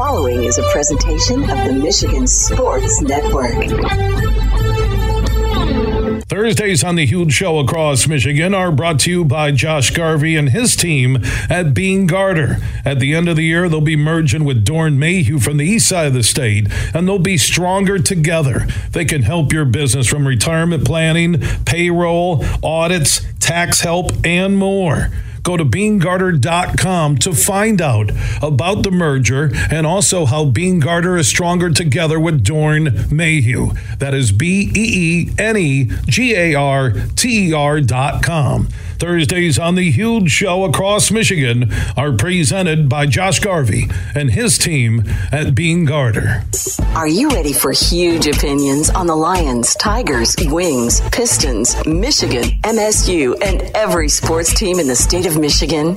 following is a presentation of the Michigan Sports Network. Thursdays on the Huge Show across Michigan are brought to you by Josh Garvey and his team at Beene Garter. At the end of the year, they'll be merging with Doeren Mayhew from the east side of the state, and they'll be stronger together. They can help your business from retirement planning, payroll, audits, tax help, and more. Go to beenegarter.com to find out about the merger and also how Beene Garter is stronger together with Doeren Mayhew. That is B E E N E G A R T E R.com. Thursdays on the Huge Show across Michigan are presented by Josh Garvey and his team at Beene Garter. Are you ready for huge opinions on the Lions, Tigers, Wings, Pistons, Michigan, MSU, and every sports team in the state of Michigan?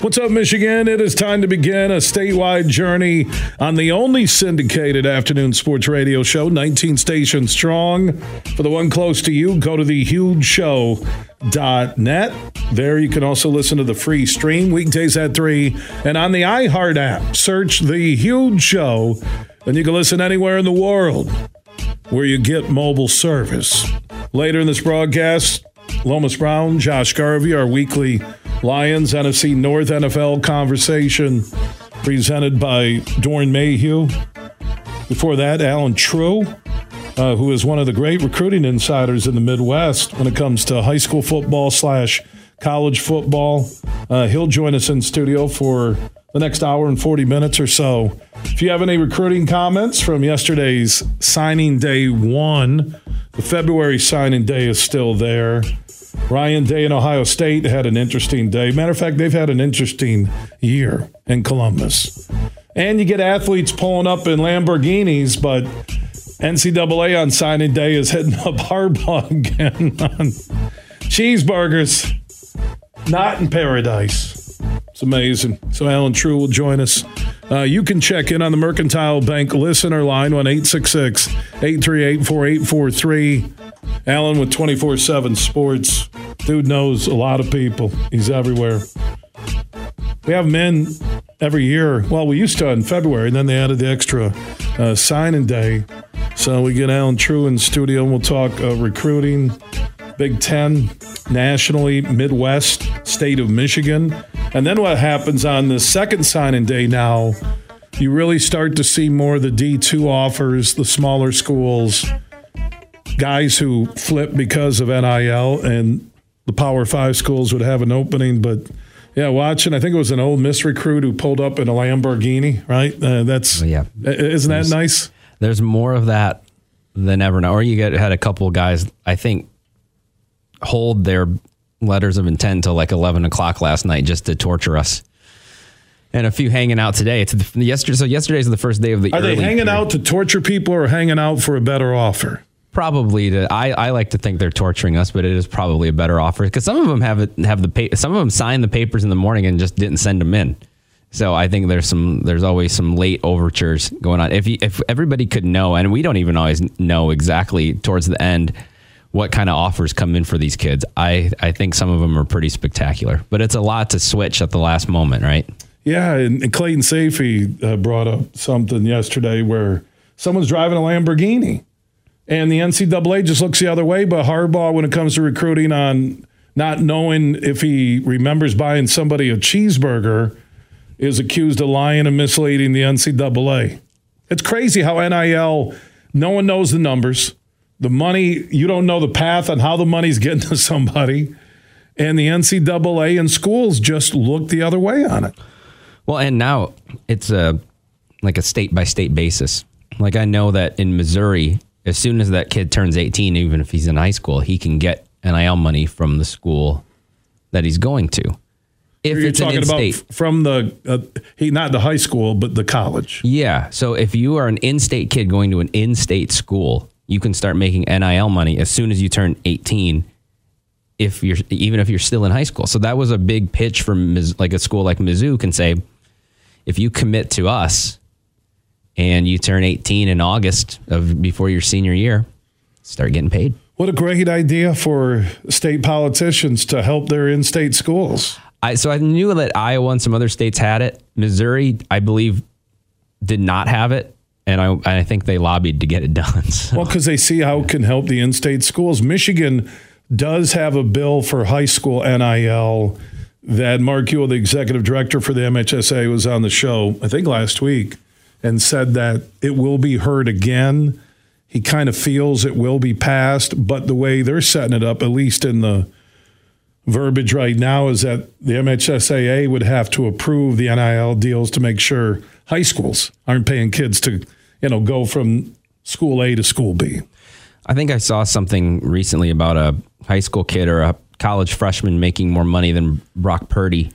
What's up, Michigan? It is time to begin a statewide journey on the only syndicated afternoon sports radio show, 19 stations strong. For the one close to you, go to thehugeshow.net. There you can also listen to the free stream weekdays at 3. And on the iHeart app, search The Huge Show, and you can listen anywhere in the world where you get mobile service. Later in this broadcast, Lomas Brown, Josh Garvey, our weekly Lions NFC North NFL conversation presented by Doeren Mayhew. Before that, Allen Trieu, uh, who is one of the great recruiting insiders in the Midwest when it comes to high school football slash college football. Uh, he'll join us in studio for the next hour and 40 minutes or so. If you have any recruiting comments from yesterday's signing day one, the February signing day is still there. Ryan Day in Ohio State had an interesting day. Matter of fact, they've had an interesting year in Columbus. And you get athletes pulling up in Lamborghinis, but NCAA on signing day is hitting up Harbaugh again on cheeseburgers. Not in paradise. It's amazing. So Allen Trieu will join us. Uh, you can check in on the Mercantile Bank listener line, 1 866 838 4843. Allen with 24 7 sports. Dude knows a lot of people. He's everywhere. We have men every year. Well, we used to in February, and then they added the extra uh, signing day. So we get Allen Trieu in studio, and we'll talk uh, recruiting, Big Ten, nationally, Midwest, state of Michigan. And then what happens on the second signing day now, you really start to see more of the D2 offers, the smaller schools guys who flip because of NIL and the Power Five schools would have an opening. But yeah, watching, I think it was an Ole Miss recruit who pulled up in a Lamborghini, right? Uh, that's, Oh, yeah. isn't that nice? There's more of that than ever now. Or you get had a couple guys, I think, hold their letters of intent till like 11 o'clock last night just to torture us. And a few hanging out today. It's the, yesterday. So yesterday's the first day of the. Year. Are they hanging period. out to torture people or hanging out for a better offer? Probably to. I, I like to think they're torturing us, but it is probably a better offer because some of them have it have the pa- some of them signed the papers in the morning and just didn't send them in. So I think there's some there's always some late overtures going on. If you, if everybody could know, and we don't even always know exactly towards the end what kind of offers come in for these kids. I I think some of them are pretty spectacular, but it's a lot to switch at the last moment, right? Yeah, and, and Clayton Safey uh, brought up something yesterday where someone's driving a Lamborghini, and the NCAA just looks the other way. But Harbaugh, when it comes to recruiting, on not knowing if he remembers buying somebody a cheeseburger, is accused of lying and misleading the NCAA. It's crazy how NIL. No one knows the numbers, the money. You don't know the path on how the money's getting to somebody. And the NCAA and schools just look the other way on it. Well, and now it's a like a state by state basis. Like I know that in Missouri, as soon as that kid turns 18, even if he's in high school, he can get NIL money from the school that he's going to. If You're talking about f- from the uh, he not the high school, but the college. Yeah. So if you are an in-state kid going to an in-state school, you can start making NIL money as soon as you turn 18. If you're even if you're still in high school, so that was a big pitch from like a school like Mizzou can say, if you commit to us and you turn 18 in August of before your senior year, start getting paid. What a great idea for state politicians to help their in-state schools. I, so I knew that Iowa and some other states had it. Missouri, I believe, did not have it, and I, I think they lobbied to get it done. So. Well, because they see how it can help the in-state schools. Michigan does have a bill for high school NIL that Mark Uyl, the executive director for the MHSA, was on the show I think last week and said that it will be heard again. He kind of feels it will be passed, but the way they're setting it up, at least in the verbiage right now, is that the MHSAA would have to approve the NIL deals to make sure high schools aren't paying kids to, you know, go from school A to school B. I think I saw something recently about a high school kid or a college freshman making more money than Brock Purdy.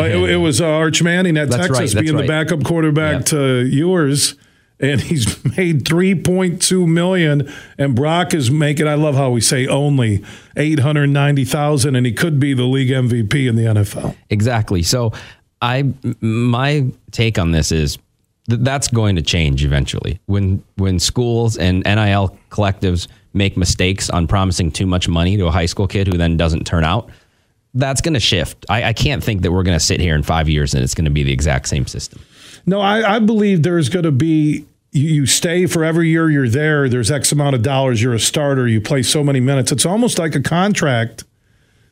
Uh, it, it was uh, Arch Manning at That's Texas right, being the backup quarterback Yeah. to Ewers, and he's made three point two million. And Brock is making. I love how we say only eight hundred ninety thousand, and he could be the league MVP in the NFL. Exactly. So I my take on this is that that's going to change eventually. When when schools and NIL collectives make mistakes on promising too much money to a high school kid who then doesn't turn out, that's going to shift. I, I can't think that we're going to sit here in five years and it's going to be the exact same system. No, I, I believe there's going to be. You, you stay for every year you're there. There's X amount of dollars. You're a starter. You play so many minutes. It's almost like a contract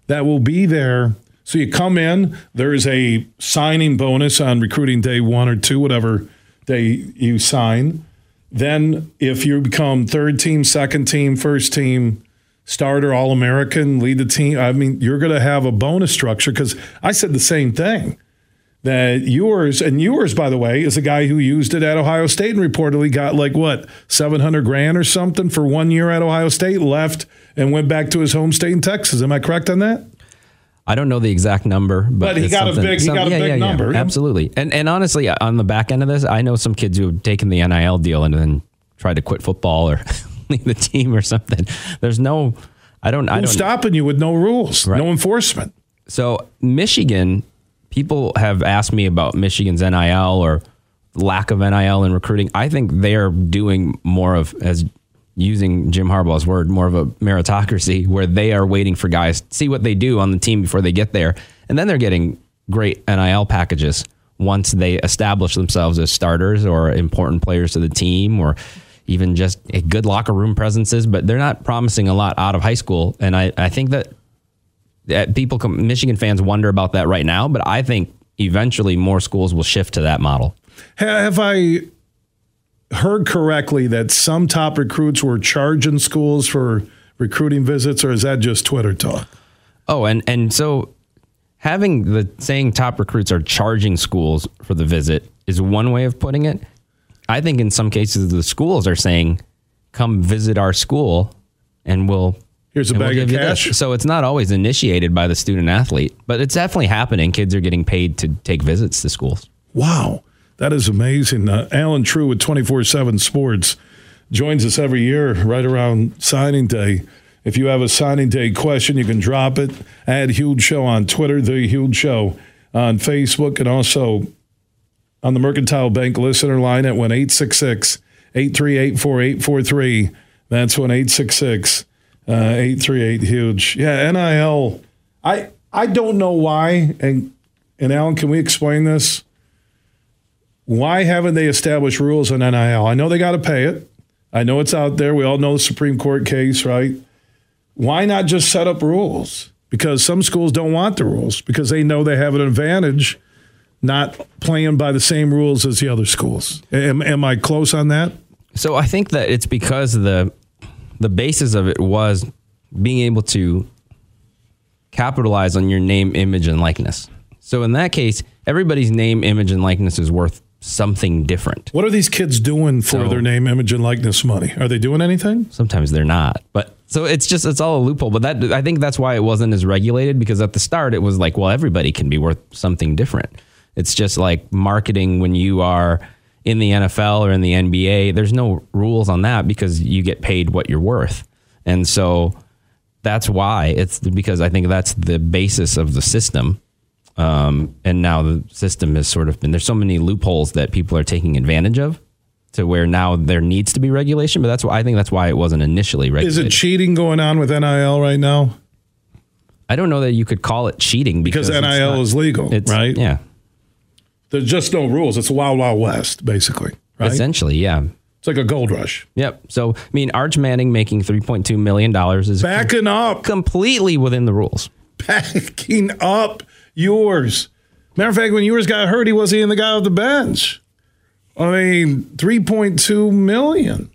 that will be there. So you come in. There's a signing bonus on recruiting day one or two, whatever day you sign. Then, if you become third team, second team, first team, starter, All American, lead the team, I mean, you're going to have a bonus structure because I said the same thing that yours and Ewers, by the way, is a guy who used it at Ohio State and reportedly got like what seven hundred grand or something for one year at Ohio State, left and went back to his home state in Texas. Am I correct on that? I don't know the exact number, but, But he got a big- he got a yeah, big yeah, yeah, number. Absolutely. And and honestly, on the back end of this, I know some kids who have taken the NIL deal and then tried to quit football or leave the team or something. There's no, I don't, I Who's don't. stopping you with no rules, Right. no enforcement? So Michigan, people have asked me about Michigan's NIL or lack of NIL in recruiting. I think they're doing more of as using Jim Harbaugh's word, more of a meritocracy where they are waiting for guys to see what they do on the team before they get there, and then they're getting great NIL packages once they establish themselves as starters or important players to the team or even just a good locker room presences, but they're not promising a lot out of high school. And I, I think that that people come, Michigan fans wonder about that right now, but I think eventually more schools will shift to that model. Have I heard correctly that some top recruits were charging schools for recruiting visits, or is that just Twitter talk? Oh, and and so having the saying top recruits are charging schools for the visit is one way of putting it. I think in some cases the schools are saying, "Come visit our school, and we'll." Here's a and we'll bag of give you this." cash. So it's not always initiated by the student athlete, but it's definitely happening. Kids are getting paid to take visits to schools. Wow, that is amazing. Uh, Allen Trieu with 24 7 Sports joins us every year right around signing day. If you have a signing day question, you can drop it at Huge Show on Twitter, The Huge Show on Facebook, and also on the Mercantile Bank listener line at 1 866 838 4843. That's 1 866 uh, 838 Huge. Yeah, NIL. I, I don't know why. And, and Allen, can we explain this? Why haven't they established rules on NIL? I know they got to pay it. I know it's out there. We all know the Supreme Court case, right? Why not just set up rules? Because some schools don't want the rules because they know they have an advantage not playing by the same rules as the other schools. Am, am I close on that? So I think that it's because the the basis of it was being able to capitalize on your name, image, and likeness. So in that case, everybody's name, image, and likeness is worth something different. What are these kids doing for So- their name, image, and likeness money? Are they doing anything? Sometimes they're not, but so it's just it's all a loophole. But that I think that's why it wasn't as regulated because at the start it was like, well, everybody can be worth something different. It's just like marketing when you are in the NFL or in the NBA. There's no rules on that because you get paid what you're worth, and so that's why it's because I think that's the basis of the system. Um, and now the system has sort of been there's so many loopholes that people are taking advantage of to where now there needs to be regulation. But that's why I think that's why it wasn't initially regulated. Is it cheating going on with NIL right now? I don't know that you could call it cheating Because because, NIL not- is legal, right? Yeah, There's just no rules. It's a wild, wild west, basically. Right? essentially, yeah. It's like a gold rush. Yep. So I mean, Arch Manning making three point two million dollars is Backing up, completely within the rules. backing up Ewers. Matter of fact, when Ewers got hurt, he wasn't even the guy off the bench. I mean, 3.2 million.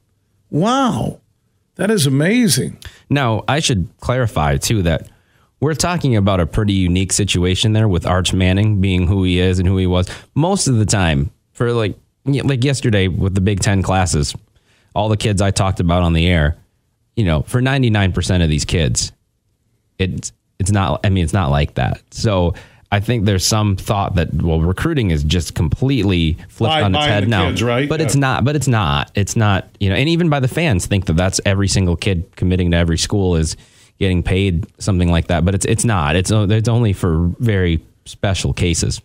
Wow. That is amazing. Now, I should clarify too that we're talking about a pretty unique situation there with Arch Manning being who he is and who he was. Most of the time, for like like yesterday with the Big Ten classes, all the kids I talked about on the air, you know, for ninety nine percent of these kids, it's it's not. I mean, it's not like that. So. I think there's some thought that well, recruiting is just completely flipped By on its head now. kids, right? But it's not. But it's not. It's not. You know, and even by the fans think that that's every single kid committing to every school is getting paid something like that. But it's it's not. It's it's only for very special cases.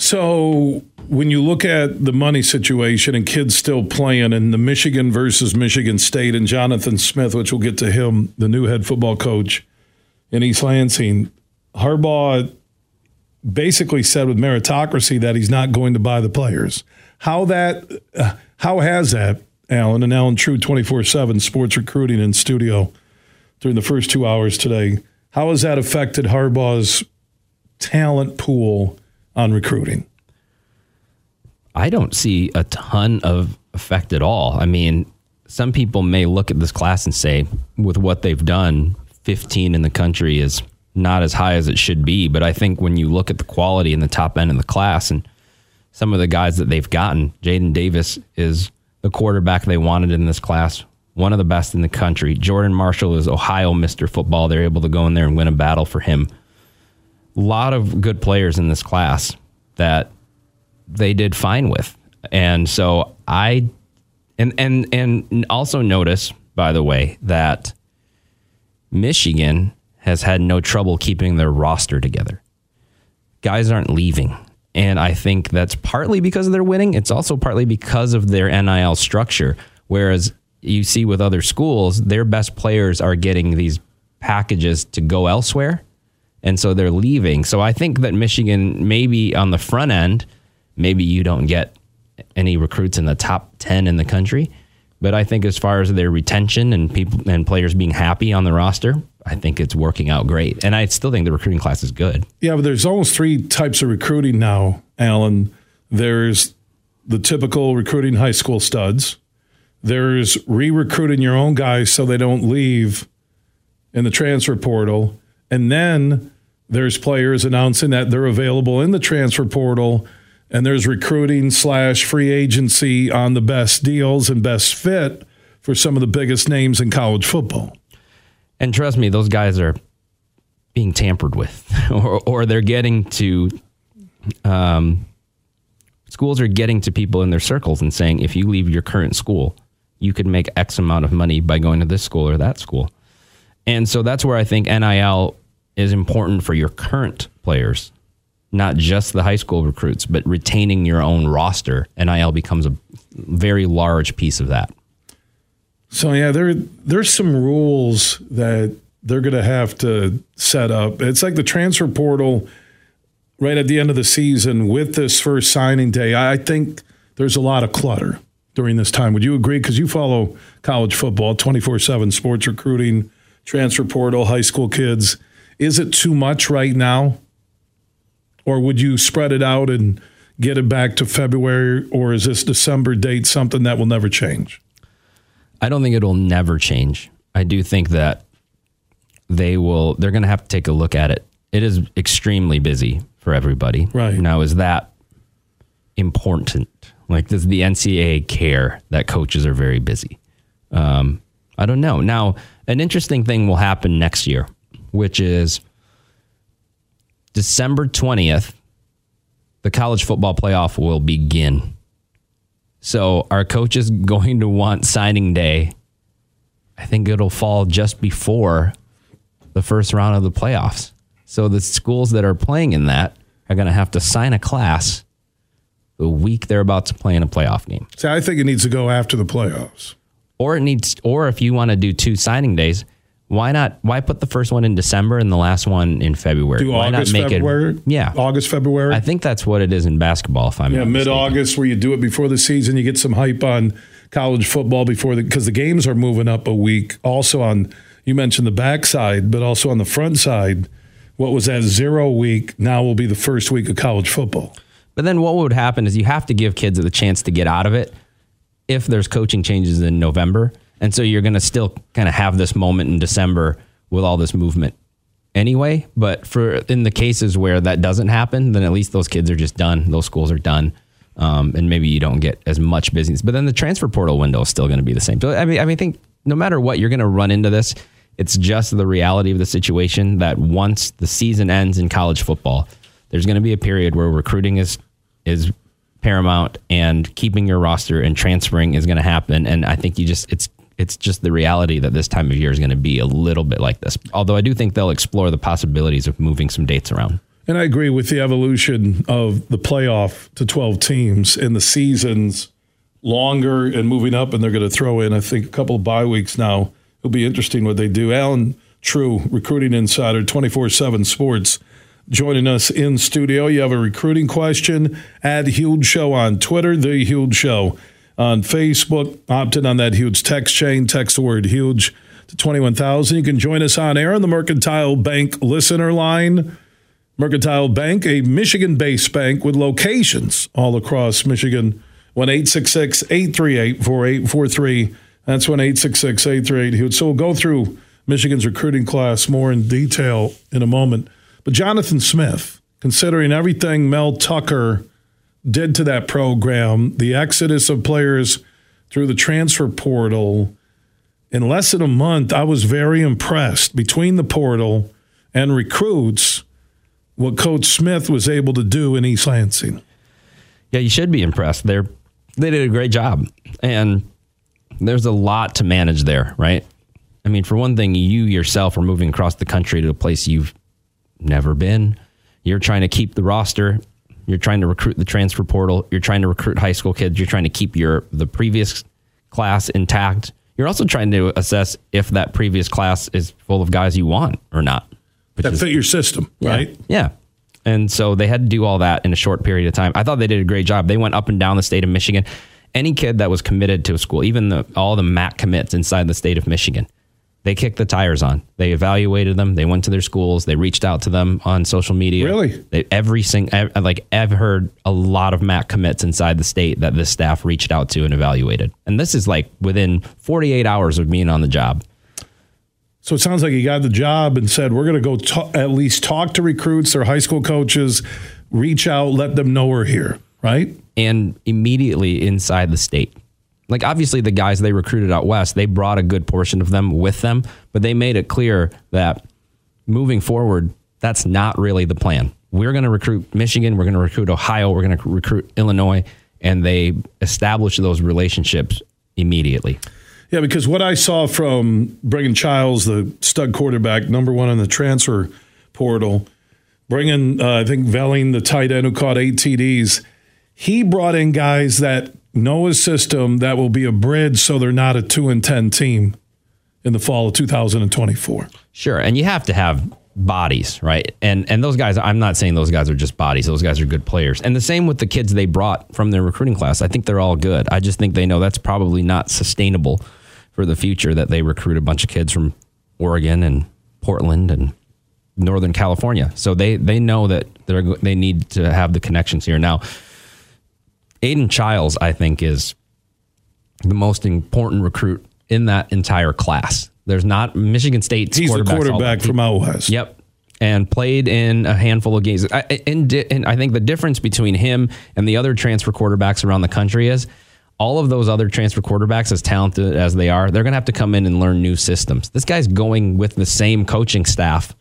So when you look at the money situation and kids still playing and the Michigan versus Michigan State and Jonathan Smith, which we'll get to him, the new head football coach in East Lansing, Harbaugh basically said with meritocracy that he's not going to buy the players. How that, uh, how has that, Allen and Allen Trieu, twenty four seven sports recruiting in studio during the first two hours today? How has that affected Harbaugh's talent pool on recruiting? I don't see a ton of effect at all. I mean, some people may look at this class and say, with what they've done, 15 in the country is not as high as it should be. But I think when you look at the quality in the top end of the class and some of the guys that they've gotten, Jaden Davis is the quarterback they wanted in this class, one of the best in the country. Jordan Marshall is Ohio Mr. Football. They're able to go in there and win a battle for him. A lot of good players in this class that they did fine with. And so I and and and also notice by the way that Michigan has had no trouble keeping their roster together. Guys aren't leaving. And I think that's partly because they're winning. It's also partly because of their NIL structure. Whereas you see with other schools, their best players are getting these packages to go elsewhere. And so they're leaving. So I think that Michigan, maybe on the front end, maybe you don't get any recruits in the top 10 in the country. But I think as far as their retention and people and players being happy on the roster, I think it's working out great. And I still think the recruiting class is good. Yeah, but there's almost three types of recruiting now, Allen. There's the typical recruiting high school studs. There's re recruiting your own guys so they don't leave in the transfer portal. And then there's players announcing that they're available in the transfer portal. And there's recruiting slash free agency on the best deals and best fit for some of the biggest names in college football. And trust me, those guys are being tampered with, or, or they're getting to, um, schools are getting to people in their circles and saying, if you leave your current school, you could make X amount of money by going to this school or that school. And so that's where I think NIL is important for your current players, not just the high school recruits, but retaining your own roster. NIL becomes a very large piece of that. So yeah, there there's some rules that they're going to have to set up. It's like the transfer portal right at the end of the season with this first signing day. I think there's a lot of clutter during this time. Would you agree? Because you follow college football, 24 7 sports recruiting, transfer portal, high school kids. Is it too much right now? Or would you spread it out and get it back to February? Or is this December date something that will never change? I don't think it'll never change. I do think that they will. They're going to have to take a look at it. It is extremely busy for everybody Right. now. Is that important. Like, does the NCAA care that coaches are very busy? Um, I don't know. Now, an interesting thing will happen next year, which is December 20th, the college football playoff will begin. So, our coach is going to want signing day. I think it'll fall just before the first round of the playoffs. So, the schools that are playing in that are going to have to sign a class the week they're about to play in a playoff game. See, I think it needs to go after the playoffs. Or it needs or if you want to do two signing days, why not why put the first one in December and the last one in February? Do why August, not make February? it Yeah. August, February? I think that's what it is in basketball if I'm yeah, mid-August, where you do it before the season, you get some hype on college football before the because the games are moving up a week. Also on you mentioned the backside, but also on the front side, what was that zero week now will be the first week of college football. But then what would happen is you have to give kids the chance to get out of it if there's coaching changes in November. And so you're going to still kind of have this moment in December with all this movement anyway. But for in the cases where that doesn't happen, then at least those kids are just done. Those schools are done. Um, and maybe you don't get as much business. But then the transfer portal window is still going to be the same. So I mean, I mean, I think no matter what, you're going to run into this. It's just the reality of the situation that once the season ends in college football, there's going to be a period where recruiting is is paramount and keeping your roster and transferring is going to happen. And I think you just it's it's just the reality that this time of year is going to be a little bit like this. Although I do think they'll explore the possibilities of moving some dates around. And I agree with the evolution of the playoff to 12 teams and the seasons longer and moving up. And they're going to throw in, I think, a couple of bye weeks now. It'll be interesting what they do. Allen Trieu, recruiting insider, 24 7 sports, joining us in studio. You have a recruiting question at Huge Show on Twitter, The Huge Show on Facebook. Opt in on that huge text chain. Text the word huge to 21,000. You can join us on air on the Mercantile Bank listener line. Mercantile Bank, a Michigan based bank with locations all across Michigan. 1 838 4843. That's 1 838 Huge. So we'll go through Michigan's recruiting class more in detail in a moment. But Jonathan Smith, considering everything Mel Tucker did to that program, the exodus of players through the transfer portal, in less than a month, I was very impressed between the portal and recruits what Coach Smith was able to do in East Lansing. Yeah, you should be impressed. They're they did a great job, and there's a lot to manage there, right? I mean, for one thing, you yourself are moving across the country to a place you've never been. You're trying to keep the roster. You're trying to recruit the transfer portal. You're trying to recruit high school kids. You're trying to keep your the previous class intact. You're also trying to assess if that previous class is full of guys you want or not. That is- fit your system, yeah. right? Yeah. And so they had to do all that in a short period of time. I thought they did a great job. They went up and down the state of Michigan. Any kid that was committed to a school, even the, all the MAC commits inside the state of Michigan, they kicked the tires on. They evaluated them. They went to their schools. They reached out to them on social media. Really? They, every single, like I've heard a lot of MAC commits inside the state that this staff reached out to and evaluated. And this is like within 48 hours of being on the job. So it sounds like he got the job and said, we're going to go at least talk to recruits, or high school coaches, reach out, let them know we're here, right? and immediately inside the state. Like obviously the guys they recruited out west, they brought a good portion of them with them, but they made it clear that moving forward, that's not really the plan. We're going to recruit Michigan, we're going to recruit Ohio, we're going to recruit Illinois, and they established those relationships immediately. Yeah, because what I saw from bringing Chiles, the stud quarterback, number one on the transfer portal, bringing, uh, I think, Velling, the tight end who caught eight TDs, he brought in guys that know his system that will be a bridge so they're not a 2 and 10 team in the fall of 2024. Sure, and you have to have bodies, right? And and those guys, I'm not saying those guys are just bodies. Those guys are good players. And the same with the kids they brought from their recruiting class. I think they're all good. I just think they know that's probably not sustainable for the future that they recruit a bunch of kids from Oregon and Portland and Northern California. So they they know that they're they need to have the connections here. Now, Aidan Chiles, I think, is the most important recruit in that entire class. There's not Michigan State. He's the quarterback from out west. Yep. and played in a handful of games. I, and, and I think the difference between him and the other transfer quarterbacks around the country is all of those other transfer quarterbacks, as talented as they are, they're going to have to come in and learn new systems. This guy's going with the same coaching staff.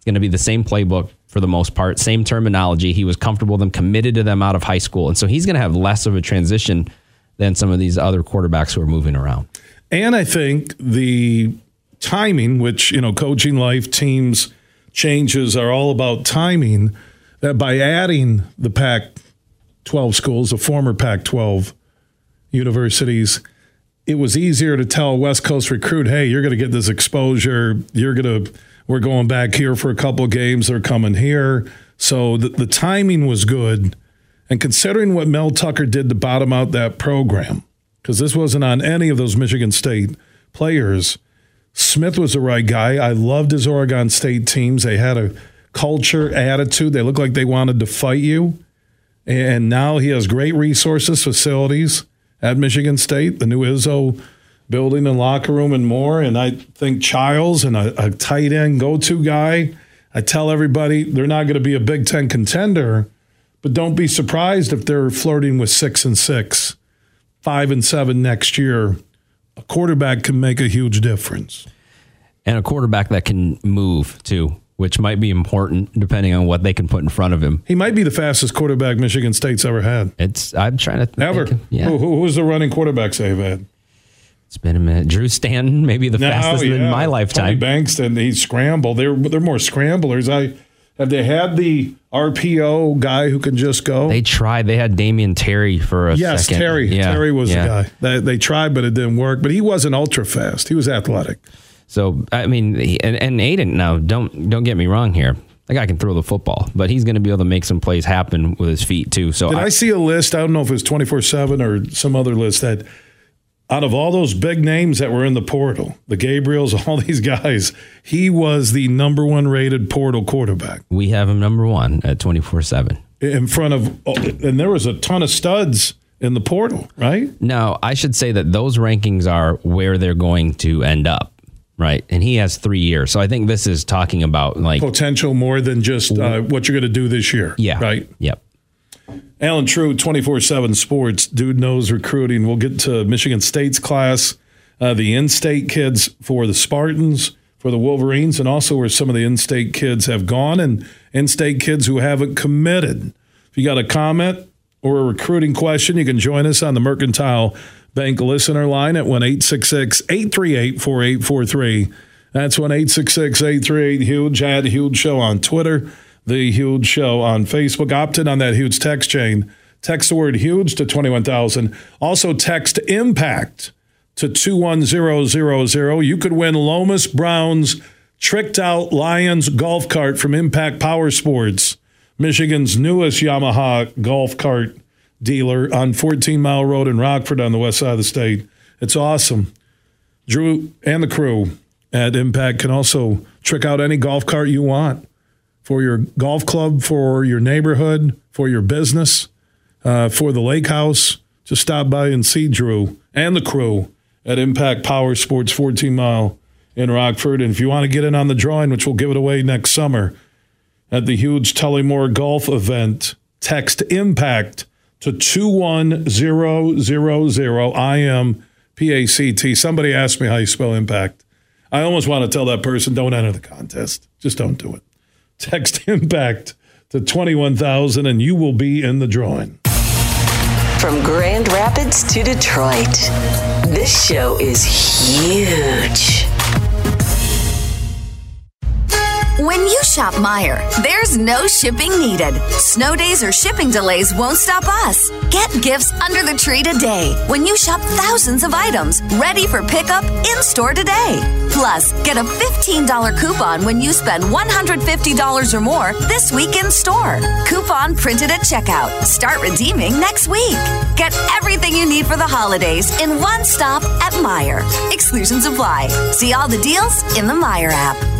It's going to be the same playbook for the most part, same terminology. He was comfortable with them, committed to them out of high school. And so he's going to have less of a transition than some of these other quarterbacks who are moving around. And I think the timing, which, you know, coaching life teams changes are all about timing, that by adding the Pac 12 schools, the former Pac 12 universities, it was easier to tell West Coast recruit, hey, you're going to get this exposure. You're going to, we're going back here for a couple games. They're coming here. So the, the timing was good. And considering what Mel Tucker did to bottom out that program, because this wasn't on any of those Michigan State players, Smith was the right guy. I loved his Oregon State teams. They had a culture, attitude. They looked like they wanted to fight you. And now he has great resources, facilities at Michigan State, the new Izzo building and locker room and more. And I think Chiles and a, a tight end go to guy. I tell everybody they're not going to be a Big Ten contender, but don't be surprised if they're flirting with six and six, five and seven next year. A quarterback can make a huge difference. And a quarterback that can move too which might be important depending on what they can put in front of him. He might be the fastest quarterback Michigan State's ever had. It's I'm trying to ever. Think, yeah. Who, who, was the running quarterbacks they've had? It's been a minute. Drew Stanton, maybe the no, fastest yeah. in my lifetime. Tony Banks, and he scrambled. They're they're more scramblers. I have they had the RPO guy who can just go. They tried. They had Damion Terry for a yes, second. Terry. Yeah. Terry was yeah. the guy. They, they tried, but it didn't work. But he wasn't ultra fast. He was athletic. So I mean, and, and Aidan. Now, don't don't get me wrong here. That guy can throw the football, but he's going to be able to make some plays happen with his feet too. So did I, I see a list? I don't know if it was twenty four seven or some other list that out of all those big names that were in the portal, the Gabriels, all these guys, he was the number one rated portal quarterback. We have him number one at twenty four seven in front of, and there was a ton of studs in the portal, right? No, I should say that those rankings are where they're going to end up right? And he has three years. So I think this is talking about like potential more than just uh, what you're going to do this year. Yeah. Right. Yep. Allen Trieu, 24 7 sports, dude knows recruiting. We'll get to Michigan State's class, uh, the in state kids for the Spartans, for the Wolverines, and also where some of the in state kids have gone and in state kids who haven't committed. If you got a comment or a recruiting question, you can join us on the Mercantile Bank listener line at 1 838 4843. That's 1 838 Huge. Add Huge Show on Twitter, The Huge Show on Facebook. Opt in on that huge text chain. Text the word huge to 21,000. Also, text impact to 21000. You could win Lomas Brown's tricked out Lions golf cart from Impact Power Sports, Michigan's newest Yamaha golf cart dealer on 14 Mile Road in Rockford on the west side of the state. It's awesome. Drew and the crew at Impact can also trick out any golf cart you want for your golf club, for your neighborhood, for your business, uh, for the lake house. Just stop by and see Drew and the crew at Impact Power Sports 14 Mile in Rockford. And if you want to get in on the drawing, which we'll give it away next summer at the huge Tullymore Golf event, text IMPACT to 21000. I am PACT. Somebody asked me how you spell impact. I almost want to tell that person, don't enter the contest. Just don't do it. Text impact to 21,000 and you will be in the drawing. From Grand Rapids to Detroit, this show is huge. When you shop Meijer, there's no shipping needed. Snow days or shipping delays won't stop us. Get gifts under the tree today when you shop thousands of items ready for pickup in store today. Plus, get a $15 coupon when you spend $150 or more this week in store. Coupon printed at checkout. Start redeeming next week. Get everything you need for the holidays in one stop at Meijer. Exclusions apply. See all the deals in the Meijer app.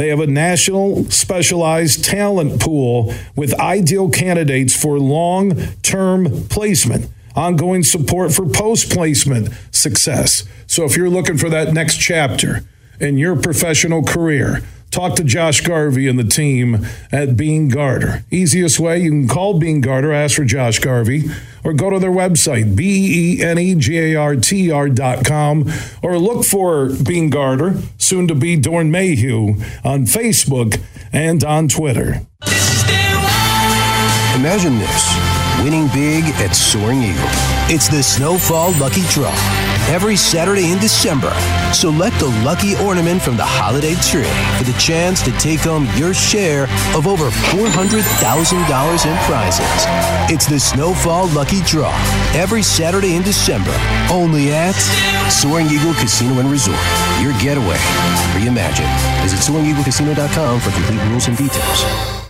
They have a national specialized talent pool with ideal candidates for long term placement, ongoing support for post placement success. So if you're looking for that next chapter in your professional career, Talk to Josh Garvey and the team at Beene Garter. Easiest way, you can call Beene Garter, ask for Josh Garvey, or go to their website, B E N E G A R T R dot com, or look for Beene Garter, soon to be Doeren Mayhew, on Facebook and on Twitter. Imagine this winning big at Soaring Eagle. It's the Snowfall Lucky Draw every Saturday in December. Select the lucky ornament from the holiday tree for the chance to take home your share of over $400,000 in prizes. It's the Snowfall Lucky Draw every Saturday in December, only at Soaring Eagle Casino and Resort. Your getaway. Reimagine. Visit SoaringEagleCasino.com for complete rules and details.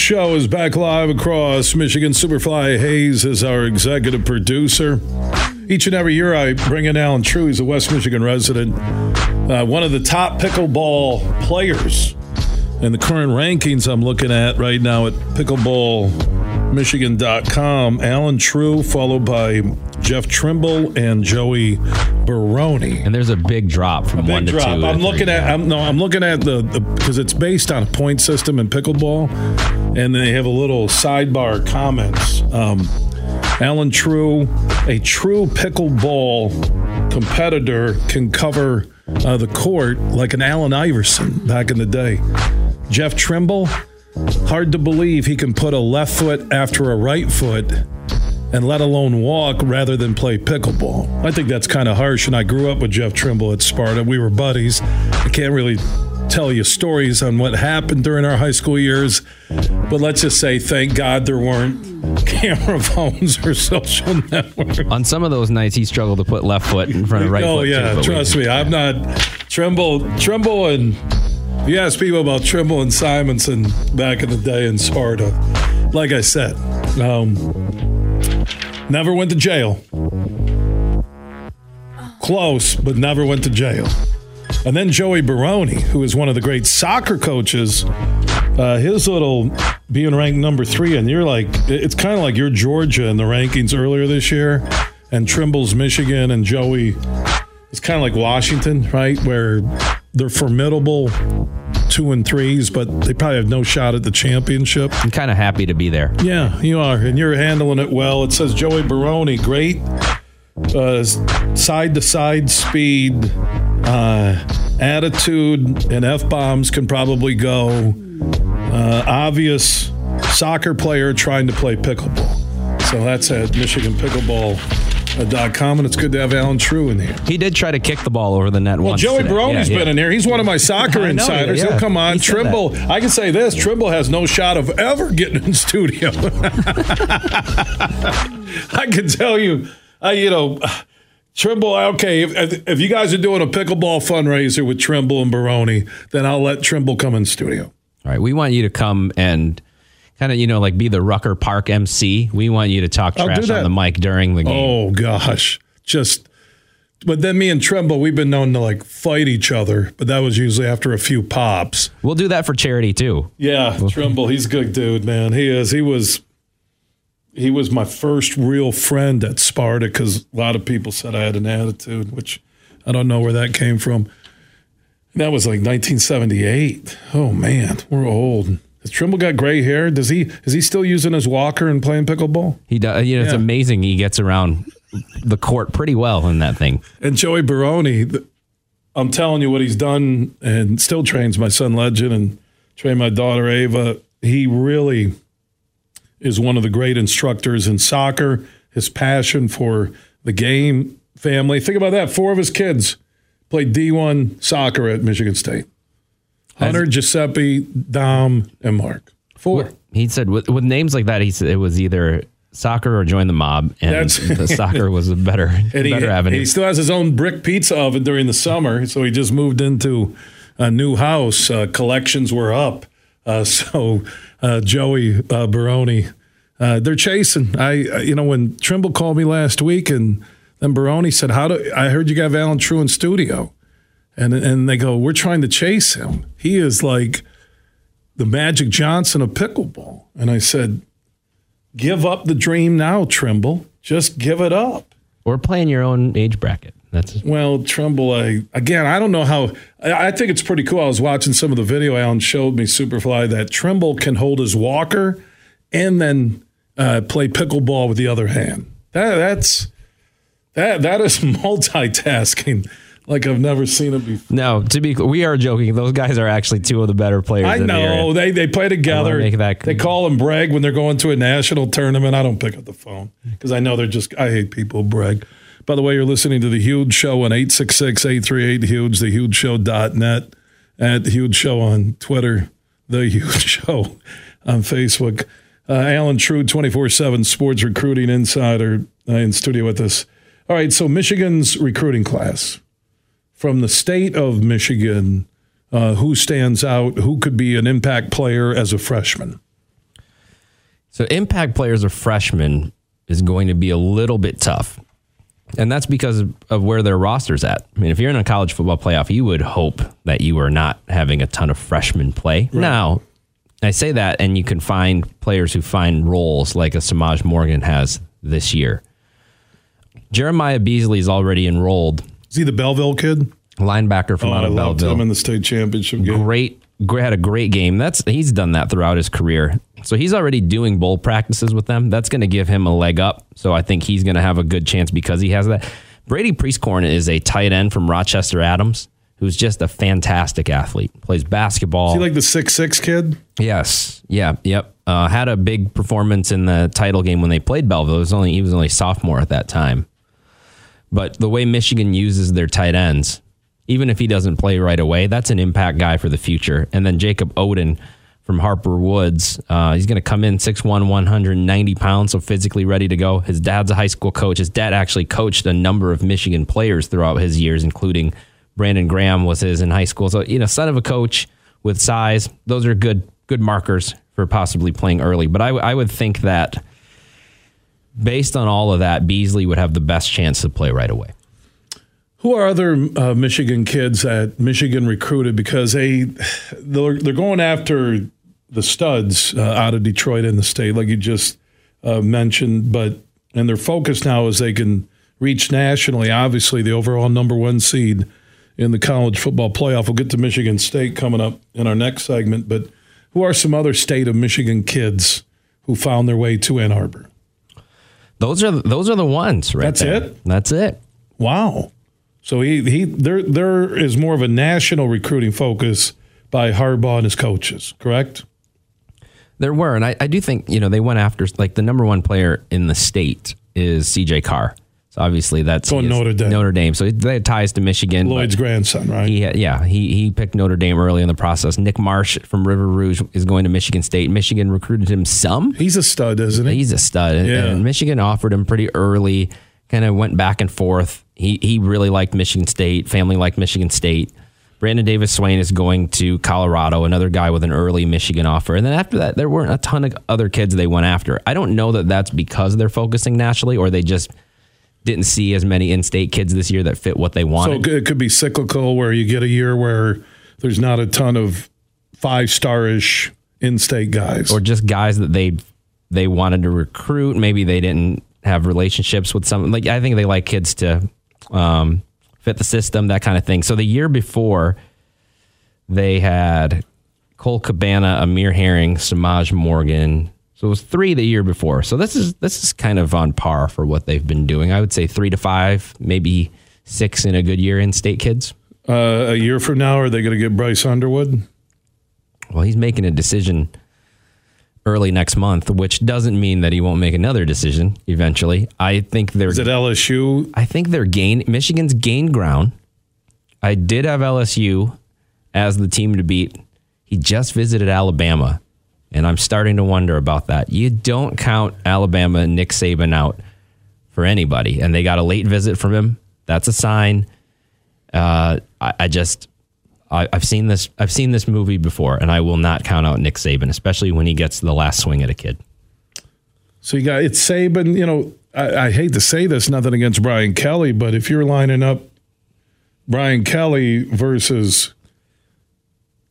Show is back live across Michigan. Superfly Hayes is our executive producer. Each and every year, I bring in Allen Trieu. He's a West Michigan resident, uh, one of the top pickleball players in the current rankings I'm looking at right now at pickleballmichigan.com. Allen Trieu, followed by Jeff Trimble and Joey Baroni. And there's a big drop from Big one to drop. two. I'm three, looking at. yeah. I'm, no, I'm looking at the because it's based on a point system in pickleball, and they have a little sidebar comments. Um, Allen Trieu, a true pickleball competitor, can cover uh, the court like an Allen Iverson back in the day. Jeff Trimble, hard to believe he can put a left foot after a right foot and let alone walk rather than play pickleball. I think that's kind of harsh. And I grew up with Jeff Trimble at Sparta. We were buddies. I can't really tell you stories on what happened during our high school years, but let's just say, thank God there weren't camera phones or social networks. On some of those nights, he struggled to put left foot in front of right oh foot. too, yeah, we- trust me, I'm not Trimble. Trimble and if you ask people about Trimble and Simonson back in the day in Sparta, like I said, um, never went to jail. Close, but never went to jail. And then Joey Baroni, who is one of the great soccer coaches, uh, his little being ranked number three, and you're like, it's kind of like you're Georgia in the rankings earlier this year, and Trimble's Michigan, and Joey, it's kind of like Washington, right? Where they're formidable two and threes, but they probably have no shot at the championship. I'm kind of happy to be there. Yeah, you are, and you're handling it well. It says Joey Baroni, great side to side speed, uh, attitude, and f bombs can probably go. Uh, obvious soccer player trying to play pickleball. So that's at MichiganPickleball.com, and it's good to have Allen Trieu in here. He did try to kick the ball over the net Well, once. Joey. Baroni's Yeah, been in here. He's one of my soccer insiders. yeah. He'll come on. He Trimble, I can say this Trimble has no shot of ever getting in studio. I can tell you, you know, Trimble, okay. If, if you guys are doing a pickleball fundraiser with Trimble and Baroni, then I'll let Trimble come in studio. All right, we want you to come and kind of you know like be the Rucker Park MC. We want you to talk I'll trash on the mic during the game. Oh gosh, just. But then me and Trimble, we've been known to like fight each other, but that was usually after a few pops. We'll do that for charity too. Yeah, Trimble, he's a good dude, man. He is. He was. He was my first real friend at Sparta because a lot of people said I had an attitude, which I don't know where that came from. That was like 1978. Oh man, we're old. Has Trimble got gray hair? Does he? Is he still using his walker and playing pickleball? He does. You know, it's Yeah. amazing. He gets around the court pretty well in that thing. And Joey Baroni, I'm telling you what he's done and still trains my son Legend and train my daughter Ava. He really is one of the great instructors in soccer. His passion for the game, family. Think about that. Four of his kids played D1 soccer at Michigan State. Hunter, Giuseppe, Dom, and Mark. Four. He said with, with names like that, he said it was either soccer or join the mob, and That's- the soccer was a better, And he, better avenue. he still has his own brick pizza oven during the summer, so he just moved into a new house. Uh, collections were up, uh, so uh, Joey uh, Baroni, uh, they're chasing. I, uh, you know, when Trimble called me last week, and then Baroni said, "How do I heard you got Allen Trieu in studio?" And and they go, "We're trying to chase him. He is like the Magic Johnson of pickleball." And I said, "Give up the dream now, Trimble. Just give it up." or playing your own age bracket. That's Well, Trimble, I, again, I don't know how. I, I think it's pretty cool. I was watching some of the video Allen showed me, Superfly, that Trimble can hold his walker and then uh, play pickleball with the other hand. That that's that that is multitasking like I've never seen it before. no. To be, we are joking. Those guys are actually two of the better players. I in the know they they play together. make that- they call and brag when they're going to a national tournament. I don't pick up the phone because I know they're just. I hate people who brag. By the way, you're listening to the Huge Show on 866-838-HUGE, thehugeshow.net, at the Huge Show on Twitter, the Huge Show on Facebook. Uh, Allen Trieu, 24-7 sports recruiting insider uh, in studio with us. All right, so Michigan's recruiting class from the state of Michigan, uh, who stands out? Who could be an impact player as a freshman? So impact players or freshmen is going to be a little bit tough. And that's because of, where their roster's at. I mean, if you're in a college football playoff, you would hope that you are not having a ton of freshmen play. Now, I say that, and you can find players who find roles like a Semaj Morgan has this year. Jeremiah Beasley is already enrolled, Is he the Belleville kid? linebacker from Oh, out I of loved Belleville him in the state championship game. great, great had a great game. That's he's done that throughout his career. So he's already doing bowl practices with them. That's going to give him a leg up. So I think he's going to have a good chance because he has that. Brady Prieskorn is a tight end from Rochester Adams, who's just a fantastic athlete. Plays basketball. Is he like the six six kid? Yes. Yeah. Yep. Uh, had a big performance in the title game when they played Belleville. It was only he was only sophomore at that time. But the way Michigan uses their tight ends, even if he doesn't play right away, that's an impact guy for the future. And then Jacob Oden from Harper Woods, uh, he's going to come in 6'1", 190 pounds, so physically ready to go. His dad's a high school coach. His dad actually coached a number of Michigan players throughout his years, including Brandon Graham was his in high school. So, you know, son of a coach with size, those are good good markers for possibly playing early. But I, would think that based on all of that, Beasley would have the best chance to play right away. Who are other uh, Michigan kids that Michigan recruited because they they're, they're going after the studs uh, out of Detroit in the state, like you just uh, mentioned, but and their focus now is they can reach nationally. Obviously, the overall number one seed in the college football playoff. We'll get to Michigan State coming up in our next segment, but who are some other state of Michigan kids who found their way to Ann Arbor? Those are those are the ones, right? That's there. it? That's it. Wow. So he he there there is more of a national recruiting focus by Harbaugh and his coaches, correct? There were, and I, I do think you know they went after like the number one player in the state is C.J. Carr. So obviously that's Going Notre Dame. Notre Dame. So they had ties to Michigan. Lloyd's grandson, right? He had, yeah, he he picked Notre Dame early in the process. Nick Marsh from River Rouge is going to Michigan State. Michigan recruited him some. He's a stud, isn't he? He's a stud. Yeah. And Michigan offered him pretty early, kind of went back and forth. He he really liked Michigan State. Family liked Michigan State. Brandon Davis Swain is going to Colorado, another guy with an early Michigan offer. And then after that, there weren't a ton of other kids they went after. I don't know that that's because they're focusing nationally or they just didn't see as many in-state kids this year that fit what they wanted. So it could be cyclical where you get a year where there's not a ton of five-starish in-state guys or just guys that they they wanted to recruit. Maybe they didn't have relationships with some. Like I think they like kids to um, fit the system, that kind of thing. So the year before, they had Cole Cabana, Amir Herring, Semaj Morgan. So it was three the year before. So this is this is kind of on par for what they've been doing. I would say three to five, maybe six in a good year in state kids. Uh, a year from now, are they going to get Bryce Underwood? Well, he's making a decision early next month, which doesn't mean that he won't make another decision eventually. I think they're Is it LSU? I think they're gain Michigan's gained ground. I did have LSU as the team to beat. He just visited Alabama, and I'm starting to wonder about that. You don't count Alabama and Nick Saban out for anybody, and they got a late visit from him. That's a sign. Uh, I, I just I, have seen this. I've seen this movie before, and I will not count out Nick Saban, especially when he gets the last swing at a kid. So you got it's Saban. You know, I, I hate to say this, nothing against Brian Kelly, but if you're lining up Brian Kelly versus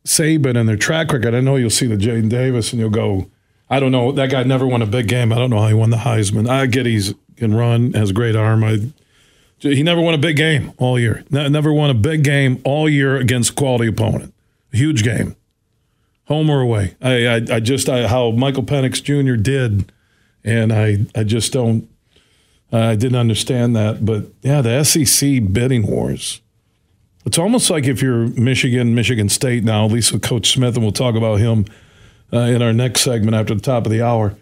Saban and their track record, I know you'll see the Jaden Davis and you'll go, I don't know, that guy never won a big game. I don't know how he won the Heisman. I get he's can run, has a great arm. I he never won a big game all year. Never won a big game all year against quality opponent. Huge game, home or away. I, I, I just I, how Michael Penix Jr. did, and I, I just don't. I didn't understand that, but yeah, the SEC bidding wars. It's almost like if you're Michigan, Michigan State now, at least with Coach Smith, and we'll talk about him uh, in our next segment after the top of the hour.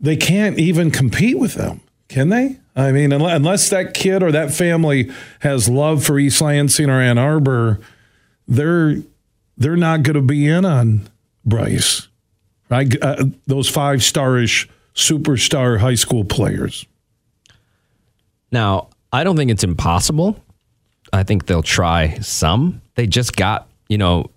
They can't even compete with them, can they? I mean, unless that kid or that family has love for East Lansing or Ann Arbor, they're they're not going to be in on Bryce, right? Uh, those five starish superstar high school players. Now, I don't think it's impossible. I think they'll try some. They just got, you know,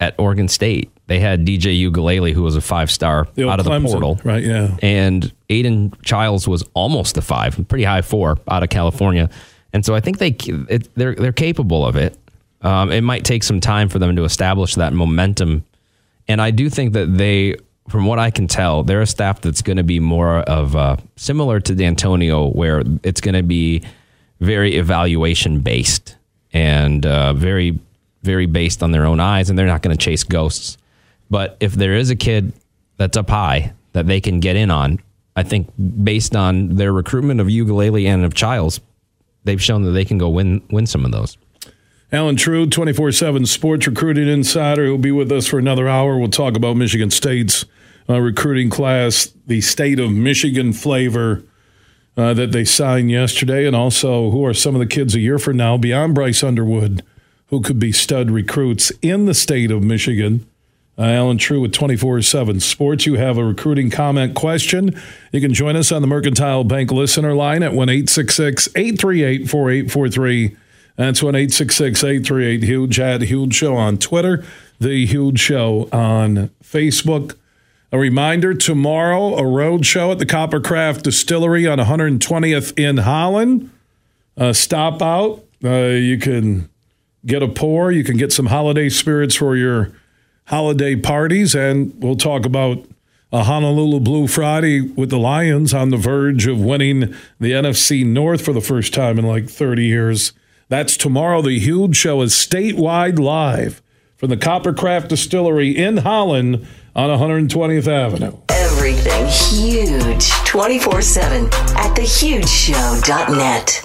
at Oregon State, they had DJ Uiagalelei, who was a five star out of Clemson, the portal. Right, yeah. And Aidan Chiles was almost a five, pretty high four out of California. And so I think they it, they're they're capable of it. Um, it might take some time for them to establish that momentum. And I do think that they, from what I can tell, they're a staff that's going to be more of uh, similar to Dantonio, where it's going to be very evaluation based and uh, very very based on their own eyes, and they're not going to chase ghosts. But if there is a kid that's up high that they can get in on, I think based on their recruitment of Uiagalelei and of Chiles, they've shown that they can go win win some of those. Allen Trieu, 24 7 sports recruiting insider, who'll be with us for another hour. We'll talk about Michigan State's uh, recruiting class, the state of Michigan flavor uh, that they signed yesterday, and also who are some of the kids a year from now beyond Bryce Underwood who could be stud recruits in the state of Michigan. Uh, Allen Trieu with 24 7 Sports. You have a recruiting comment question. You can join us on the Mercantile Bank listener line at 1 838 4843. That's 1 838 Huge at Huge Show on Twitter, The Huge Show on Facebook. A reminder tomorrow, a road show at the Coppercraft Distillery on 120th in Holland. Uh, stop out. Uh, you can get a pour. You can get some holiday spirits for your holiday parties. And we'll talk about a Honolulu Blue Friday with the Lions on the verge of winning the NFC North for the first time in like 30 years. That's tomorrow. The huge show is statewide live from the Coppercraft Distillery in Holland on 120th Avenue. Everything huge 24 7 at thehugeshow.net.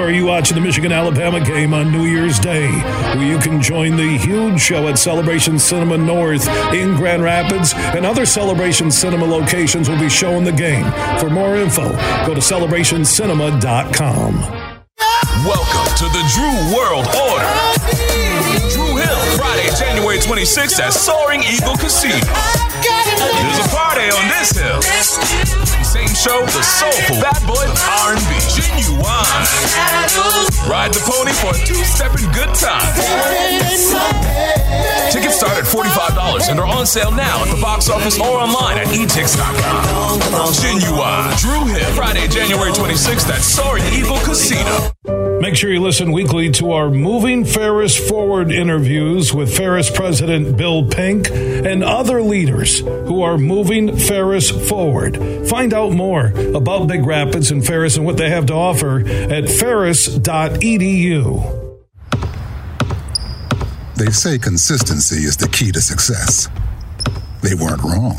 Are you watching the Michigan Alabama game on New Year's Day? Where you can join the huge show at Celebration Cinema North in Grand Rapids, and other Celebration Cinema locations will be showing the game. For more info, go to celebrationcinema.com. Welcome to the Dru World Order. Dru Hill, Friday, January 26th at Soaring Eagle Casino. There's a party on this hill. Same show, the soulful bad boy R&B, Ginuwine. Ride the pony for a two-stepping good time. Tickets start at $45 and are on sale now at the box office or online at etix.com. Ginuwine. Dru Hill, Friday, January 26th at Soaring Eagle Casino. Make sure you listen weekly to our Moving Ferris Forward interviews with Ferris President Bill Pink and other leaders who are moving Ferris forward. Find out more about Big Rapids and Ferris and what they have to offer at ferris.edu. They say consistency is the key to success. They weren't wrong.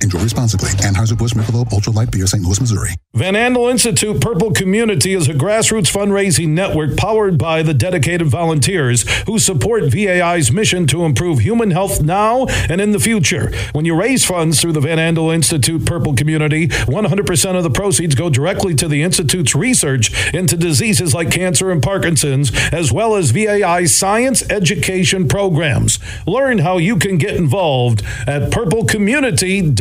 Enjoy responsibly. Anheuser-Busch Michelob Ultra Light Beer, St. Louis, Missouri. Van Andel Institute Purple Community is a grassroots fundraising network powered by the dedicated volunteers who support VAI's mission to improve human health now and in the future. When you raise funds through the Van Andel Institute Purple Community, 100% of the proceeds go directly to the Institute's research into diseases like cancer and Parkinson's, as well as VAI's science education programs. Learn how you can get involved at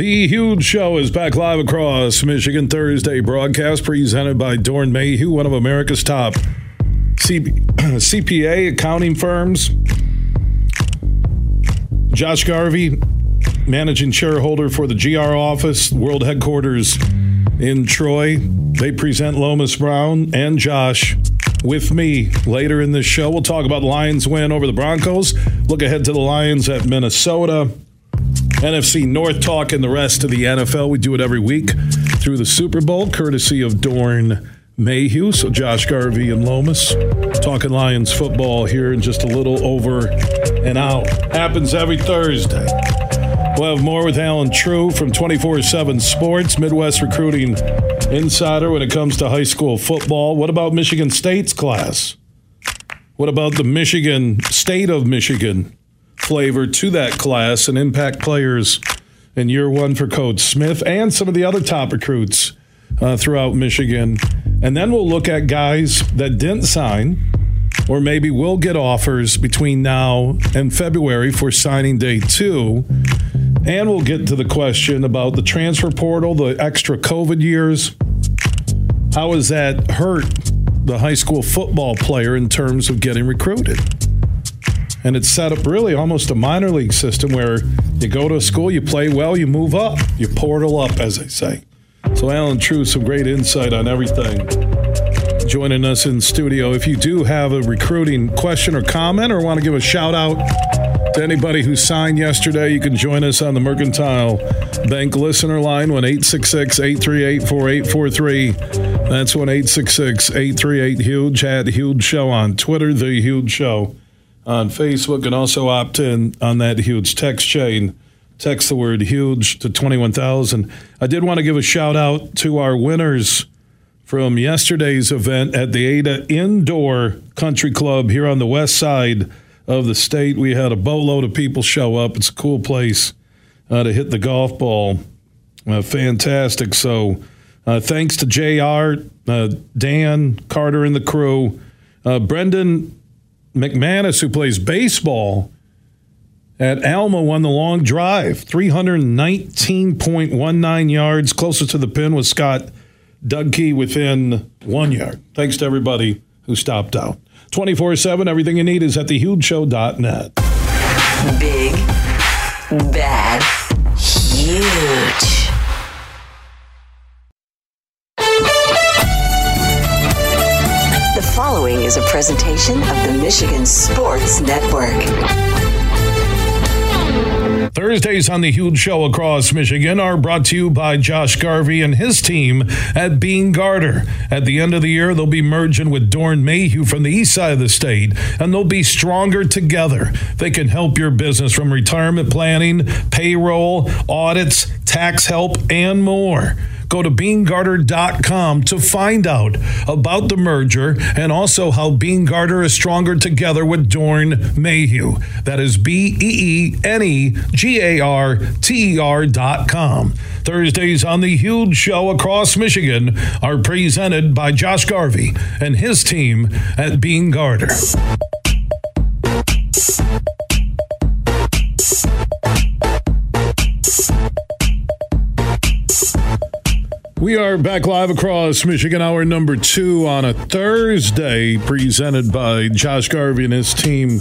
The Huge Show is back live across Michigan Thursday broadcast presented by Doeren Mayhew, one of America's top C- CPA accounting firms. Josh Garvey, managing shareholder for the GR office, world headquarters in Troy. They present Lomas Brown and Josh with me later in this show. We'll talk about Lions win over the Broncos, look ahead to the Lions at Minnesota. NFC North Talk and the rest of the NFL. We do it every week through the Super Bowl, courtesy of Doeren Mayhew. So Josh Garvey and Lomas talking Lions football here in just a little over an hour. Happens every Thursday. We'll have more with Allen Trieu from 24 7 Sports, Midwest Recruiting Insider when it comes to high school football. What about Michigan State's class? What about the Michigan, state of Michigan flavor to that class and impact players in year one for Coach Smith and some of the other top recruits uh, throughout Michigan. And then we'll look at guys that didn't sign or maybe will get offers between now and February for signing day two. And we'll get to the question about the transfer portal, the extra COVID years. How has that hurt the high school football player in terms of getting recruited? And it's set up really almost a minor league system where you go to a school, you play well, you move up, you portal up, as they say. So, Allen Trieu, some great insight on everything. Joining us in studio. If you do have a recruiting question or comment, or want to give a shout out to anybody who signed yesterday, you can join us on the Mercantile Bank listener line, 1 866 838 4843. That's 1 866 838 Huge at Huge Show on Twitter, The Huge Show on Facebook and also opt in on that huge text chain Text the word huge to 21,000. I did want to give a shout out to our winners from yesterday's event at the Ada Indoor Country Club here on the west side of the state. We had a boatload of people show up. It's a cool place uh, to hit the golf ball. Uh, fantastic. So, uh, thanks to JR, uh, Dan, Carter, and the crew. Uh, Brendan McManus, who plays baseball at Alma, won the long drive, 319.19 yards. Closest to the pin was Scott Dugkey within one yard. Thanks to everybody who stopped out. 24 7, everything you need is at thehugeshow.net. Big, bad, huge. Is a presentation of the Michigan Sports Network. Thursdays on the Huge Show across Michigan are brought to you by Josh Garvey and his team at Beene Garter. At the end of the year, they'll be merging with Doeren Mayhew from the east side of the state, and they'll be stronger together. They can help your business from retirement planning, payroll, audits, tax help, and more. Go to beenegarter.com to find out about the merger and also how Beene Garter is stronger together with Doeren Mayhew. That is B E E N E G A R T E R.com. Thursdays on the Huge Show across Michigan are presented by Josh Garvey and his team at Beene Garter. We are back live across Michigan, hour number two on a Thursday, presented by Josh Garvey and his team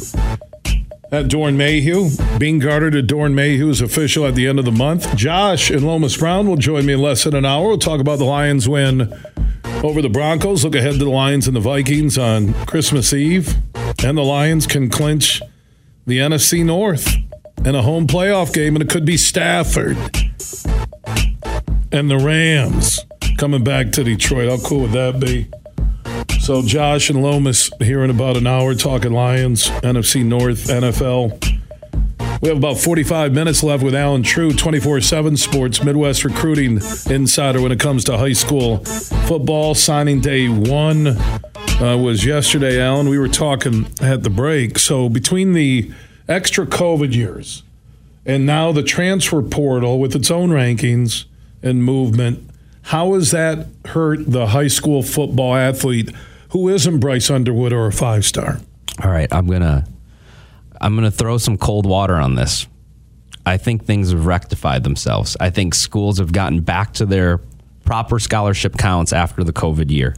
at Doeren Mayhew. Beene Garter to Doeren Mayhew is official at the end of the month. Josh and Lomas Brown will join me in less than an hour. We'll talk about the Lions win over the Broncos, look ahead to the Lions and the Vikings on Christmas Eve, and the Lions can clinch the NFC North in a home playoff game, and it could be Stafford and the Rams coming back to Detroit. How cool would that be? So Josh and Lomas here in about an hour talking Lions, NFC North, NFL. We have about 45 minutes left with Allen Trieu, 24 7 Sports, Midwest Recruiting Insider when it comes to high school football. Signing day one uh, was yesterday, Allen. We were talking at the break. So between the extra COVID years and now the transfer portal with its own rankings and movement, how has that hurt the high school football athlete who isn't Bryce Underwood or a five star? All right, I'm gonna I'm gonna throw some cold water on this. I think things have rectified themselves. I think schools have gotten back to their proper scholarship counts after the COVID year.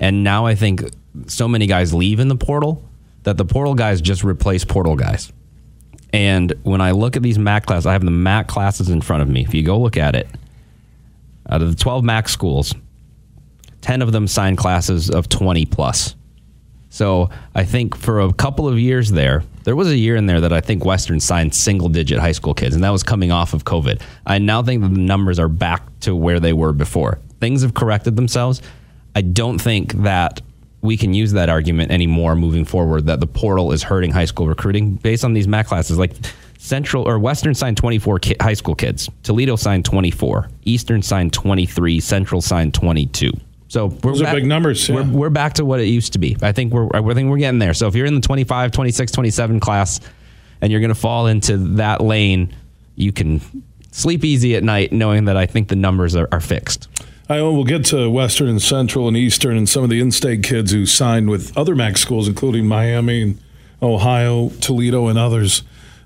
And now I think so many guys leave in the portal that the portal guys just replace portal guys. And when I look at these MAC classes, I have the MAC classes in front of me. If you go look at it, out of the 12 MAC schools, 10 of them signed classes of 20 plus. So I think for a couple of years there, there was a year in there that I think Western signed single digit high school kids, and that was coming off of COVID. I now think the numbers are back to where they were before. Things have corrected themselves. I don't think that we can use that argument anymore moving forward that the portal is hurting high school recruiting based on these MAC classes. Like Central or Western signed 24 ki- high school kids, Toledo signed 24, Eastern signed 23, Central signed 22. So we're Those are back, big numbers, yeah. We're, we're back to what it used to be. I think we're I think we're getting there. So if you're in the 25, 26, 27 class and you're going to fall into that lane, you can sleep easy at night knowing that I think the numbers are, are fixed. I will get to Western and Central and Eastern and some of the in-state kids who signed with other MAC schools, including Miami and Ohio, Toledo, and others.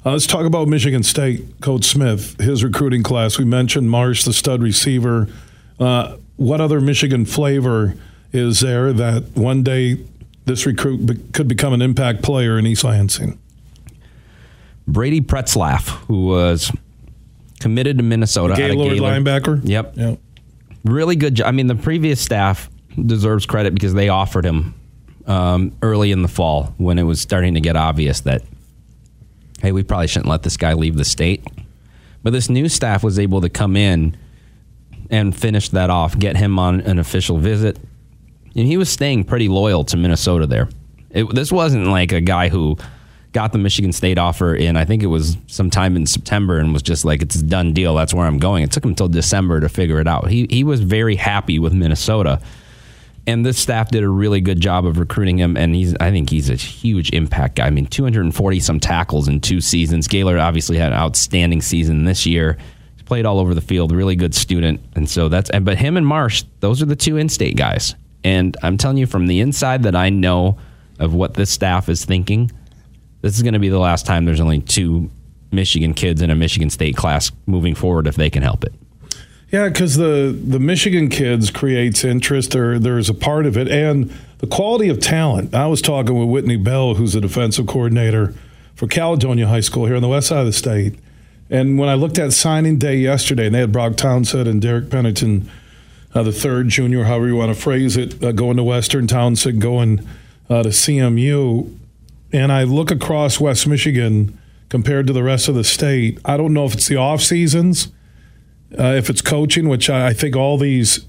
Uh, let's talk about Michigan State. Coach Smith, his recruiting class. We mentioned Marsh, the stud receiver. Uh, what other Michigan flavor is there that one day this recruit be- could become an impact player in East Lansing? Brady Pretzlaff, who was committed to Minnesota, Gaylord Gaylord. linebacker. Yep. Yep. really good. jo- I mean, the previous staff deserves credit because they offered him um, early in the fall when it was starting to get obvious that, hey, we probably shouldn't let this guy leave the state. But this new staff was able to come in and finish that off, get him on an official visit. And he was staying pretty loyal to Minnesota there. It, this wasn't like a guy who got the Michigan State offer in, I think it was sometime in September, and was just like, it's a done deal. That's where I'm going. It took him until December to figure it out. He, he was very happy with Minnesota. And this staff did a really good job of recruiting him, and he's I think he's a huge impact guy. I mean, 240 some tackles in two seasons. Gaylord obviously had an outstanding season this year. He's played all over the field, really good student, and so that's. But him and Marsh, those are the two in-state guys. And I'm telling you from the inside that I know of what this staff is thinking this is going to be the last time there's only two Michigan kids in a Michigan State class moving forward if they can help it. Yeah, because the the Michigan kids creates interest. There, there's a part of it, and the quality of talent. I was talking with Whitney Bell, who's the defensive coordinator for Caledonia High School here on the west side of the state. And when I looked at signing day yesterday, and they had Brock Townsend and Derek Pennington, uh, the third junior, however you want to phrase it, uh, going to Western Townsend, going uh, to CMU and I look across West Michigan compared to the rest of the state, I don't know if it's the off seasons, uh, if it's coaching, which I, I, think all these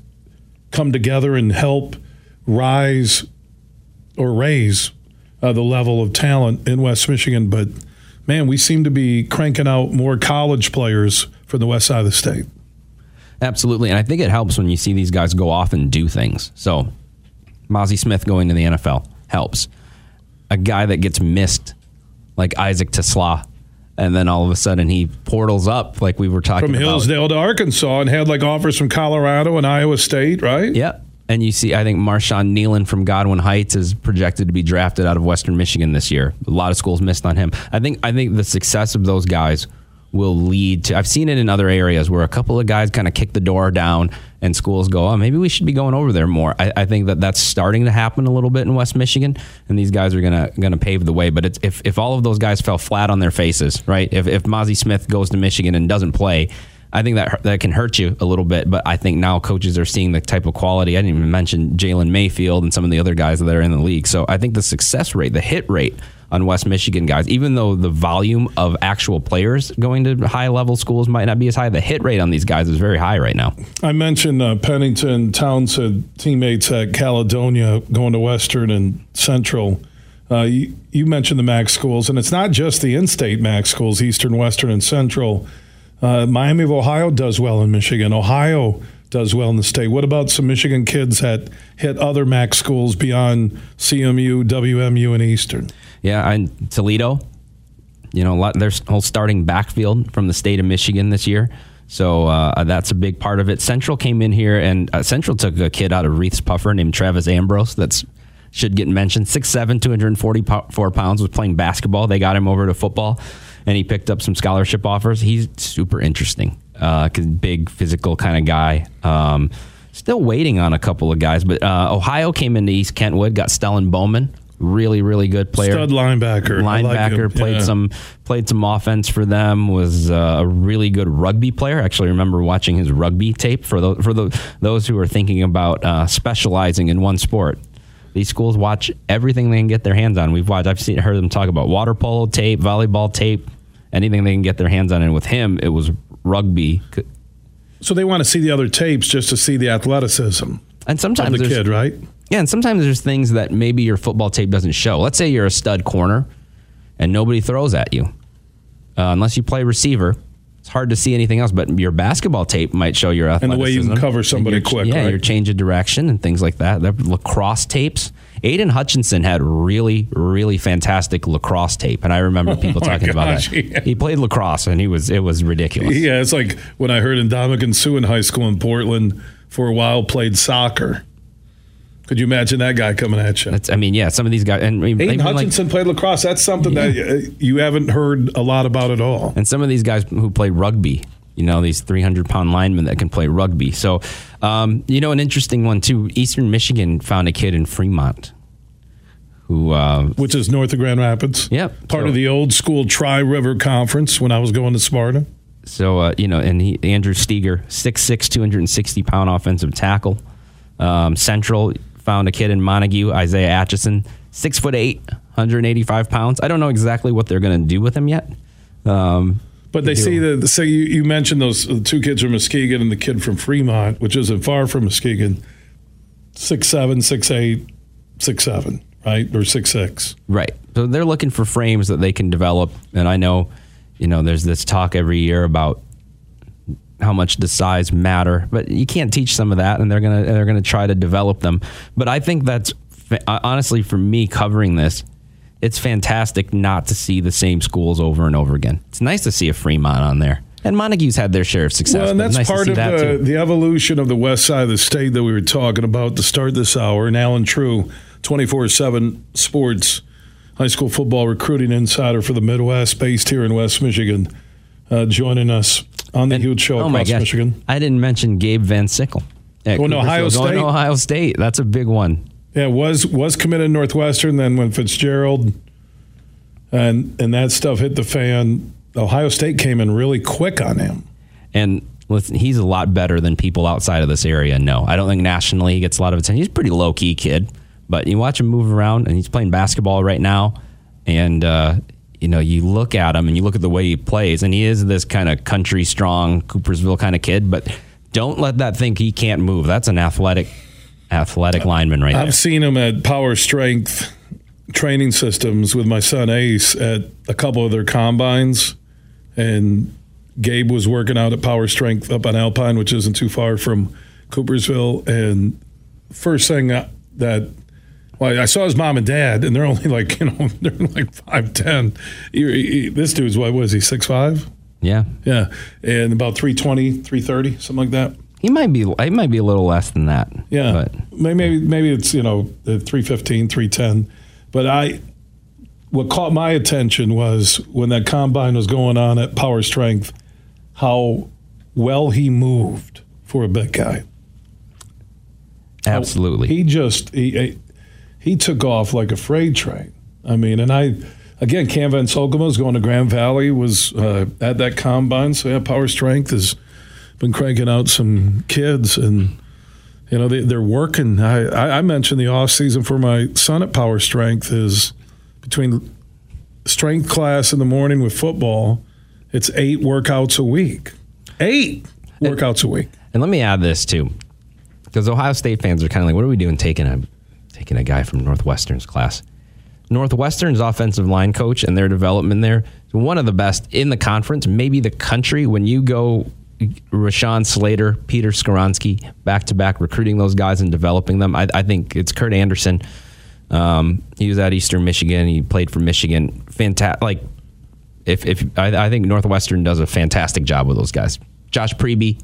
come together and help rise or raise uh, the level of talent in West Michigan. But man, we seem to be cranking out more college players for the west side of the state. Absolutely, and I think it helps when you see these guys go off and do things. So, Mazi Smith going to the NFL helps a guy that gets missed, like Isaac TeSlaa, and then all of a sudden he portals up, like we were talking from about. Hillsdale to Arkansas, and had like offers from Colorado and Iowa State, right? Yep. And you see, I think Marshawn Kneeland from Godwin Heights is projected to be drafted out of Western Michigan this year. A lot of schools missed on him. I think I think the success of those guys will lead to. I've seen it in other areas where a couple of guys kind of kick the door down and schools go, oh, maybe we should be going over there more. I, I, think that that's starting to happen a little bit in West Michigan, and these guys are gonna gonna pave the way. But if if all of those guys fell flat on their faces, right? If if Mazi Smith goes to Michigan and doesn't play. I think that that can hurt you a little bit, but I think now coaches are seeing the type of quality. I didn't even mention Jalen Mayfield and some of the other guys that are in the league. So I think the success rate, the hit rate on West Michigan guys. Even though the volume of actual players going to high level schools might not be as high, the hit rate on these guys is very high right now. I mentioned uh, Pennington Townsend teammates at Caledonia going to Western and Central. Uh, you, you, mentioned the MAC schools, and it's not just the in-state MAC schools, Eastern, Western, and Central. Uh, Miami of Ohio does well in Michigan. Ohio does well in the state. What about some Michigan kids that hit other MAC schools beyond CMU, WMU, and Eastern? Yeah, and Toledo. You know, lot, there's whole starting backfield from the state of Michigan this year. So uh, that's a big part of it. Central came in here, and uh, Central took a kid out of Reeths-Puffer named Travis Ambrose. That's should get mentioned. 6'7", 244 pounds, was playing basketball. They got him over to football, and he picked up some scholarship offers. He's super interesting, uh, big physical kind of guy. Um, still waiting on a couple of guys, but uh, Ohio came into East Kentwood, got Stellan Bowman, really really good player. Stud linebacker. Linebacker like played yeah. some played some offense for them. Was uh, a really good rugby player. Actually, remember watching his rugby tape for those for the, those who are thinking about uh, specializing in one sport. These schools watch everything they can get their hands on. We've watched. I've seen heard them talk about water polo tape, volleyball tape, anything they can get their hands on. And with him, it was rugby. So they want to see the other tapes just to see the athleticism. And sometimes the kid, right? Yeah, and sometimes there's things that maybe your football tape doesn't show. Let's say you're a stud corner and nobody throws at you. Uh, unless you play receiver, it's hard to see anything else. But your basketball tape might show your athleticism. And the way you can cover somebody quick. Yeah, right? your change of direction and things like that. The lacrosse tapes. Aidan Hutchinson had really, really fantastic lacrosse tape, and I remember oh people oh talking gosh, about that. Yeah. He played lacrosse, and he was it was ridiculous. Yeah, it's like when I heard Ndamukong Suh in high school in Portland for a while played soccer could you imagine that guy coming at you? That's, I mean, yeah, some of these guys. And Aidan Hutchinson like, played lacrosse. That's something yeah. that you haven't heard a lot about at all. And some of these guys who play rugby, you know, these 300 pound linemen that can play rugby. So, um, you know, an interesting one too. Eastern Michigan found a kid in Fremont who, uh, which is north of Grand Rapids. Yep, part so, of the old school Tri River Conference when I was going to Sparta. So, uh, you know, and he, Andrew Steger, 6'6", 260 pound offensive tackle. Um, Central found a kid in Montague, Isaiah Atchison, six foot eight, 185 pounds. I don't know exactly what they're going to do with him yet. Um, but they see the say you, you mentioned those two kids from Muskegon and the kid from Fremont, which isn't far from Muskegon, six seven, six eight, six seven. right? Or six six. Right. So they're looking for frames that they can develop. And I know, you know, there's this talk every year about how much does size matter, but you can't teach some of that, and they're gonna they're gonna try to develop them. But I think that's honestly for me covering this. It's fantastic not to see the same schools over and over again. It's nice to see a Fremont on there. And Montague's had their share of success. Well, and that's nice part of the, the evolution of the west side of the state that we were talking about to start this hour. And Allen Trieu, 24 7 sports, high school football recruiting insider for the Midwest, based here in West Michigan, uh, joining us on the And- huge show oh my across gosh. Michigan. I didn't mention Gabe Van Sickle. at Going to. Ohio Going State? to Ohio State. That's a big one. Yeah, was was committed to Northwestern. Then when Fitzgerald and and that stuff hit the fan, Ohio State came in really quick on him. And listen, he's a lot better than people outside of this area know. I don't think nationally he gets a lot of attention. He's a pretty low key kid, but you watch him move around, and he's playing basketball right now. And uh, you know, you look at him and you look at the way he plays, and he is this kind of country strong Coopersville kind of kid. But don't let that think he can't move. That's an athletic, athletic lineman right there. I've seen him at Power Strength training systems with my son Ace at a couple of their combines, and Gabe was working out at Power Strength up on Alpine, which isn't too far from Coopersville. And first thing that well, I saw his mom and dad, and they're only like you know they're like five ten. This dude's what was he six five? Yeah, Yeah, and about 320, 330, something like that. he might be. He might be a little less than that. Yeah, but maybe maybe it's you know the 315, 310. But I, what caught my attention was when that combine was going on at Power Strength, how well he moved for a big guy. absolutely. He just he he took off like a freight train. I mean, and I again, Cam Van was going to Grand Valley, was uh, at that combine. So yeah, Power Strength has been cranking out some kids, and you know they, they're working. I, I, mentioned the off season for my son at Power Strength is between strength class in the morning with football. It's eight workouts a week. Eight workouts a week. And let me add this too, because Ohio State fans are kind of like, "What are we doing taking a taking a guy from Northwestern's class?" Northwestern's offensive line coach and their development there is one of the best in the conference, maybe the country. When you go, Rashawn Slater, Peter Skoronski, back to back, recruiting those guys and developing them. I, I think it's Kurt Anderson. Um, he was at Eastern Michigan. He played for Michigan. Fantastic. Like if if I, I think Northwestern does a fantastic job with those guys. Josh Priebe,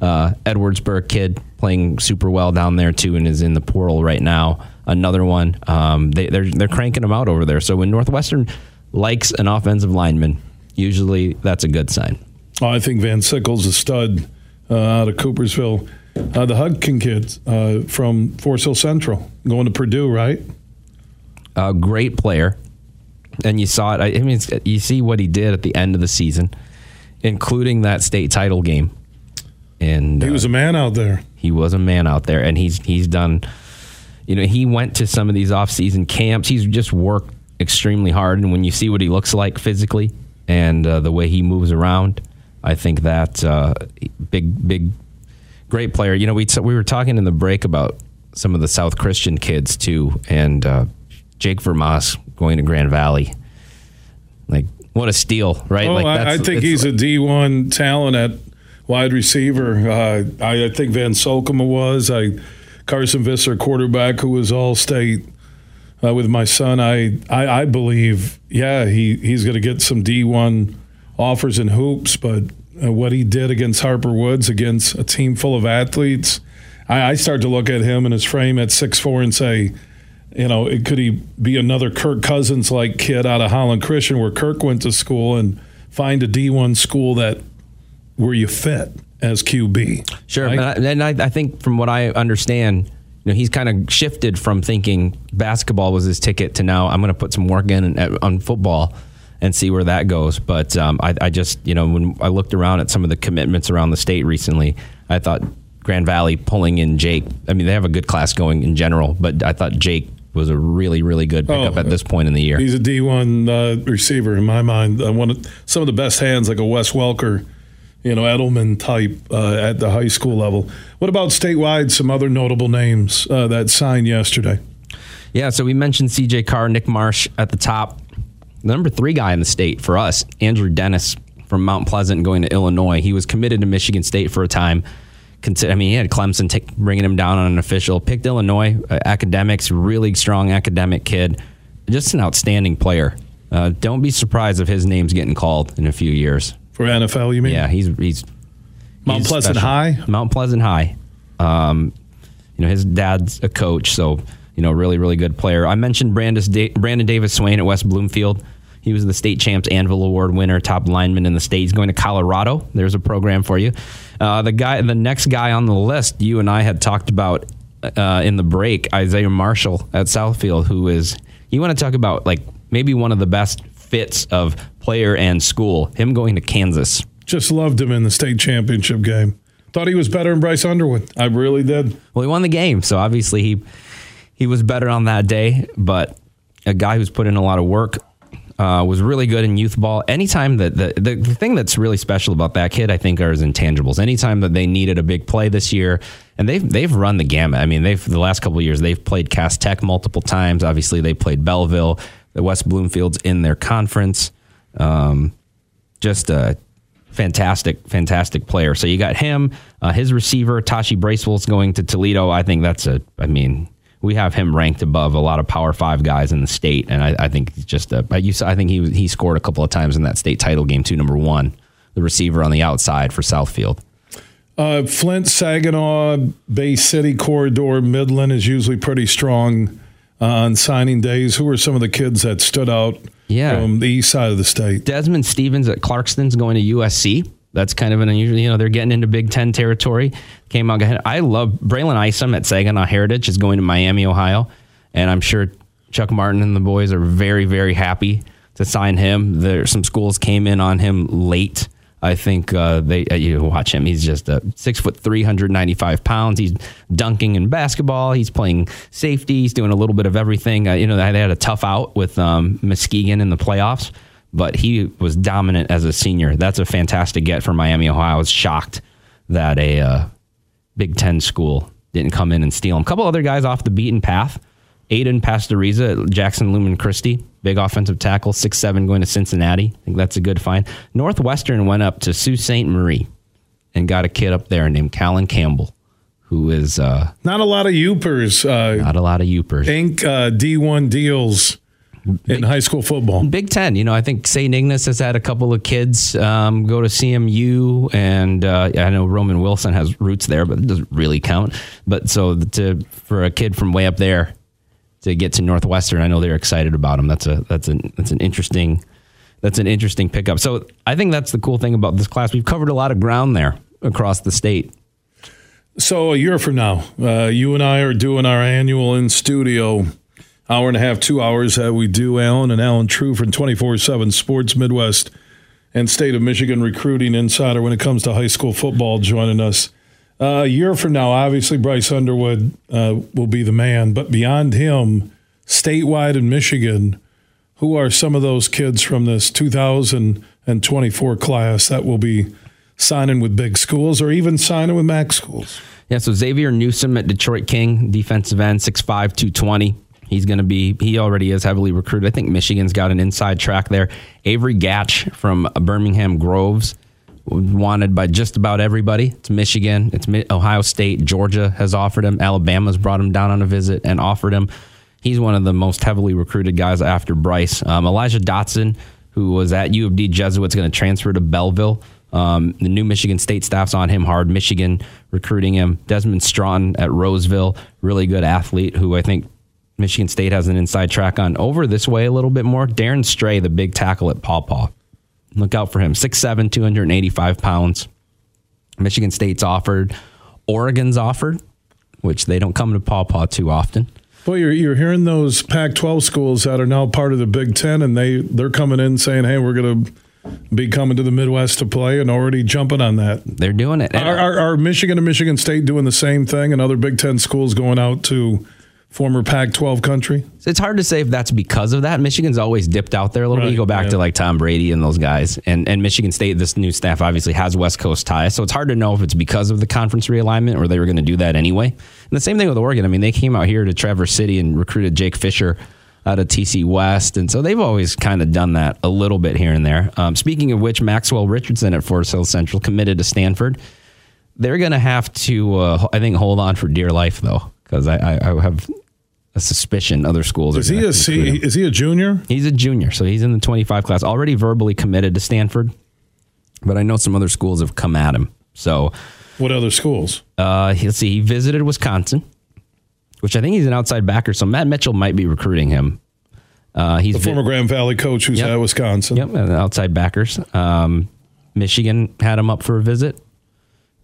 uh, Edwardsburg kid, playing super well down there too, and is in the portal right now. Another one. Um, they, they're they're cranking them out over there. So when Northwestern likes an offensive lineman, usually that's a good sign. Oh, I think Van Sickle's a stud uh, out of Coopersville. Uh, the Hudkin kid uh, from Forest Hill Central going to Purdue, right? a great player, and you saw it. I mean, you see what he did at the end of the season, including that state title game. And He uh, was a man out there. he was a man out there, and he's he's done. You know, he went to some of these off-season camps. He's just worked extremely hard, and when you see what he looks like physically and uh, the way he moves around, I think that uh, big, big, great player. You know, we we were talking in the break about some of the South Christian kids too, and uh, Jake Vermas going to Grand Valley. Like, what a steal, right? Oh, like I, I think he's a D1 talent at wide receiver. Uh, I, I think Van Solkema was. I Carson Visser, quarterback, who was all state uh, with my son. I, I, I believe, yeah, he, he's going to get some D1 offers and hoops, but uh, what he did against Harper Woods, against a team full of athletes, I, I start to look at him and his frame at six four and say, you know, it, could he be another Kirk Cousins like kid out of Holland Christian where Kirk went to school and find a D1 school that where you fit as QB? Sure, right? and, I, and I, I think from what I understand, you know, he's kind of shifted from thinking basketball was his ticket to now I'm going to put some work in at, on football and see where that goes. But um, I, I just, you know, when I looked around at some of the commitments around the state recently, I thought Grand Valley pulling in Jake. I mean, they have a good class going in general, but I thought Jake was a really, really good pickup Oh, at this point in the year. He's a D1 uh, receiver in my mind. Uh, one of, some of the best hands, like a Wes Welker, you know, Edelman type uh, at the high school level. What about statewide? Some other notable names uh, that signed yesterday. Yeah, so we mentioned CJ Carr, Nick Marsh at the top. The number three guy in the state for us, Andrew Dennis from Mount Pleasant going to Illinois. He was committed to Michigan State for a time. I mean, he had Clemson take, bringing him down on an official. Picked Illinois uh, academics, really strong academic kid, just an outstanding player. Uh, don't be surprised if his name's getting called in a few years for NFL. You mean? Yeah, he's he's Mount he's Pleasant special. High. Mount Pleasant High. Um, you know, his dad's a coach, so you know, really, really good player. I mentioned Brandis da- Brandon Davis Swain at West Bloomfield. He was the state champs Anvil Award winner, top lineman in the state. He's going to Colorado. There's a program for you. Uh, the guy, the next guy on the list, you and I had talked about uh, in the break, Isaiah Marshall at Southfield, who is you want to talk about like maybe one of the best fits of player and school. Him going to Kansas. Just loved him in the state championship game. Thought he was better than Bryce Underwood. I really did. Well, he won the game, so obviously he he was better on that day. But a guy who's put in a lot of work uh, was really good in youth ball. Anytime that the, the the thing that's really special about that kid, I think, are his intangibles. Anytime that they needed a big play this year, and they've they've run the gamut. I mean, they've the last couple of years they've played Cass Tech multiple times. Obviously, they played Belleville. The West Bloomfield's in their conference. Um, just a fantastic, fantastic player. So you got him, uh, his receiver Tashi Bracewell's going to Toledo. I think that's a. I mean, we have him ranked above a lot of Power Five guys in the state, and I, I think just a. I used. I think he he scored a couple of times in that state title game too. Number one, the receiver on the outside for Southfield. Uh, Flint, Saginaw, Bay City corridor, Midland is usually pretty strong Uh, on signing days. Who are some of the kids that stood out Yeah. from the east side of the state? Desmond Stevens at Clarkston's going to USC. That's kind of an unusual, you know, they're getting into Big Ten territory. Came out ahead. I love Braylon Isom at Saginaw Heritage is going to Miami, Ohio. And I'm sure Chuck Martin and the boys are very, very happy to sign him. There, some schools came in on him late. I think uh, they uh, you watch him. He's just a six foot three hundred ninety five pounds. He's dunking in basketball. He's playing safety. He's doing a little bit of everything. Uh, you know they had a tough out with um, Muskegon in the playoffs, but he was dominant as a senior. That's a fantastic get for Miami, Ohio. I was shocked that a uh, Big Ten school didn't come in and steal him. A couple other guys off the beaten path. Aiden Pastoriza Jackson Lumen Christi, big offensive tackle, six seven, going to Cincinnati. I think that's a good find. Northwestern went up to Sault Ste. Marie and got a kid up there named Callan Campbell, who is uh, Not a lot of Yoopers. Uh, not a lot of Yoopers. Inc. Uh, D1 deals in high school football. Big Ten, you know, I think St. Ignace has had a couple of kids um, go to CMU, and uh, I know Roman Wilson has roots there, but it doesn't really count. But so to for a kid from way up there to get to Northwestern, I know they're excited about him. That's a that's an that's an interesting that's an interesting pickup. So I think that's the cool thing about this class. We've covered a lot of ground there across the state. So a year from now, uh, you and I are doing our annual in studio hour and a half, two hours that we do. Allen and Allen Trieu from 24 7 Sports Midwest and State of Michigan recruiting insider when it comes to high school football joining us. Uh, a year from now, obviously, Bryce Underwood uh, will be the man, but beyond him, statewide in Michigan, who are some of those kids from this 2024 class that will be signing with big schools or even signing with MAC schools? Yeah, so Xavier Newsom at Detroit King, defensive end, 6'5, 220. He's going to be, he already is heavily recruited. I think Michigan's got an inside track there. Avery Gatch from Birmingham Groves, wanted by just about everybody. It's Michigan, it's Ohio State, Georgia has offered him, Alabama's brought him down on a visit and offered him. He's one of the most heavily recruited guys after Bryce. Um, Elijah Dotson, who was at U of D Jesuits, going to transfer to Belleville. Um, the new Michigan State staff's on him hard. Michigan recruiting him. Desmond Strawn at Roseville, really good athlete who I think Michigan State has an inside track on. Over this way a little bit more, Darren Stray, the big tackle at Paw Paw. Look out for him. 6'7, 285 pounds. Michigan State's offered. Oregon's offered, which they don't come to Paw Paw too often. Boy, you're, you're hearing those Pac-12 schools that are now part of the Big Ten, and they they're coming in saying, "Hey, we're going to be coming to the Midwest to play," and already jumping on that. They're doing it. Are, are, are Michigan and Michigan State doing the same thing, and other Big Ten schools going out to former Pac 12 country. It's hard to say if that's because of that. Michigan's always dipped out there a little Right, bit. You go back yeah. to like Tom Brady and those guys, and and Michigan State. This new staff obviously has West Coast ties, so it's hard to know if it's because of the conference realignment or they were going to do that anyway. And the same thing with Oregon. I mean, they came out here to Traverse City and recruited Jake Fisher out of TC West, and so they've always kind of done that a little bit here and there. Um, speaking of which, Maxwell Richardson at Forest Hill Central committed to Stanford. They're going to have to, uh, I think, hold on for dear life though, because I, I, I have a suspicion other schools are. Is he gonna a. C, is he a junior? He's a junior, so he's in the 25 class, already verbally committed to Stanford. But I know some other schools have come at him. So What other schools? uh, let's see. He visited Wisconsin, which I think he's an outside backer. So Matt Mitchell might be recruiting him. Uh, he's The vi- former Grand Valley coach who's Yep. at Wisconsin. Yep, and outside backers. Um, Michigan had him up for a visit.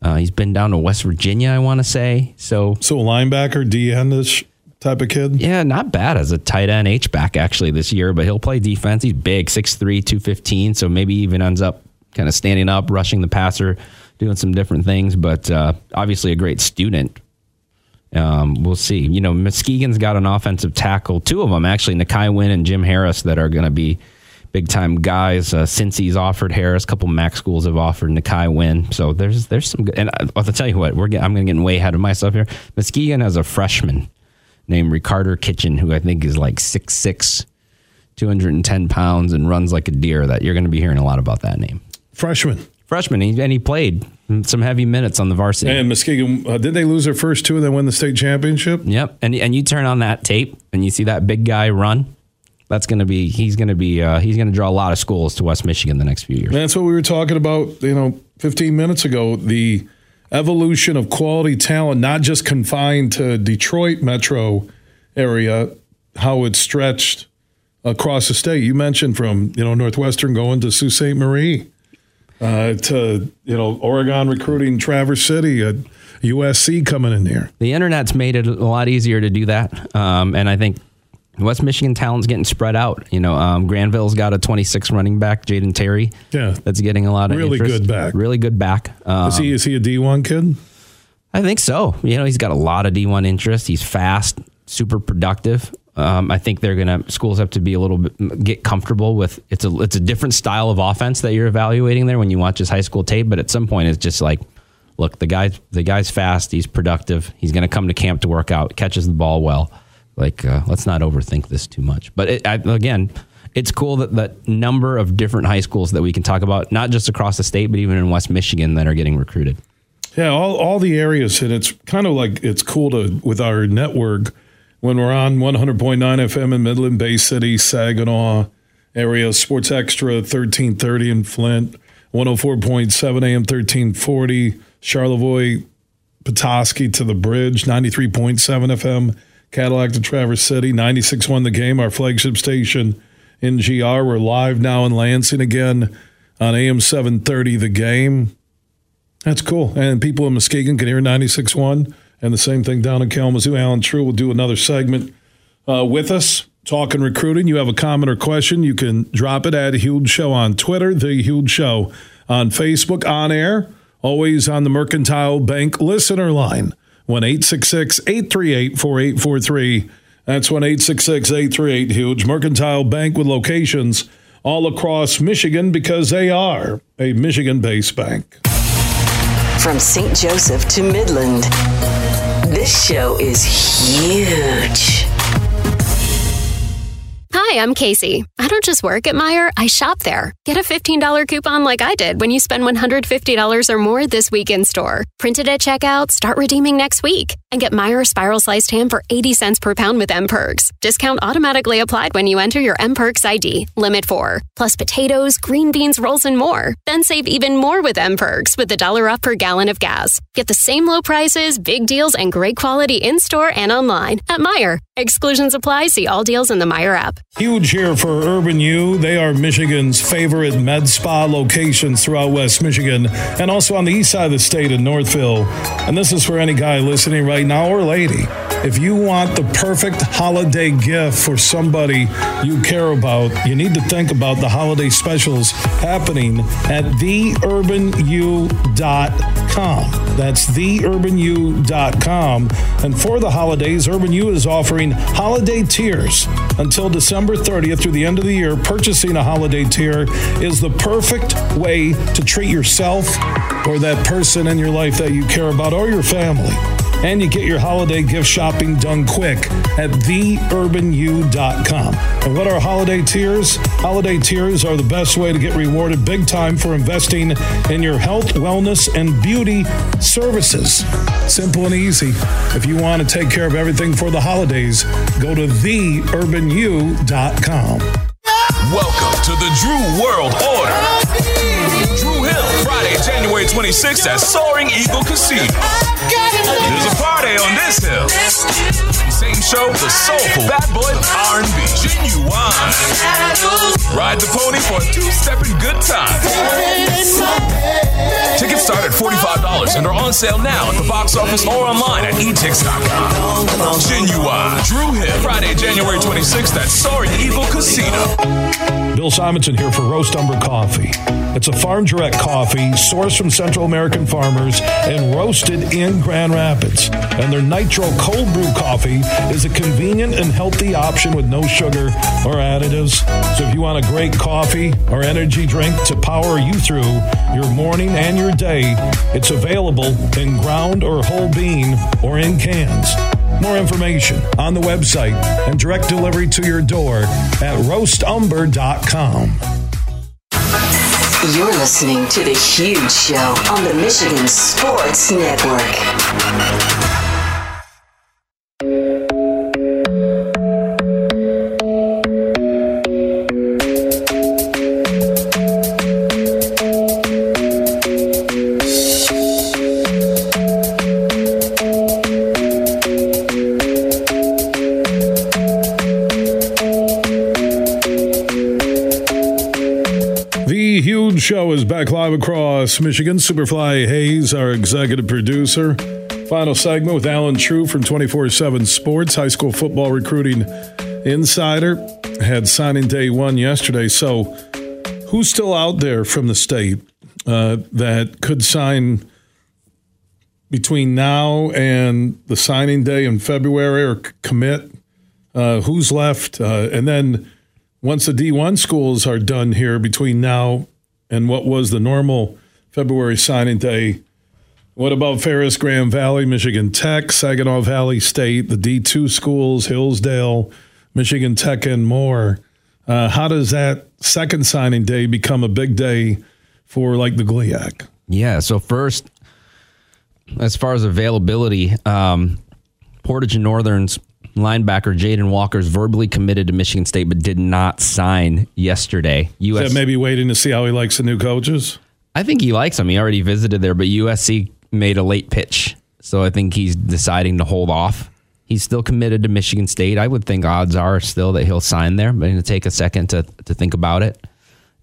Uh, he's been down to West Virginia, I want to say. So So a linebacker, D endish type of kid. Yeah, not bad as a tight end H back actually this year, but he'll play defense. He's big, 6'3, 215, so maybe even ends up kind of standing up, rushing the passer, doing some different things, but uh, obviously a great student. Um, we'll see. You know, Muskegon's got an offensive tackle, two of them actually, Nakai Wynn and Jim Harris, that are going to be big time guys. Uh, since he's offered Harris, a couple Mac schools have offered Nakai Win. So there's there's some good. And I- I'll tell you what, we're get, I'm going to get way ahead of myself here. Muskegon has a freshman named Ricardo Kitchen, who I think is like 6'6, 210 pounds, and runs like a deer. That you're going to be hearing a lot about that name. Freshman. Freshman, he- and he played some heavy minutes on the varsity. And Muskegon, uh, did they lose their first two and then win the state championship? Yep, and and you turn on that tape and you see that big guy run. That's going to be he's going to be uh, he's going to draw a lot of schools to West Michigan the next few years. That's what we were talking about, you know, 15 minutes ago. The evolution of quality talent, not just confined to Detroit metro area, how it's stretched across the state. You mentioned from, you know, Northwestern going to Sault Ste. Marie, uh, to, you know, Oregon recruiting Traverse City, uh, USC coming in here. The internet's made it a lot easier to do that, um, and I think West Michigan talent's getting spread out. You know, um, Grandville's got a 26 running back, Jaden Terry. Yeah. that's getting a lot of Really interest. good back. Really good back. Um, Is he, is he a D1 kid? I think so. You know, he's got a lot of D1 interest. He's fast, super productive. Um, I think they're gonna schools have to be a little bit get comfortable with it's a it's a different style of offense that you're evaluating there when you watch his high school tape. But at some point, it's just like, look, the guy's the guy's fast. He's productive. He's gonna come to camp to work out. Catches the ball well. Like, uh, let's not overthink this too much. But it, I, again, it's cool that the number of different high schools that we can talk about, not just across the state, but even in West Michigan, that are getting recruited. Yeah, all, all the areas, and it's kind of like it's cool to with our network when we're on 100.9 FM in Midland, Bay City, Saginaw area, Sports Extra 1330 in Flint, 104.7 AM 1340, Charlevoix, Petoskey to the Bridge, 93.7 FM, Cadillac to Traverse City, 96 won The Game, our flagship station in GR. We're live now in Lansing again on AM 730 The Game. That's cool. And people in Muskegon can hear 96 1 And the same thing down in Kalamazoo. Allen Trieu will do another segment uh, with us, talking recruiting. You have a comment or question, you can drop it at Huge Show on Twitter, The Huge Show on Facebook, on air, always on the Mercantile Bank listener line, 1 838 4843. That's 1 838 Huge. Mercantile Bank with locations all across Michigan because they are a Michigan based bank. From St. Joseph to Midland, this show is huge. Hi, I'm Casey. I don't just work at Meijer, I shop there. Get a $15 coupon like I did when you spend $150 or more this week in store. Print it at checkout, start redeeming next week, and get Meijer spiral sliced ham for 80 cents per pound with mPerks. Discount automatically applied when you enter your mPerks ID, limit 4. Plus potatoes, green beans, rolls, and more. Then save even more with mPerks with a dollar off per gallon of gas. Get the same low prices, big deals, and great quality in store and online at Meijer. Exclusions apply. See all deals in the Meijer app. Huge here for Urban You. They are Michigan's favorite med spa locations throughout West Michigan and also on the east side of the state in Northville. And this is for any guy listening right now or lady. If you want the perfect holiday gift for somebody you care about, you need to think about the holiday specials happening at theurbanyou.com. That's theurbanyou.com. And for the holidays, Urban You is offering offering holiday tiers until December 30th through the end of the year. Purchasing a holiday tier is the perfect way to treat yourself or that person in your life that you care about or your family. And you get your holiday gift shopping done quick at theurbanyou.com. And what are holiday tiers? Holiday tiers are the best way to get rewarded big time for investing in your health, wellness, and beauty services. Simple and easy. If you want to take care of everything for the holidays, go to theurbanyou.com. Welcome to the Dru World Order. Dru Hill, January 26th at Soaring Eagle Casino. There's a party on this hill. Same show, the soulful bad boy R&B, Ginuwine. Ride the pony for a two-stepping good time. Tickets start at $45 and are on sale now at the box office or online at etix.com. Ginuwine, Dru Hill, Friday, January 26th at Soaring Eagle Casino. Bill Simonson here for Roast Umber Coffee. It's a farm direct coffee sourced from Central American farmers and roasted in Grand Rapids. And their Nitro Cold Brew Coffee is a convenient and healthy option with no sugar or additives. So if you want a great coffee or energy drink to power you through your morning and your day, it's available in ground or whole bean or in cans. More information on the website and direct delivery to your door at roastumber.com. You're listening to The Huge Show on the Michigan Sports Network. Michigan. Superfly Hayes, our executive producer. Final segment with Allen Trieu from 24 7 Sports, high school football recruiting insider. Had signing day one yesterday. So, who's still out there from the state uh, that could sign between now and the signing day in February or commit? Uh, who's left? Uh, and then once the D1 schools are done here between now and what was the normal February signing day, what about Ferris, Grand Valley, Michigan Tech, Saginaw Valley State, the D2 schools, Hillsdale, Michigan Tech, and more? Uh, how does that second signing day become a big day for like the GLIAC? Yeah. So first, as far as availability, um, Portage and Northern's linebacker Jaden Walker's verbally committed to Michigan State, but did not sign yesterday. Is that maybe waiting to see how he likes the new coaches? I think he likes him. He already visited there, but USC made a late pitch, so I think he's deciding to hold off. He's still committed to Michigan State. I would think odds are still that he'll sign there, but it'll take a second to to think about it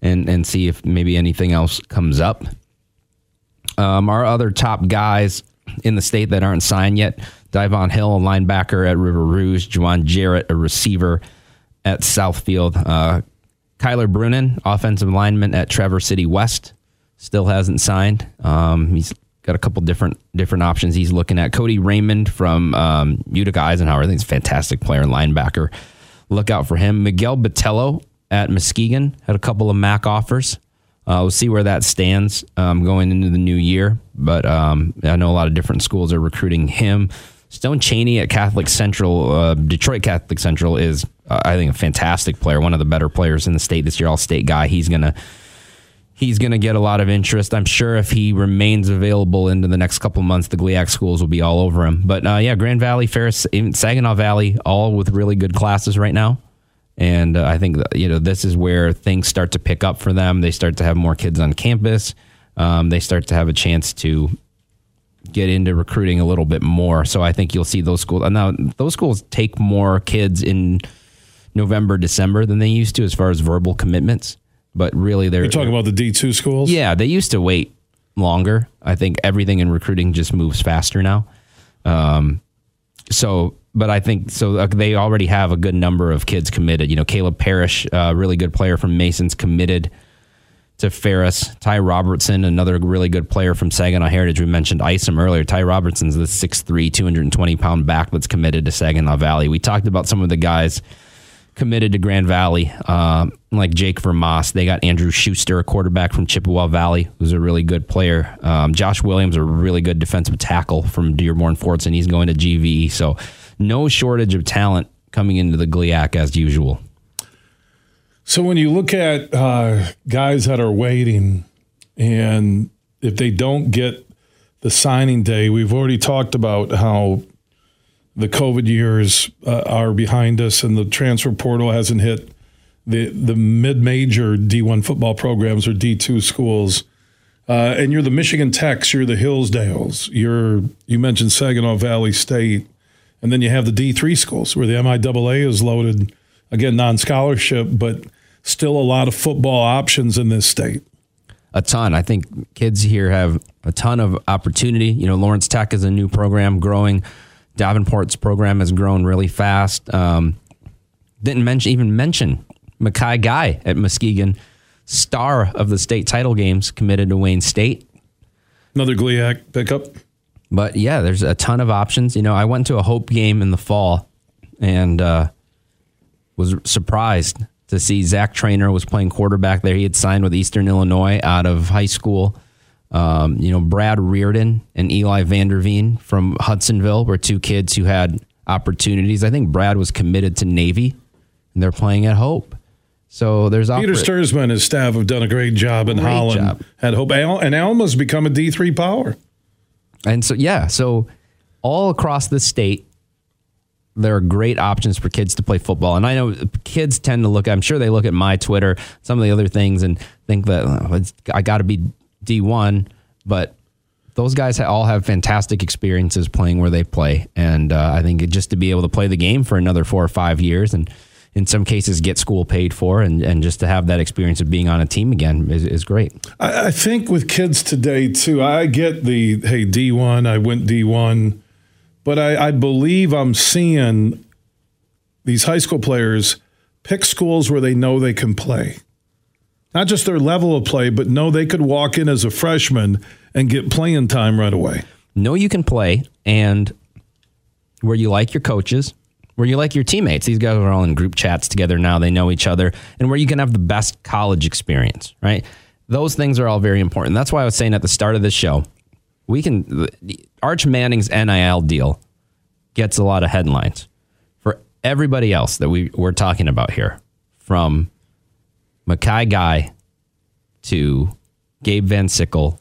and and see if maybe anything else comes up. Um, our other top guys in the state that aren't signed yet: Divon Hill, a linebacker at River Rouge; Juwan Jarrett, a receiver at Southfield; uh, Kyler Brunin, offensive lineman at Traverse City West, still hasn't signed. Um, he's got a couple different different options he's looking at. Cody Raymond from um, Utica Eisenhower, I think he's a fantastic player and linebacker. Look out for him. Miguel Botello at Muskegon had a couple of MAC offers. Uh, we'll see where that stands um, going into the new year. But um, I know a lot of different schools are recruiting him. Stone Cheney at Catholic Central, uh, Detroit Catholic Central is, uh, I think, a fantastic player, one of the better players in the state this year, all state guy. He's gonna he's gonna get a lot of interest. I'm sure if he remains available into the next couple months, the GLIAC schools will be all over him. But uh, yeah, Grand Valley, Ferris, even Saginaw Valley, all with really good classes right now. And uh, I think that, you know this is where things start to pick up for them. They start to have more kids on campus. Um, they start to have a chance to get into recruiting a little bit more. So I think you'll see those schools. And now those schools take more kids in November, December than they used to as far as verbal commitments. But really, they're You're talking about the D2 schools? yeah, they used to wait longer. I think everything in recruiting just moves faster now. Um, so, but I think so. They already have a good number of kids committed. You know, Caleb Parrish, uh, really good player from Mason's, committed to Ferris. Ty Robertson, another really good player from Saginaw Heritage. We mentioned Isom earlier. Ty Robertson's the 6'3", 220 pound back that's committed to Saginaw Valley. We talked about some of the guys committed to Grand Valley, uh, like Jake Vermoss. They got Andrew Schuster, a quarterback from Chippewa Valley, who's a really good player. Um, Josh Williams, a really good defensive tackle from Dearborn Forts, and he's going to GVE. So no shortage of talent coming into the GLIAC as usual. So when you look at uh, guys that are waiting, and if they don't get the signing day, we've already talked about how the COVID years uh, are behind us, and the transfer portal hasn't hit the the mid major D1 football programs or D2 schools. Uh, and you're the Michigan Techs, you're the Hillsdales, you're you mentioned Saginaw Valley State, and then you have the D3 schools where the MIAA is loaded again non scholarship, but still a lot of football options in this state. A ton. I think kids here have a ton of opportunity. You know, Lawrence Tech is a new program growing. Davenport's program has grown really fast. Um, didn't mention even mention M'Khi Guy at Muskegon, star of the state title games, committed to Wayne State. Another GLIAC pickup. But yeah, there's a ton of options. You know, I went to a Hope game in the fall and uh, was surprised to see Zach Trainer was playing quarterback there. He had signed with Eastern Illinois out of high school. Um, you know, Brad Reardon and Eli Vanderveen from Hudsonville were two kids who had opportunities. I think Brad was committed to Navy, and they're playing at Hope. So there's Peter oper- Stuursma and his staff have done a great job in great Holland job. at Hope, and Alma's become a D three power. And so yeah, so all across the state, there are great options for kids to play football. And I know kids tend to look, I'm sure they look at my Twitter, some of the other things, and think that oh, I got to be D1, but those guys all have fantastic experiences playing where they play. And uh, I think just to be able to play the game for another four or five years and in some cases get school paid for and, and just to have that experience of being on a team again is, is great. I, I think with kids today, too, I get the, hey, D1, I went D1 but I, I believe I'm seeing these high school players pick schools where they know they can play. Not just their level of play, but know they could walk in as a freshman and get playing time right away. Know you can play and where you like your coaches, where you like your teammates. These guys are all in group chats together now. They know each other, and where you can have the best college experience, right? Those things are all very important. That's why I was saying at the start of this show, we can Arch Manning's NIL deal gets a lot of headlines. For everybody else that we we're talking about here, from M'Khi Guy to Gabe Van Sickle,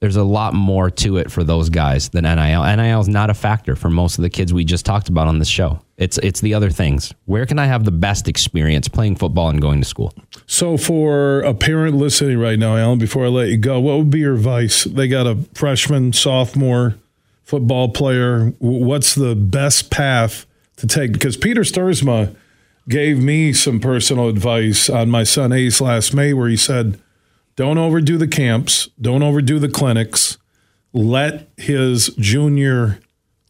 there's a lot more to it for those guys than NIL. NIL is not a factor for most of the kids we just talked about on this show. It's it's the other things. Where can I have the best experience playing football and going to school? So for a parent listening right now, Allen, before I let you go, what would be your advice? They got a freshman, sophomore football player. What's the best path to take? Because Peter Sturzma gave me some personal advice on my son Ace last May, where he said don't overdo the camps. Don't overdo the clinics. Let his junior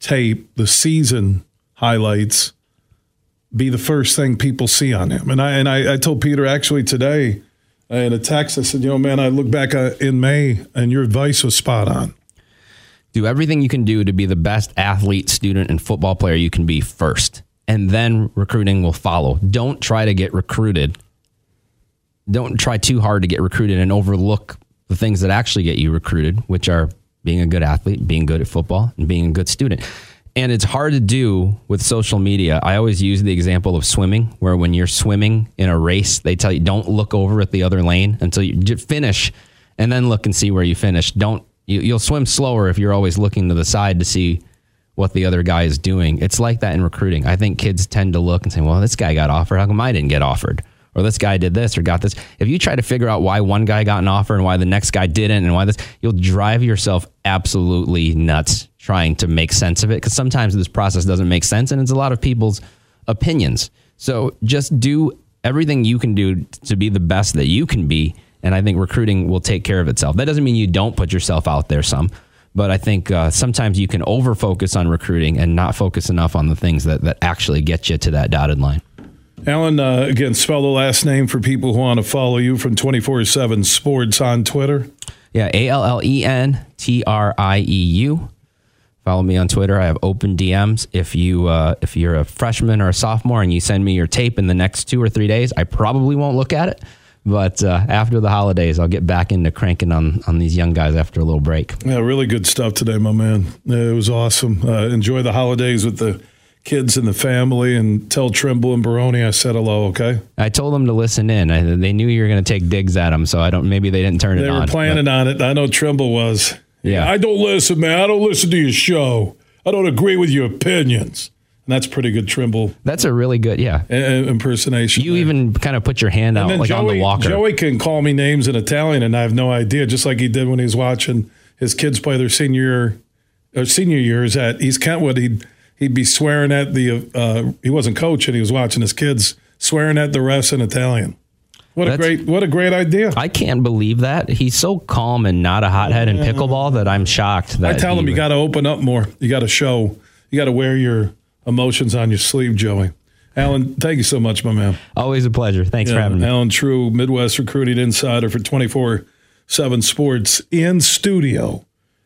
tape, the season highlights, be the first thing people see on him. And I and I, I told Peter actually today uh, in a text. I said, you know, man, I look back uh, in May, and your advice was spot on. Do everything you can do to be the best athlete, student, and football player you can be first, and then recruiting will follow. Don't try to get recruited don't try too hard to get recruited and overlook the things that actually get you recruited, which are being a good athlete, being good at football, and being a good student. And it's hard to do with social media. I always use the example of swimming, where when you're swimming in a race, they tell you don't look over at the other lane until you finish and then look and see where you finish. Don't you, you'll swim slower if you're always looking to the side to see what the other guy is doing. It's like that in recruiting. I think kids tend to look and say, "Well, this guy got offered. How come I didn't get offered?" or this guy did this or got this. If you try to figure out why one guy got an offer and why the next guy didn't and why this, you'll drive yourself absolutely nuts trying to make sense of it because sometimes this process doesn't make sense and it's a lot of people's opinions. So just do everything you can do to be the best that you can be. And I think recruiting will take care of itself. That doesn't mean you don't put yourself out there some, but I think uh, sometimes you can over focus on recruiting and not focus enough on the things that, that actually get you to that dotted line. Allen, uh, again, spell the last name for people who want to follow you from 24 7 Sports on Twitter. Yeah, A L L E N T R I E U. Follow me on Twitter. I have open DMs. If you uh, if you're a freshman or a sophomore and you send me your tape in the next two or three days, I probably won't look at it. But uh, after the holidays, I'll get back into cranking on on these young guys after a little break. Yeah, really good stuff today, my man. It was awesome. Uh, enjoy the holidays with the kids and the family, and tell Trimble and Baroni I said hello. Okay. I told them to listen in. I, they knew you were going to take digs at them, so I don't. Maybe they didn't turn they it on. They were planning but, on it. I know Trimble was. Yeah. I don't listen, man. I don't listen to your show. I don't agree with your opinions. And that's pretty good Trimble. That's a really good, yeah, impersonation. You there. even kind of put your hand out like Joey, on the walker. Joey can call me names in Italian, and I have no idea. Just like he did when he was watching his kids play their senior or senior years at East Kentwood. He'd he'd be swearing at the. Uh, he wasn't coaching; he was watching his kids swearing at the refs in Italian. What That's, a great what a great idea! I can't believe that he's so calm and not a hothead in pickleball that I'm shocked. That I tell him you got to open up more. You got to show. You got to wear your emotions on your sleeve, Joey. Allen, thank you so much, my man. Always a pleasure. Thanks yeah, for having me. Allen Trieu, Midwest Recruiting Insider for 24 7 Sports in studio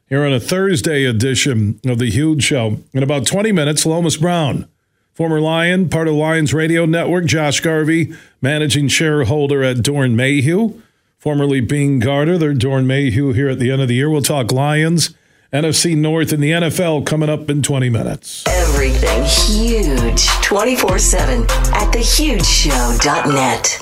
here on a Thursday edition of The Huge Show. In about 20 minutes, Lomas Brown, former Lion, part of Lions Radio Network, Josh Garvey, managing shareholder at Doeren Mayhew, formerly Beene Garter. They're Doeren Mayhew here at the end of the year. We'll talk Lions NFC North and the NFL coming up in 20 minutes. Everything huge 24 7 at thehugeshow.net.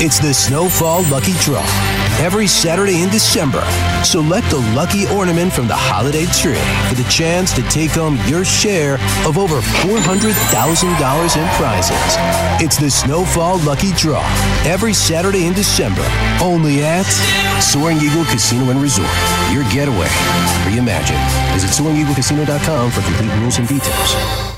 It's the Snowfall Lucky Draw every Saturday in December. Select a lucky ornament from the holiday tree for the chance to take home your share of over $400,000 in prizes. It's the Snowfall Lucky Draw every Saturday in December, only at Soaring Eagle Casino and Resort. Your getaway reimagined. Visit SoaringEagleCasino.com for complete rules and details.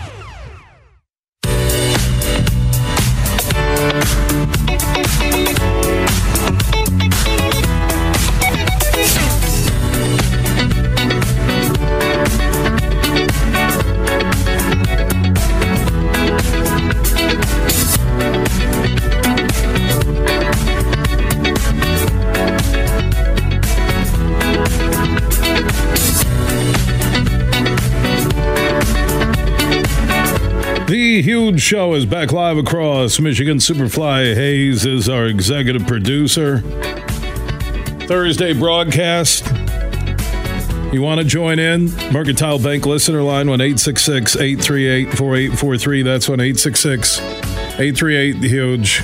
Huge Show is back live across Michigan. Superfly Hayes is our executive producer. Thursday broadcast. You want to join in? Mercantile Bank listener line 1 866 838 4843. That's 1 866 838 Huge.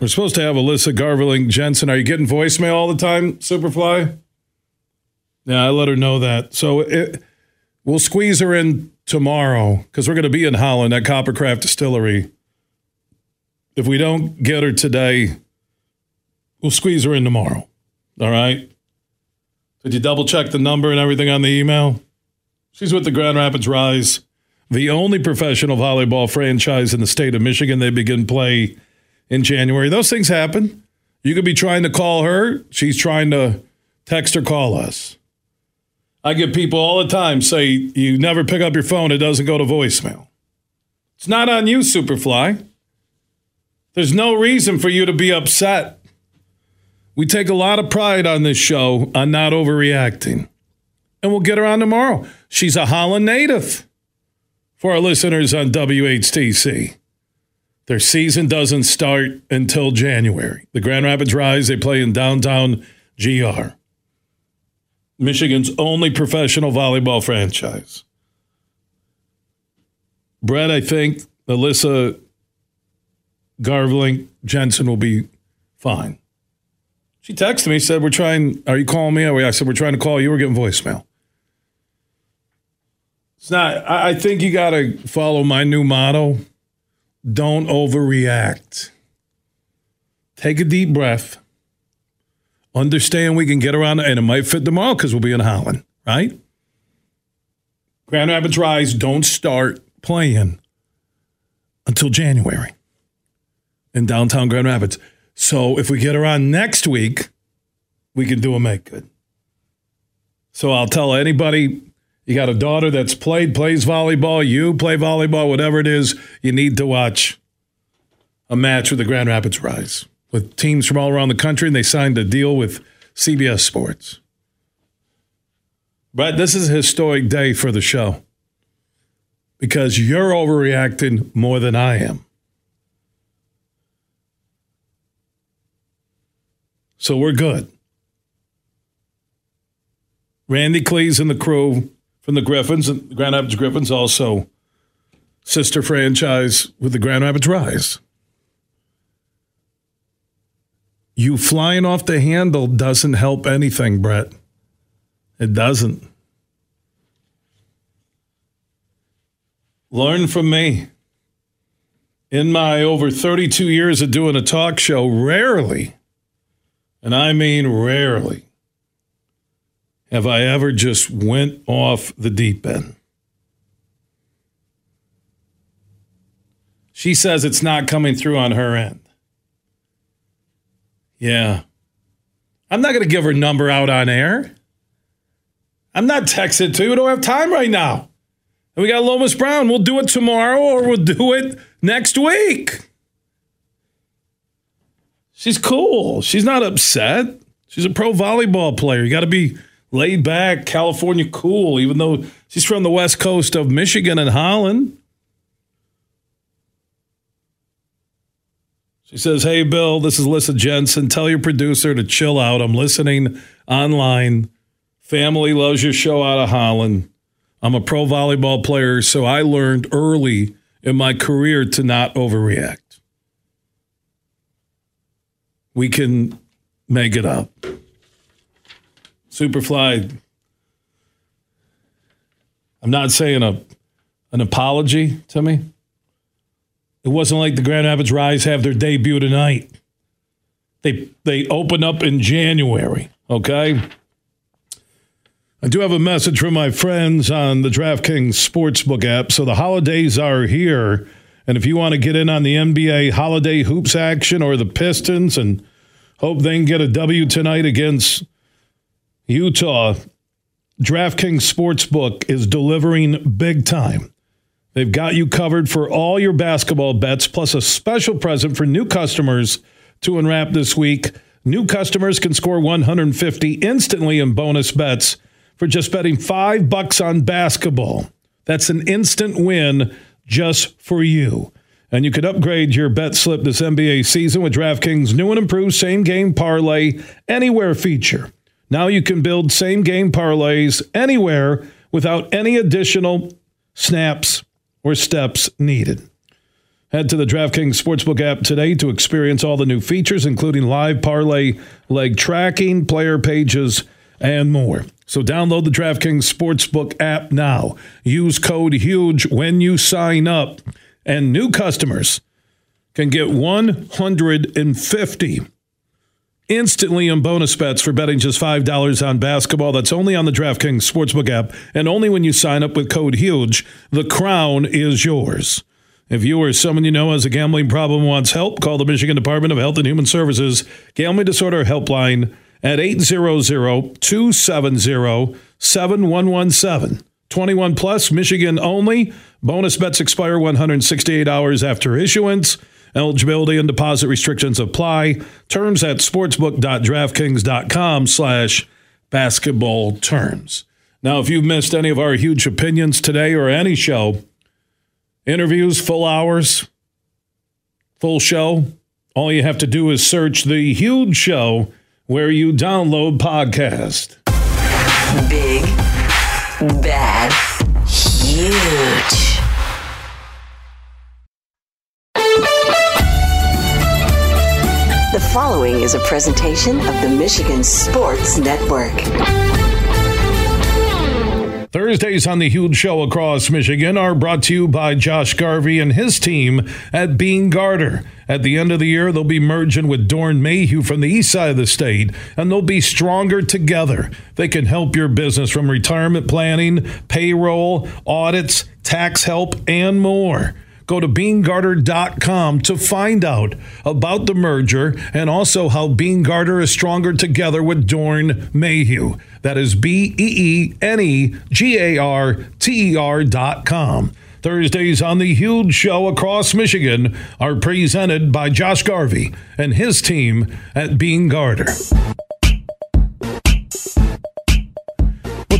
We're supposed to have Alyssa Garvelink Jensen. Are you getting voicemail all the time, Superfly? Yeah, I let her know that. So it, we'll squeeze her in tomorrow because we're going to be in Holland at Coppercraft Distillery. If we don't get her today, we'll squeeze her in tomorrow. All right? Did you double check the number and everything on the email? She's with the Grand Rapids Rise, the only professional volleyball franchise in the state of Michigan. They begin play in January. Those things happen. You could be trying to call her. She's trying to text or call us. I get people all the time say you never pick up your phone, it doesn't go to voicemail. It's not on you, Superfly. There's no reason for you to be upset. We take a lot of pride on this show on not overreacting. And we'll get her on tomorrow. She's a Holland native for our listeners on WHTC. Their season doesn't start until January. The Grand Rapids Rise, they play in downtown GR. Michigan's only professional volleyball franchise. Brett, I think Alyssa Garvelink Jensen will be fine. She texted me, said, We're trying, are you calling me? I said, We're trying to call you. We're getting voicemail. It's not, I think you got to follow my new motto don't overreact. Take a deep breath. Understand we can get around, and it might fit tomorrow because we'll be in Holland, right? Grand Rapids Rise don't start playing until January in downtown Grand Rapids. So if we get around next week, we can do a make good. So I'll tell anybody you got a daughter that's played, plays volleyball, you play volleyball, whatever it is, you need to watch a match with the Grand Rapids Rise with teams from all around the country, and they signed a deal with CBS Sports. But this is a historic day for the show because you're overreacting more than I am. So we're good. Randy Cleese and the crew from the Griffins and the Grand Rapids Griffins, also sister franchise with the Grand Rapids Rise. You flying off the handle doesn't help anything, Brett. It doesn't. Learn from me. In my over 32 years of doing a talk show, rarely, and I mean rarely, have I ever just went off the deep end. She says it's not coming through on her end. Yeah. I'm not going to give her number out on air. I'm not texting to you. We don't have time right now. And we got Lomas Brown. We'll do it tomorrow or we'll do it next week. She's cool. She's not upset. She's a pro volleyball player. You got to be laid back, California cool, even though she's from the west coast of Michigan and Holland. She says, Hey, Bill, this is Lisa Jensen. Tell your producer to chill out. I'm listening online. Family loves your show out of Holland. I'm a pro volleyball player, so I learned early in my career to not overreact. We can make it up. Superfly, I'm not saying a an apology to me. It wasn't like the Grand Rapids Rise have their debut tonight. They they open up in January, okay? I do have a message from my friends on the DraftKings Sportsbook app. So the holidays are here. And if you want to get in on the NBA holiday hoops action or the Pistons and hope they can get a W tonight against Utah, DraftKings Sportsbook is delivering big time. They've got you covered for all your basketball bets, plus a special present for new customers to unwrap this week. New customers can score 150 instantly in bonus bets for just betting five bucks on basketball. That's an instant win just for you. And you could upgrade your bet slip this NBA season with DraftKings' new and improved same game parlay anywhere feature. Now you can build same game parlays anywhere without any additional snaps or steps needed. Head to the DraftKings Sportsbook app today to experience all the new features, including live parlay leg tracking, player pages, and more. So download the DraftKings Sportsbook app now. Use code HUGE when you sign up, and new customers can get 150 instantly in bonus bets for betting just $5 on basketball. That's only on the DraftKings Sportsbook app and only when you sign up with code HUGE. The crown is yours. If you or someone you know has a gambling problem wants help, call the Michigan Department of Health and Human Services Gambling Disorder Helpline at 800-270-7117. 21 plus, Michigan only. Bonus bets expire 168 hours after issuance. Eligibility and deposit restrictions apply. Terms at sportsbook.draftkings.com slash basketball terms. Now, if you've missed any of our huge opinions today or any show, interviews, full hours, full show, all you have to do is search The Huge Show where you download podcast. Big, bad, huge. Following is a presentation of the Michigan Sports Network. Thursdays on the Huge Show across Michigan are brought to you by Josh Garvey and his team at Beene Garter. At the end of the year, they'll be merging with Doeren Mayhew from the east side of the state, and they'll be stronger together. They can help your business from retirement planning, payroll, audits, tax help, and more. Go to beenegarter.com to find out about the merger and also how Beene Garter is stronger together with Doeren Mayhew. That is B E E N E G A R T E R dot com. Thursdays on the Huge Show across Michigan are presented by Josh Garvey and his team at Beene Garter.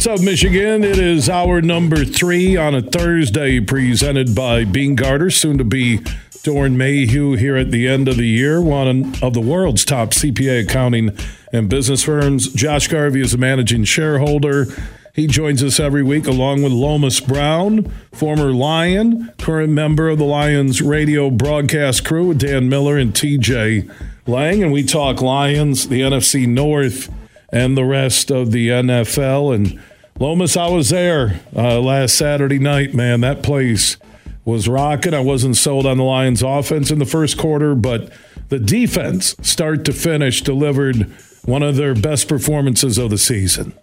Up, Michigan? It is hour number three on a Thursday, presented by Beene Garter, soon to be Doeren Mayhew here at the end of the year, one of the world's top CPA accounting and business firms. Josh Garvey is a managing shareholder. He joins us every week along with Lomas Brown, former Lion, current member of the Lions radio broadcast crew with Dan Miller and TJ Lang. And we talk Lions, the NFC North, and the rest of the NFL. And Lomas, I was there uh, last Saturday night, man. That place was rocking. I wasn't sold on the Lions offense in the first quarter, but the defense, start to finish, delivered one of their best performances of the season.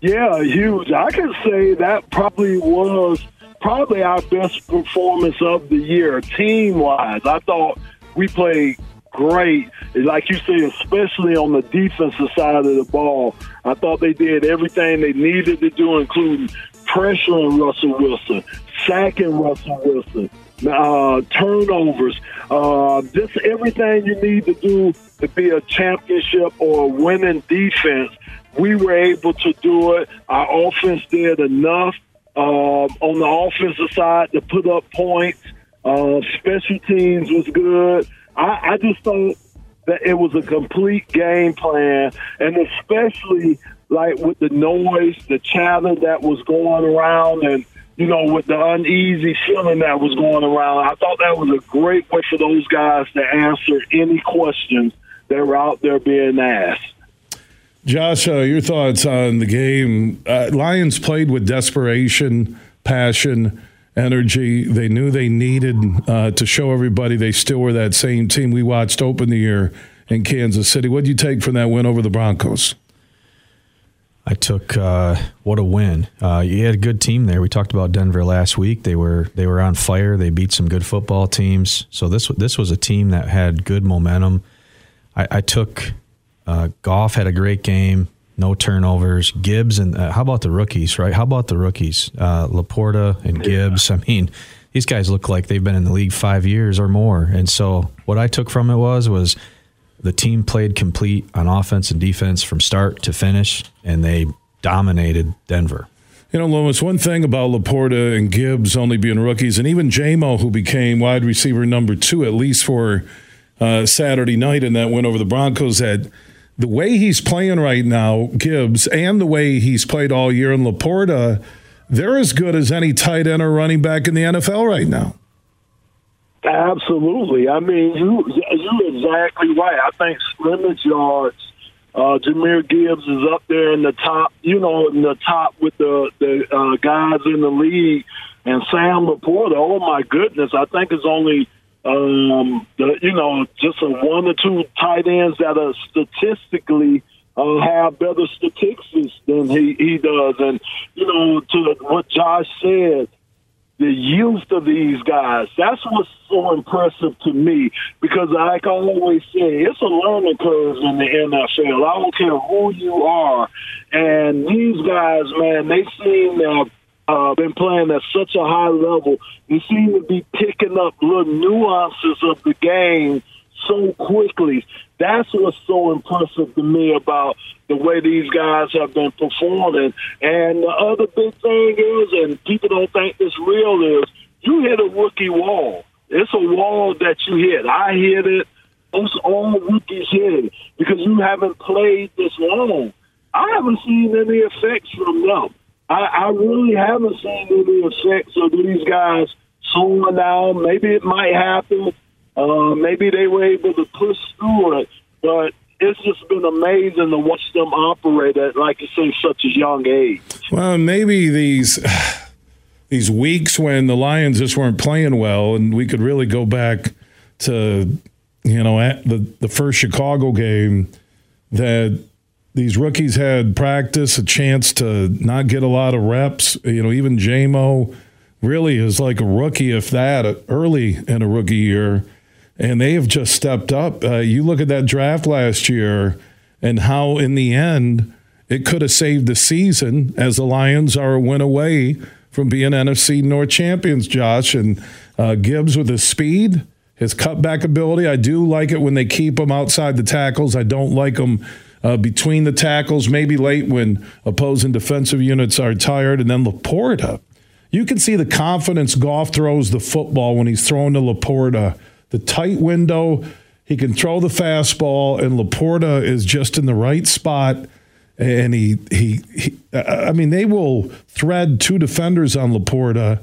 Yeah, huge. I can say that probably was probably our best performance of the year, team wise. I thought we played great. Like you say, especially on the defensive side of the ball. I thought they did everything they needed to do, including pressuring Russell Wilson, sacking Russell Wilson, uh, turnovers, uh, just everything you need to do to be a championship or a winning defense. We were able to do it. Our offense did enough uh, on the offensive side to put up points. Uh, special teams was good. I, I just thought that it was a complete game plan, and especially like with the noise, the chatter that was going around, and you know, with the uneasy feeling that was going around. I thought that was a great way for those guys to answer any questions that were out there being asked. Josh, uh, your thoughts on the game? Uh, Lions played with desperation, passion energy. They knew they needed uh, to show everybody they still were that same team we watched open the year in Kansas City. What do you take from that win over the Broncos? I took uh, what a win. Uh, you had a good team there. We talked about Denver last week. They were they were on fire. They beat some good football teams. So this this was a team that had good momentum. I, I took uh, had a great game no turnovers. Gibbs and uh, how about the rookies, right? How about the rookies? Uh, LaPorta and Gibbs. I mean, these guys look like they've been in the league five years or more. And so what I took from it was was the team played complete on offense and defense from start to finish, and they dominated Denver. You know, Lomas, one thing about LaPorta and Gibbs only being rookies, and even JMO, who became wide receiver number two, at least for uh, Saturday night in that win over the Broncos, had the way he's playing right now, Gibbs, and the way he's played all year in LaPorta, they're as good as any tight end or running back in the NFL right now. Absolutely. I mean, you you're exactly right. I think scrimmage yards uh, Jahmyr Gibbs is up there in the top, you know, in the top with the the uh, guys in the league. And Sam LaPorta, oh my goodness, I think it's only um, the, you know just a one or two tight ends that are statistically uh, have better statistics than he he does. And you know, to what Josh said, the youth of these guys. That's what's so impressive to me because, like I always say, it's a learning curve in the NFL. I don't care who you are. And these guys, man, they seem to have uh, been playing at such a high level. They seem to be picking up little nuances of the game so quickly. That's what's so impressive to me about the way these guys have been performing. And the other big thing is, and people don't think this real is, you hit a rookie wall. It's a wall that you hit. I hit it. Most all rookies hit it because you haven't played this long. I haven't seen any effects from them. I, I really haven't seen any effects of these guys slowing down. Maybe it might happen. Uh, maybe they were able to push through it, but it's just been amazing to watch them operate at, like you say, such a young age. Well, maybe these these weeks when the Lions just weren't playing well, and we could really go back to you know at the the first Chicago game that these rookies had practice, a chance to not get a lot of reps. You know, even JMO really is like a rookie, if that, early in a rookie year and they have just stepped up. Uh, you look at that draft last year and how, in the end, it could have saved the season as the Lions are a win away from being NFC North champions, Josh. And uh, Gibbs with his speed, his cutback ability. I do like it when they keep him outside the tackles. I don't like him uh, between the tackles, maybe late when opposing defensive units are tired. And then LaPorta. You can see the confidence Goff throws the football when he's throwing to LaPorta the tight window. He can throw the fastball, and LaPorta is just in the right spot. And he, he, he I mean, they will thread two defenders on LaPorta,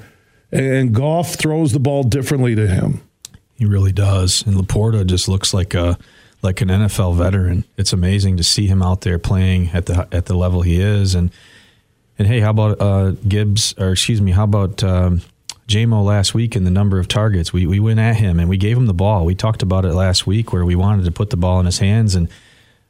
and Goff throws the ball differently to him. He really does. And LaPorta just looks like a like an NFL veteran. It's amazing to see him out there playing at the at the level he is. And and hey, how about uh, Gibbs? Or excuse me, how about um, JMO last week in the number of targets. We, we went at him and we gave him the ball. We talked about it last week where we wanted to put the ball in his hands. And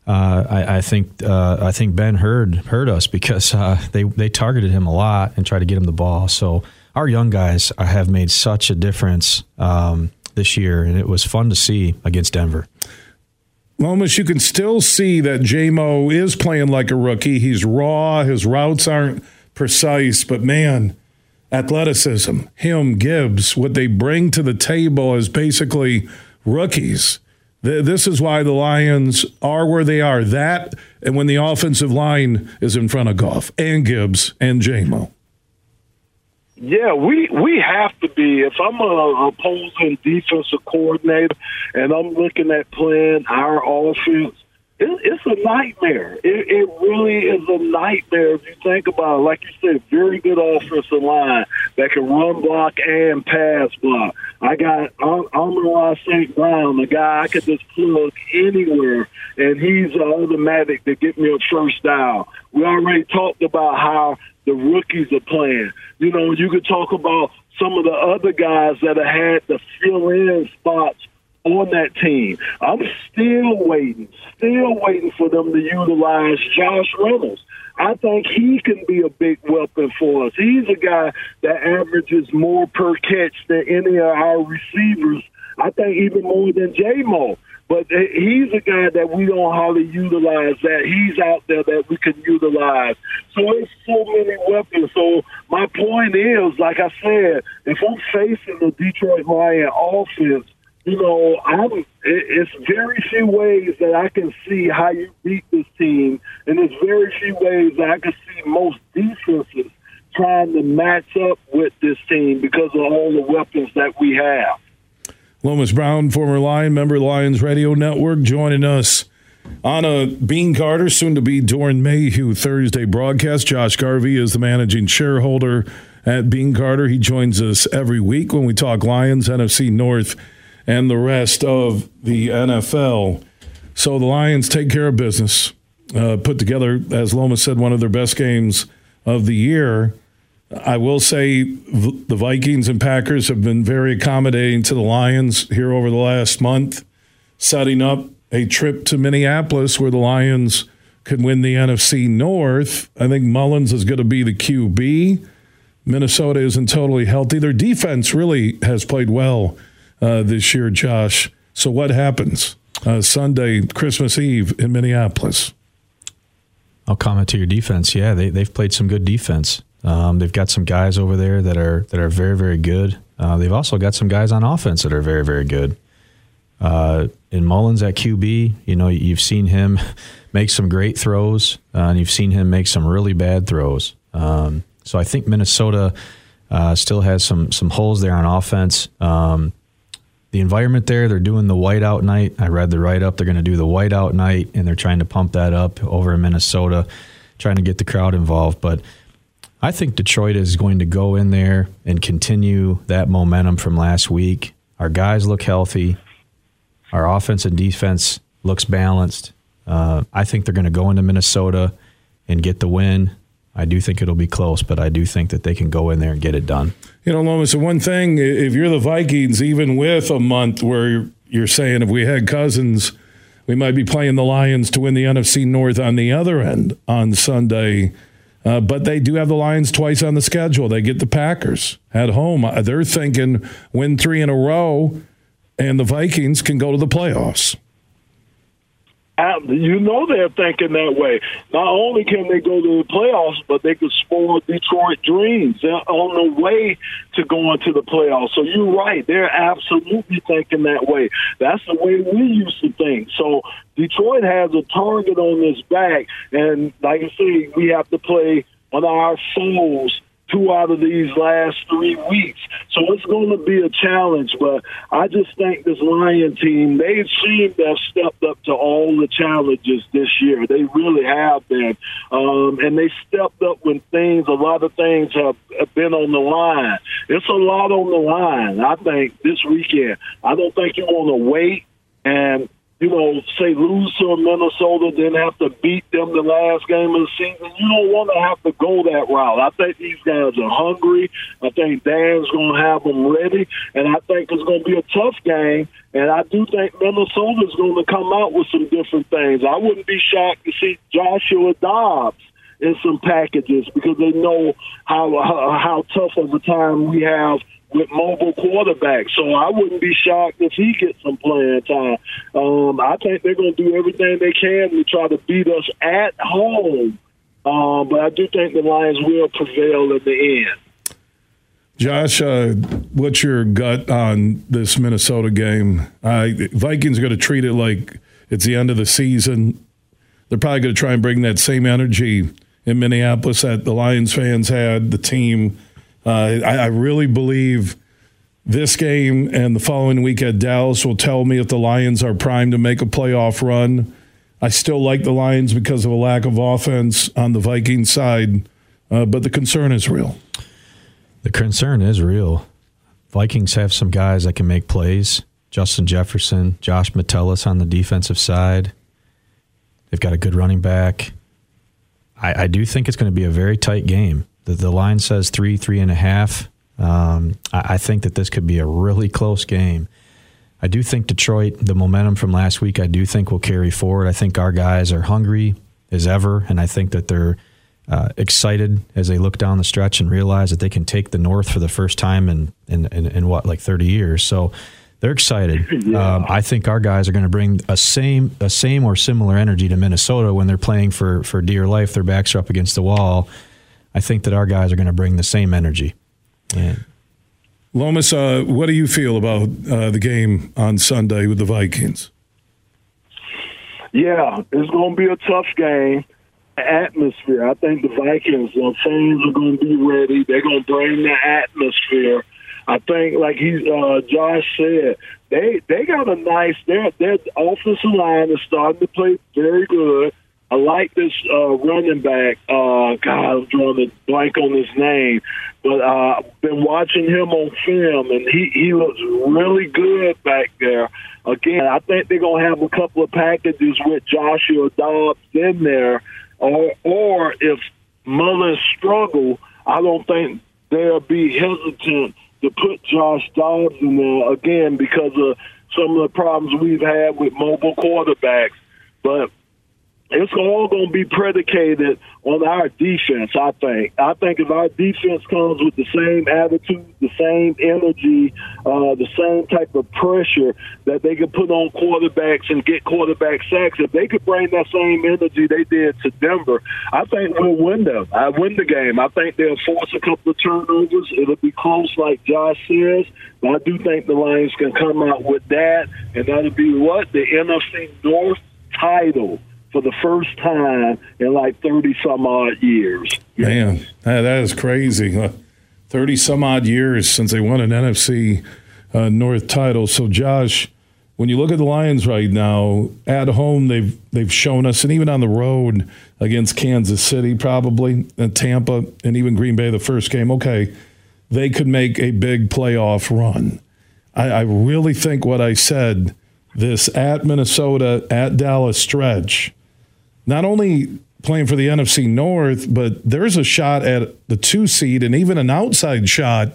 uh, I, I, think uh, I think Ben heard heard us because uh, they they targeted him a lot and tried to get him the ball. So our young guys have made such a difference um, this year, and it was fun to see against Denver. Lomas, you can still see that JMO is playing like a rookie. He's raw. His routes aren't precise, but man athleticism, him, Gibbs, what they bring to the table is basically rookies. This is why the Lions are where they are. That, and when the offensive line is in front of Goff and Gibbs and JMO. Yeah, we we have to be. If I'm a opposing defensive coordinator and I'm looking at playing our offense, it, it's a nightmare. It, it really is a nightmare if you think about it. Like you said, very good offensive line that can run block and pass block. I got Amon St. Brown, the guy I could just plug anywhere, and he's automatic to get me a first down. We already talked about how the rookies are playing. You know, you could talk about some of the other guys that have had to fill in spots on that team. I'm still waiting, still waiting for them to utilize Josh Reynolds. I think he can be a big weapon for us. He's a guy that averages more per catch than any of our receivers. I think even more than J Mo. But he's a guy that we don't hardly utilize. That he's out there that we can utilize. So it's so many weapons. So my point is, like I said, if I'm facing the Detroit Lion offense you know, I'm. It's very few ways that I can see how you beat this team, and there's very few ways that I can see most defenses trying to match up with this team because of all the weapons that we have. Lomas Brown, former Lion member Lions Radio Network, joining us on a Beene Garter, soon to be Doeren Mayhew Thursday broadcast. Josh Garvey is the managing shareholder at Beene Garter. He joins us every week when we talk Lions, NFC North, and the rest of the NFL. So the Lions take care of business. Uh, put together, as Lomas said, one of their best games of the year. I will say the Vikings and Packers have been very accommodating to the Lions here over the last month, setting up a trip to Minneapolis where the Lions could win the NFC North. I think Mullens is going to be the QB. Minnesota isn't totally healthy. Their defense really has played well uh, this year, Josh. So what happens uh, Sunday, Christmas Eve in Minneapolis? I'll comment to your defense. Yeah, they, they've played some good defense. Um, they've got some guys over there that are that are very very good. Uh, they've also got some guys on offense that are very very good. Uh, in Mullens at QB, you know you've seen him make some great throws, uh, and you've seen him make some really bad throws. Um, so I think Minnesota uh, still has some some holes there on offense. Um, the environment there, they're doing the whiteout night. I read the write up. They're going to do the whiteout night, and they're trying to pump that up over in Minnesota, trying to get the crowd involved. But I think Detroit is going to go in there and continue that momentum from last week. Our guys look healthy. Our offense and defense looks balanced. Uh, I think they're going to go into Minnesota and get the win. I do think it'll be close, but I do think that they can go in there and get it done. You know, Lomas, the one thing, if you're the Vikings, even with a month where you're saying if we had Cousins, we might be playing the Lions to win the NFC North on the other end on Sunday – uh, but they do have the Lions twice on the schedule. They get the Packers at home. Uh, they're thinking win three in a row, and the Vikings can go to the playoffs. You know they're thinking that way. Not only can they go to the playoffs, but they could spoil Detroit dreams. They're on the way to going to the playoffs. So you're right. They're absolutely thinking that way. That's the way we used to think. So Detroit has a target on this back. And like I say, we have to play on our foes two out of these last three weeks. So it's going to be a challenge, but I just think this Lion team, they seem to have stepped up to all the challenges this year. They really have been. Um, and they stepped up when things, a lot of things have, have been on the line. It's a lot on the line, I think, this weekend. I don't think you want to wait and you know, say lose to Minnesota, then have to beat them the last game of the season. You don't want to have to go that route. I think these guys are hungry. I think Dan's going to have them ready, and I think it's going to be a tough game. And I do think Minnesota's going to come out with some different things. I wouldn't be shocked to see Joshua Dobbs in some packages because they know how how, how tough of a time we have with mobile quarterbacks. So I wouldn't be shocked if he gets some playing time. Um, I think they're going to do everything they can to try to beat us at home. Um, but I do think the Lions will prevail in the end. Josh, uh, what's your gut on this Minnesota game? Uh, Vikings are going to treat it like it's the end of the season. They're probably going to try and bring that same energy in Minneapolis that the Lions fans had, the team uh, I, I really believe this game and the following week at Dallas will tell me if the Lions are primed to make a playoff run. I still like the Lions because of a lack of offense on the Vikings side, uh, but the concern is real. The concern is real. Vikings have some guys that can make plays. Justin Jefferson, Josh Metellus on the defensive side. They've got a good running back. I, I do think it's going to be a very tight game. The, the line says three, three and a half. Um, I, I think that this could be a really close game. I do think Detroit, the momentum from last week, I do think will carry forward. I think our guys are hungry as ever, and I think that they're uh, excited as they look down the stretch and realize that they can take the North for the first time in in, in, in what like 30 years. So they're excited. Yeah. Um, I think our guys are going to bring a same a same or similar energy to Minnesota when they're playing for for dear life. Their backs are up against the wall, I think that our guys are going to bring the same energy. And Lomas, uh, what do you feel about uh, the game on Sunday with the Vikings? Yeah, it's going to be a tough game. atmosphere. I think the Vikings, the fans are going to be ready. They're going to bring the atmosphere. I think, like he, uh, Josh said, they they got a nice. Their their offensive line is starting to play very good. I like this uh, running back. Uh, God, I'm drawing a blank on his name, but uh, been watching him on film, and he he looks really good back there. Again, I think they're gonna have a couple of packages with Joshua Dobbs in there, or or if Mullens struggle, I don't think they'll be hesitant to put Josh Dobbs in there again because of some of the problems we've had with mobile quarterbacks. But it's all going to be predicated on our defense. I think. I think if our defense comes with the same attitude, the same energy, uh, the same type of pressure that they can put on quarterbacks and get quarterback sacks, if they could bring that same energy they did to Denver, I think we'll win them. I win the game. I think they'll force a couple of turnovers. It'll be close, like Josh says. But I do think the Lions can come out with that, and that'll be what the NFC North title for the first time in like 30 some odd years. Man, that is crazy. 30 some odd years since they won an NFC uh, North title. So, Josh, when you look at the Lions right now, at home, they've, they've shown us, and even on the road against Kansas City, probably, and Tampa, and even Green Bay, the first game, okay, they could make a big playoff run. I, I really think what I said this at Minnesota, at Dallas stretch not only playing for the NFC North, but there's a shot at the two seed and even an outside shot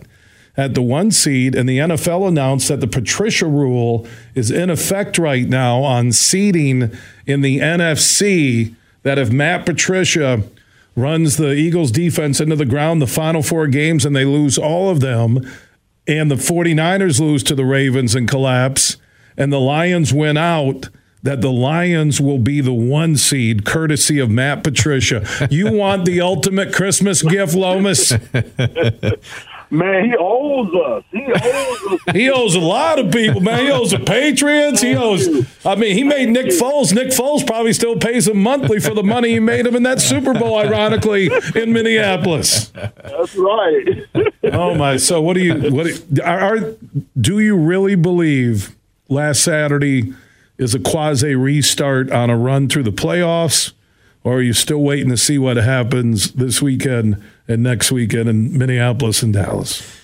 at the one seed. And the NFL announced that the Patricia rule is in effect right now on seeding in the NFC. That if Matt Patricia runs the Eagles defense into the ground the final four games and they lose all of them, and the 49ers lose to the Ravens and collapse, and the Lions win out that the Lions will be the one seed, courtesy of Matt Patricia. You want the ultimate Christmas gift, Lomas? Man, he owes us. He owes us. he owes a lot of people, man. He owes the Patriots. He owes. I mean, he made Nick Foles. Nick Foles probably still pays him monthly for the money he made him in that Super Bowl, ironically, in Minneapolis. That's right. oh my! So what do you? What are, are? Do you really believe last Saturday? Is a quasi restart on a run through the playoffs, or are you still waiting to see what happens this weekend and next weekend in Minneapolis and Dallas?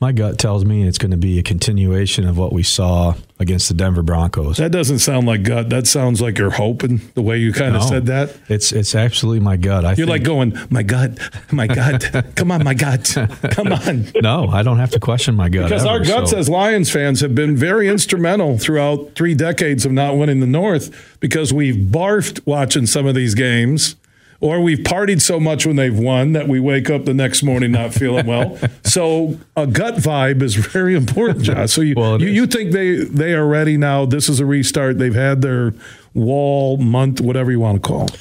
My gut tells me it's going to be a continuation of what we saw against the Denver Broncos. That doesn't sound like gut. That sounds like you're hoping the way you kind of said that. It's it's absolutely my gut. I you're like going, my gut, my gut. Come on, my gut. Come on. no, I don't have to question my gut. Because ever, our guts so. as Lions fans have been very instrumental throughout three decades of not winning the North because we've barfed watching some of these games or we've partied so much when they've won that we wake up the next morning not feeling well. so a gut vibe is very important, Josh. So you, well, you, you, think they, they are ready now? This is a restart. They've had their wall month, whatever you want to call it.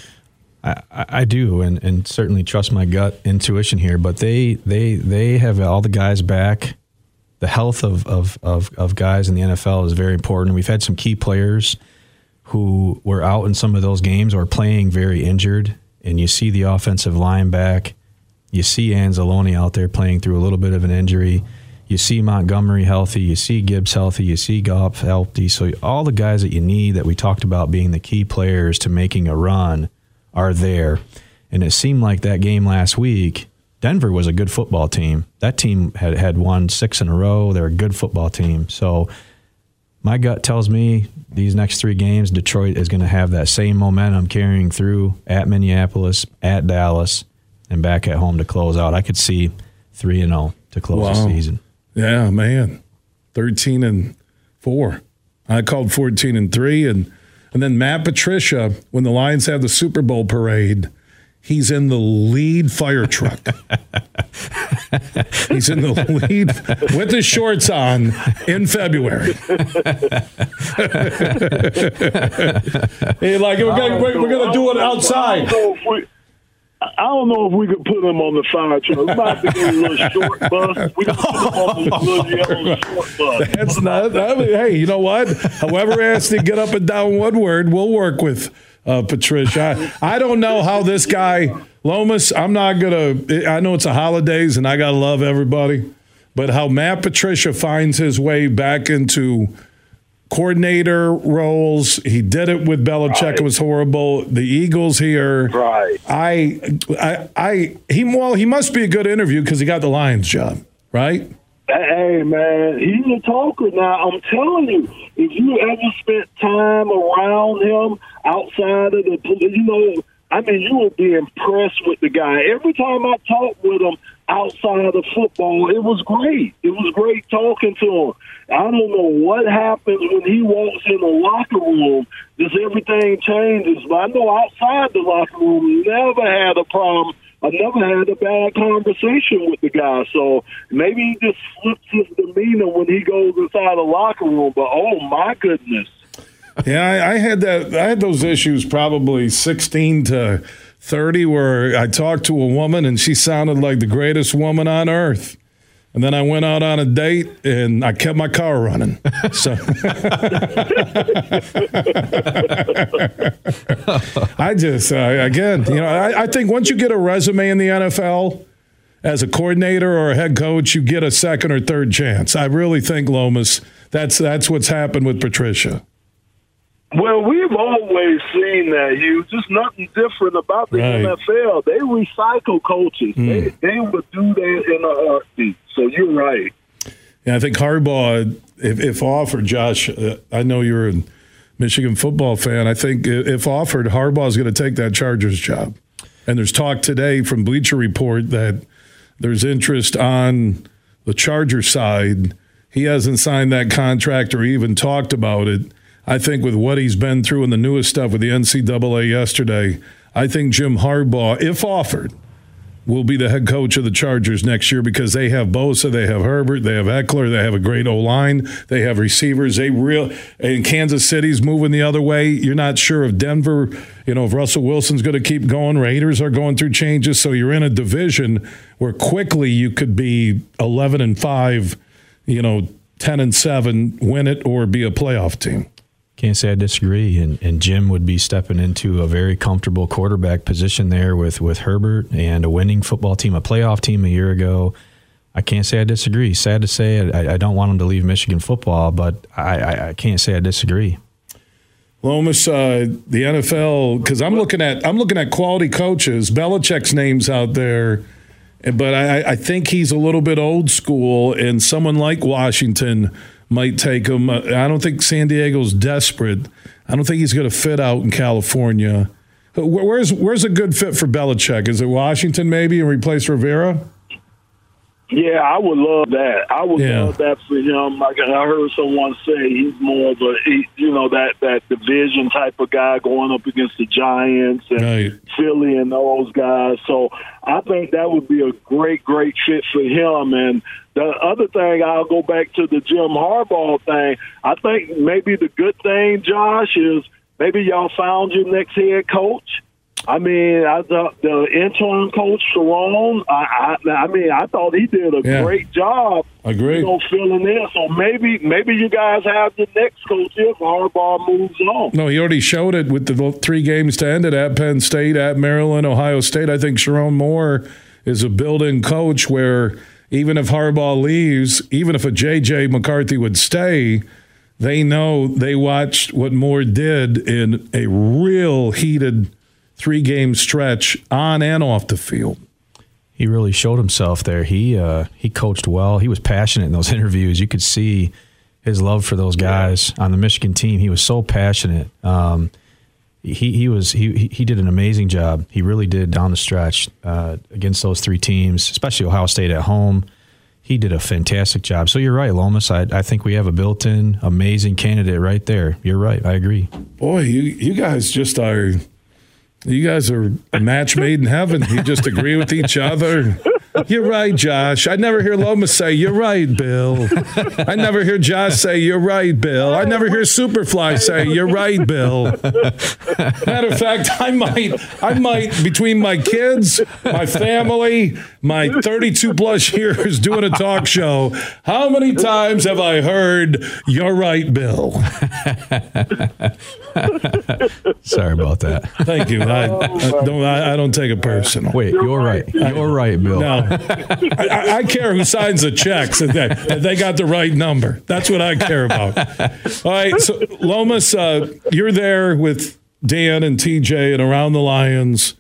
I, I do, and, and certainly trust my gut intuition here. But they they they have all the guys back. The health of, of, of, of guys in the NFL is very important. We've had some key players who were out in some of those games or playing very injured and you see the offensive line back. You see Anzalone out there playing through a little bit of an injury. You see Montgomery healthy. You see Gibbs healthy. You see Goff healthy. So all the guys that you need that we talked about being the key players to making a run are there. And it seemed like that game last week, Denver was a good football team. That team had, had won six in a row. They're a good football team. So my gut tells me these next three games, Detroit is going to have that same momentum carrying through at Minneapolis, at Dallas, and back at home to close out. I could see three and zero oh to close wow. the season. Yeah, man, thirteen and four. I called fourteen and three, and and then Matt Patricia when the Lions have the Super Bowl parade He's in the lead fire truck. He's in the lead with his shorts on in February. hey, like we're gonna, we're, we're gonna do it outside. I don't know if we could put him on the fire truck. We might have to get a little short bus. We can put him on the little yellow short bus. That's not. I mean, hey, you know what? However, has to get up and down Woodward, we'll work with uh, Patricia. I, I don't know how this guy Lomas. I'm not gonna. I know it's a holidays, and I gotta love everybody, but how Matt Patricia finds his way back into coordinator roles. He did it with Belichick. Right. It was horrible. The Eagles here. Right. I, I, I. He well, he must be a good interview because he got the Lions job, right? Hey man, he's a talker now. I'm telling you, if you ever spent time around him outside of the, you know, I mean, you will be impressed with the guy. Every time I talked with him outside of football, it was great. It was great talking to him. I don't know what happens when he walks in the locker room. Just everything changes. But I know outside the locker room, never had a problem I never had a bad conversation with the guy. So maybe he just flips his demeanor when he goes inside the locker room. But oh my goodness. Yeah, I, I had that. I had those issues probably sixteen to thirty, where I talked to a woman and she sounded like the greatest woman on earth. And then I went out on a date and I kept my car running. So I just, uh, again, you know, I, I, think once you get a resume in the NFL as a coordinator or a head coach, you get a second or third chance. I really think Lomas, that's that's what's happened with Patricia. Well, we've always seen that, Hugh. Just nothing different about the right. NFL. They recycle coaches. Mm. They, they would do that in a heartbeat. So you're right. Yeah, I think Harbaugh, if, if offered, Josh, uh, I know you're a Michigan football fan. I think if offered, Harbaugh is going to take that Chargers job. And there's talk today from Bleacher Report that there's interest on the Charger side. He hasn't signed that contract or even talked about it I think with what he's been through and the newest stuff with the NCAA yesterday, I think Jim Harbaugh, if offered, will be the head coach of the Chargers next year because they have Bosa, they have Herbert, they have Ekeler, they have a great O line, they have receivers. They real and Kansas City's moving the other way. You're not sure if Denver, you know, if Russell Wilson's going to keep going. Raiders are going through changes, so you're in a division where quickly you could be 11 and five, you know, 10 and seven, win it or be a playoff team. Can't say I disagree. And, and Jim would be stepping into a very comfortable quarterback position there with, with Herbert and a winning football team, a playoff team a year ago. I can't say I disagree. Sad to say, I, I don't want him to leave Michigan football, but I, I, I can't say I disagree. Lomas, uh, the NFL, because I'm looking at I'm looking at quality coaches. Belichick's name's out there, but I, I think he's a little bit old school, and someone like Washington might take him. Uh, I don't think San Diego's desperate. I don't think he's going to fit out in California. Where's where's a good fit for Belichick? Is it Washington maybe and replace Rivera? Yeah, I would love that. I would yeah. love that for him. Like I heard someone say, he's more of a you know that that division type of guy going up against the Giants and right. Philly and those guys. So I think that would be a great, great fit for him. And the other thing, I'll go back to the Jim Harbaugh thing. I think maybe the good thing, Josh, is maybe y'all found your next head coach I mean, I thought the intern coach Sherrone, I, I, I mean, I thought he did a yeah. great job. Agree. You know, filling in. So maybe, maybe you guys have the next coach if Harbaugh moves on. No, he already showed it with the three games to end it at Penn State, at Maryland, Ohio State. I think Sherrone Moore is a built-in coach where even if Harbaugh leaves, even if a JJ McCarthy would stay. They know they watched what Moore did in a real heated three game stretch on and off the field. He really showed himself there. He uh, he coached well. He was passionate in those interviews. You could see his love for those guys on the Michigan team. He was so passionate. Um, he he was he he did an amazing job. He really did down the stretch uh, against those three teams, especially Ohio State at home. He did a fantastic job. So you're right, Lomas. I, I think we have a built-in amazing candidate right there. You're right. I agree. Boy, you you guys just are you guys are a match made in heaven. You just agree with each other. You're right, Josh. I never hear Lomas say, You're right, Bill. I never hear Josh say, You're right, Bill. I never hear Superfly say, You're right, Bill. Matter of fact, I might, I might, between my kids, my family, my 32 plus years doing a talk show, how many times have I heard, You're right, Bill? Sorry about that. Thank you. I, I don't, I, I don't take it personal. Wait, you're right. You're right, Bill. No, I, I- care who signs the checks that they, they got the right number. That's what I care about. All right, so Lomas, uh, you're there with Dan and TJ and around the Lions.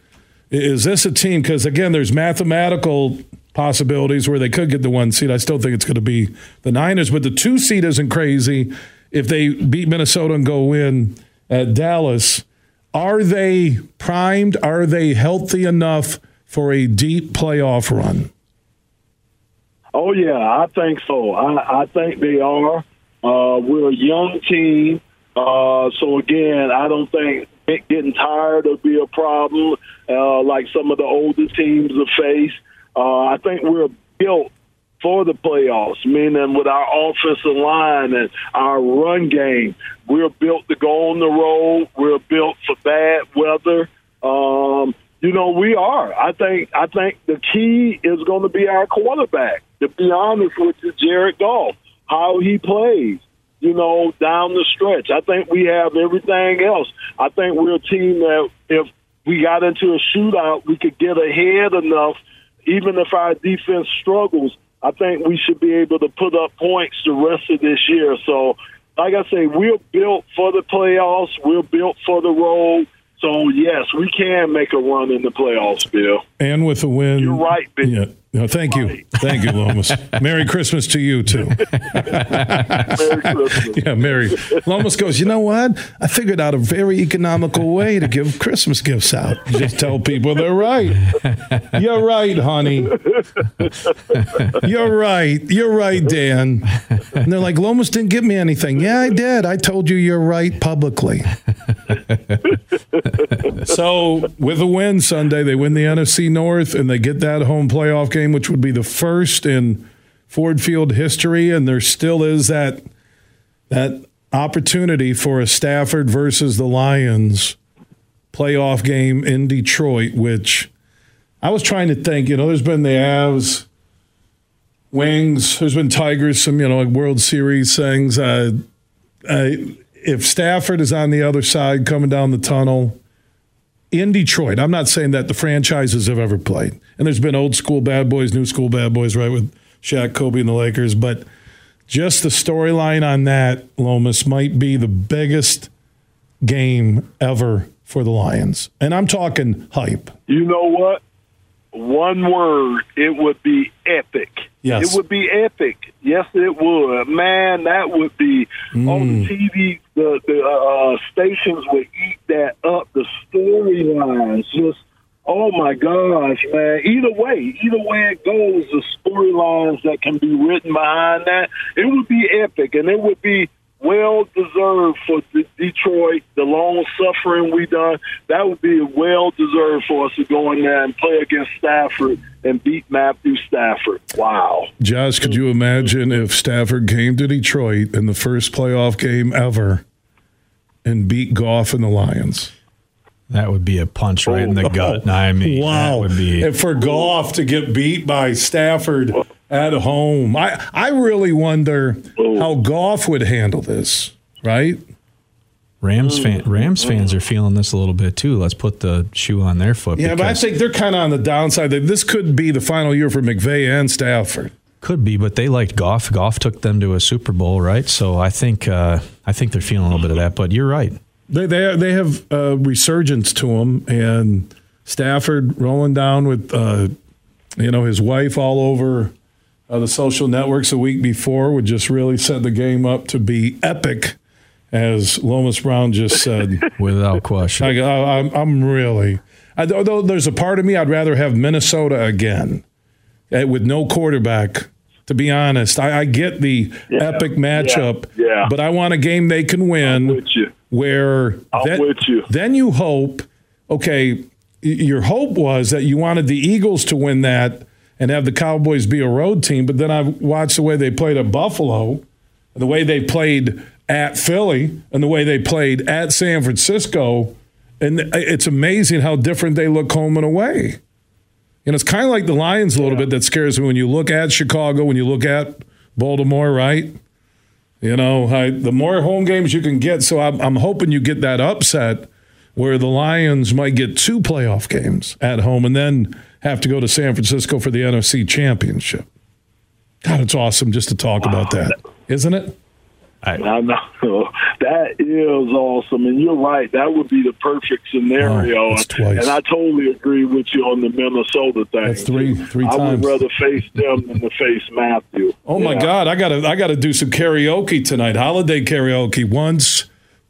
Is this a team? Because again, there's mathematical possibilities where they could get the one seed. I still think it's going to be the Niners, but the two seed isn't crazy. If they beat Minnesota and go in at Dallas, are they primed? Are they healthy enough for a deep playoff run? Oh yeah, I think so. I, I think they are. Uh, we're a young team, uh, so again, I don't think getting tired will be a problem uh, like some of the older teams have faced. Uh, I think we're built for the playoffs, meaning with our offensive line and our run game, we're built to go on the road. We're built for bad weather. Um, you know, we are. I think. I think the key is going to be our quarterback. To be honest with you, Jared Goff, how he plays. You know, down the stretch. I think we have everything else. I think we're a team that if we got into a shootout, we could get ahead enough. Even if our defense struggles, I think we should be able to put up points the rest of this year. So, like I say, we're built for the playoffs. We're built for the road. So, yes, we can make a run in the playoffs, Bill. And with a win. You're right, Ben. Yeah. No, thank you. Thank you, Lomas. Merry Christmas to you, too. Merry Christmas. Yeah, Merry. Lomas goes, you know what? I figured out a very economical way to give Christmas gifts out. Just tell people they're right. You're right, honey. You're right. You're right, Dan. And they're like, Lomas didn't give me anything. Yeah, I did. I told you you're right publicly. so, with a win Sunday, they win the NFC North and they get that home playoff game, which would be the first in Ford Field history. And there still is that that opportunity for a Stafford versus the Lions playoff game in Detroit, which I was trying to think, you know, there's been the Avs, Wings, there's been Tigers, some, you know, like World Series things. Uh, if Stafford is on the other side coming down the tunnel in Detroit, I'm not saying that the franchises have ever played. And there's been old school bad boys, new school bad boys, right, with Shaq, Kobe, and the Lakers. But just the storyline on that, Lomas, might be the biggest game ever for the Lions. And I'm talking hype. You know what? One word, it would be epic. Yes. It would be epic. Yes, it would. Man, that would be on the TV. The the uh, stations would eat that up. The storylines, just oh my gosh, man. Either way, either way it goes, the storylines that can be written behind that, it would be epic, and it would be well deserved for D- Detroit. The long suffering we done, that would be well deserved for us to go in there and play against Stafford and beat Matthew Stafford. Wow. Josh, could you imagine if Stafford came to Detroit in the first playoff game ever and beat Goff and the Lions? That would be a punch right in the gut. I mean, wow. that would be. And for Goff to get beat by Stafford at home, I, I really wonder how Goff would handle this, right? Rams fan, Rams fans are feeling this a little bit too. Let's put the shoe on their foot. Yeah, but I think they're kind of on the downside. That This could be the final year for McVay and Stafford. Could be, but they liked Goff. Goff took them to a Super Bowl, right? So I think uh, I think they're feeling a little bit of that. But you're right. They they they have a resurgence to them, and Stafford rolling down with uh, you know his wife all over uh, the social networks a week before would just really set the game up to be epic, as Lomas Brown just said. Without question. I, I, I'm I'm really. I, although there's a part of me I'd rather have Minnesota again eh, with no quarterback. To be honest, I, I get the epic matchup, yeah. but I want a game they can win with you. Where I'm then, with you. then you hope okay your hope was that you wanted the eagles to win that and have the Cowboys be a road team. But then I watched the way they played at Buffalo, the way they played at Philly, and the way they played at San Francisco. And it's amazing how different they look home and away. And it's kind of like the Lions a little yeah. bit that scares me when you look at Chicago, when you look at Baltimore, right? You know, I, the more home games you can get. So I'm, I'm hoping you get that upset where the Lions might get two playoff games at home and then have to go to San Francisco for the NFC Championship. God, it's awesome just to talk wow. about that, isn't it? I, I know that is awesome, and you're right. That would be the perfect scenario. Oh, and, and I totally agree with you on the Minnesota thing. That's three, three I times. would rather face them than to face Matthew. Oh yeah. my God, I gotta, I gotta do some karaoke tonight. Holiday karaoke once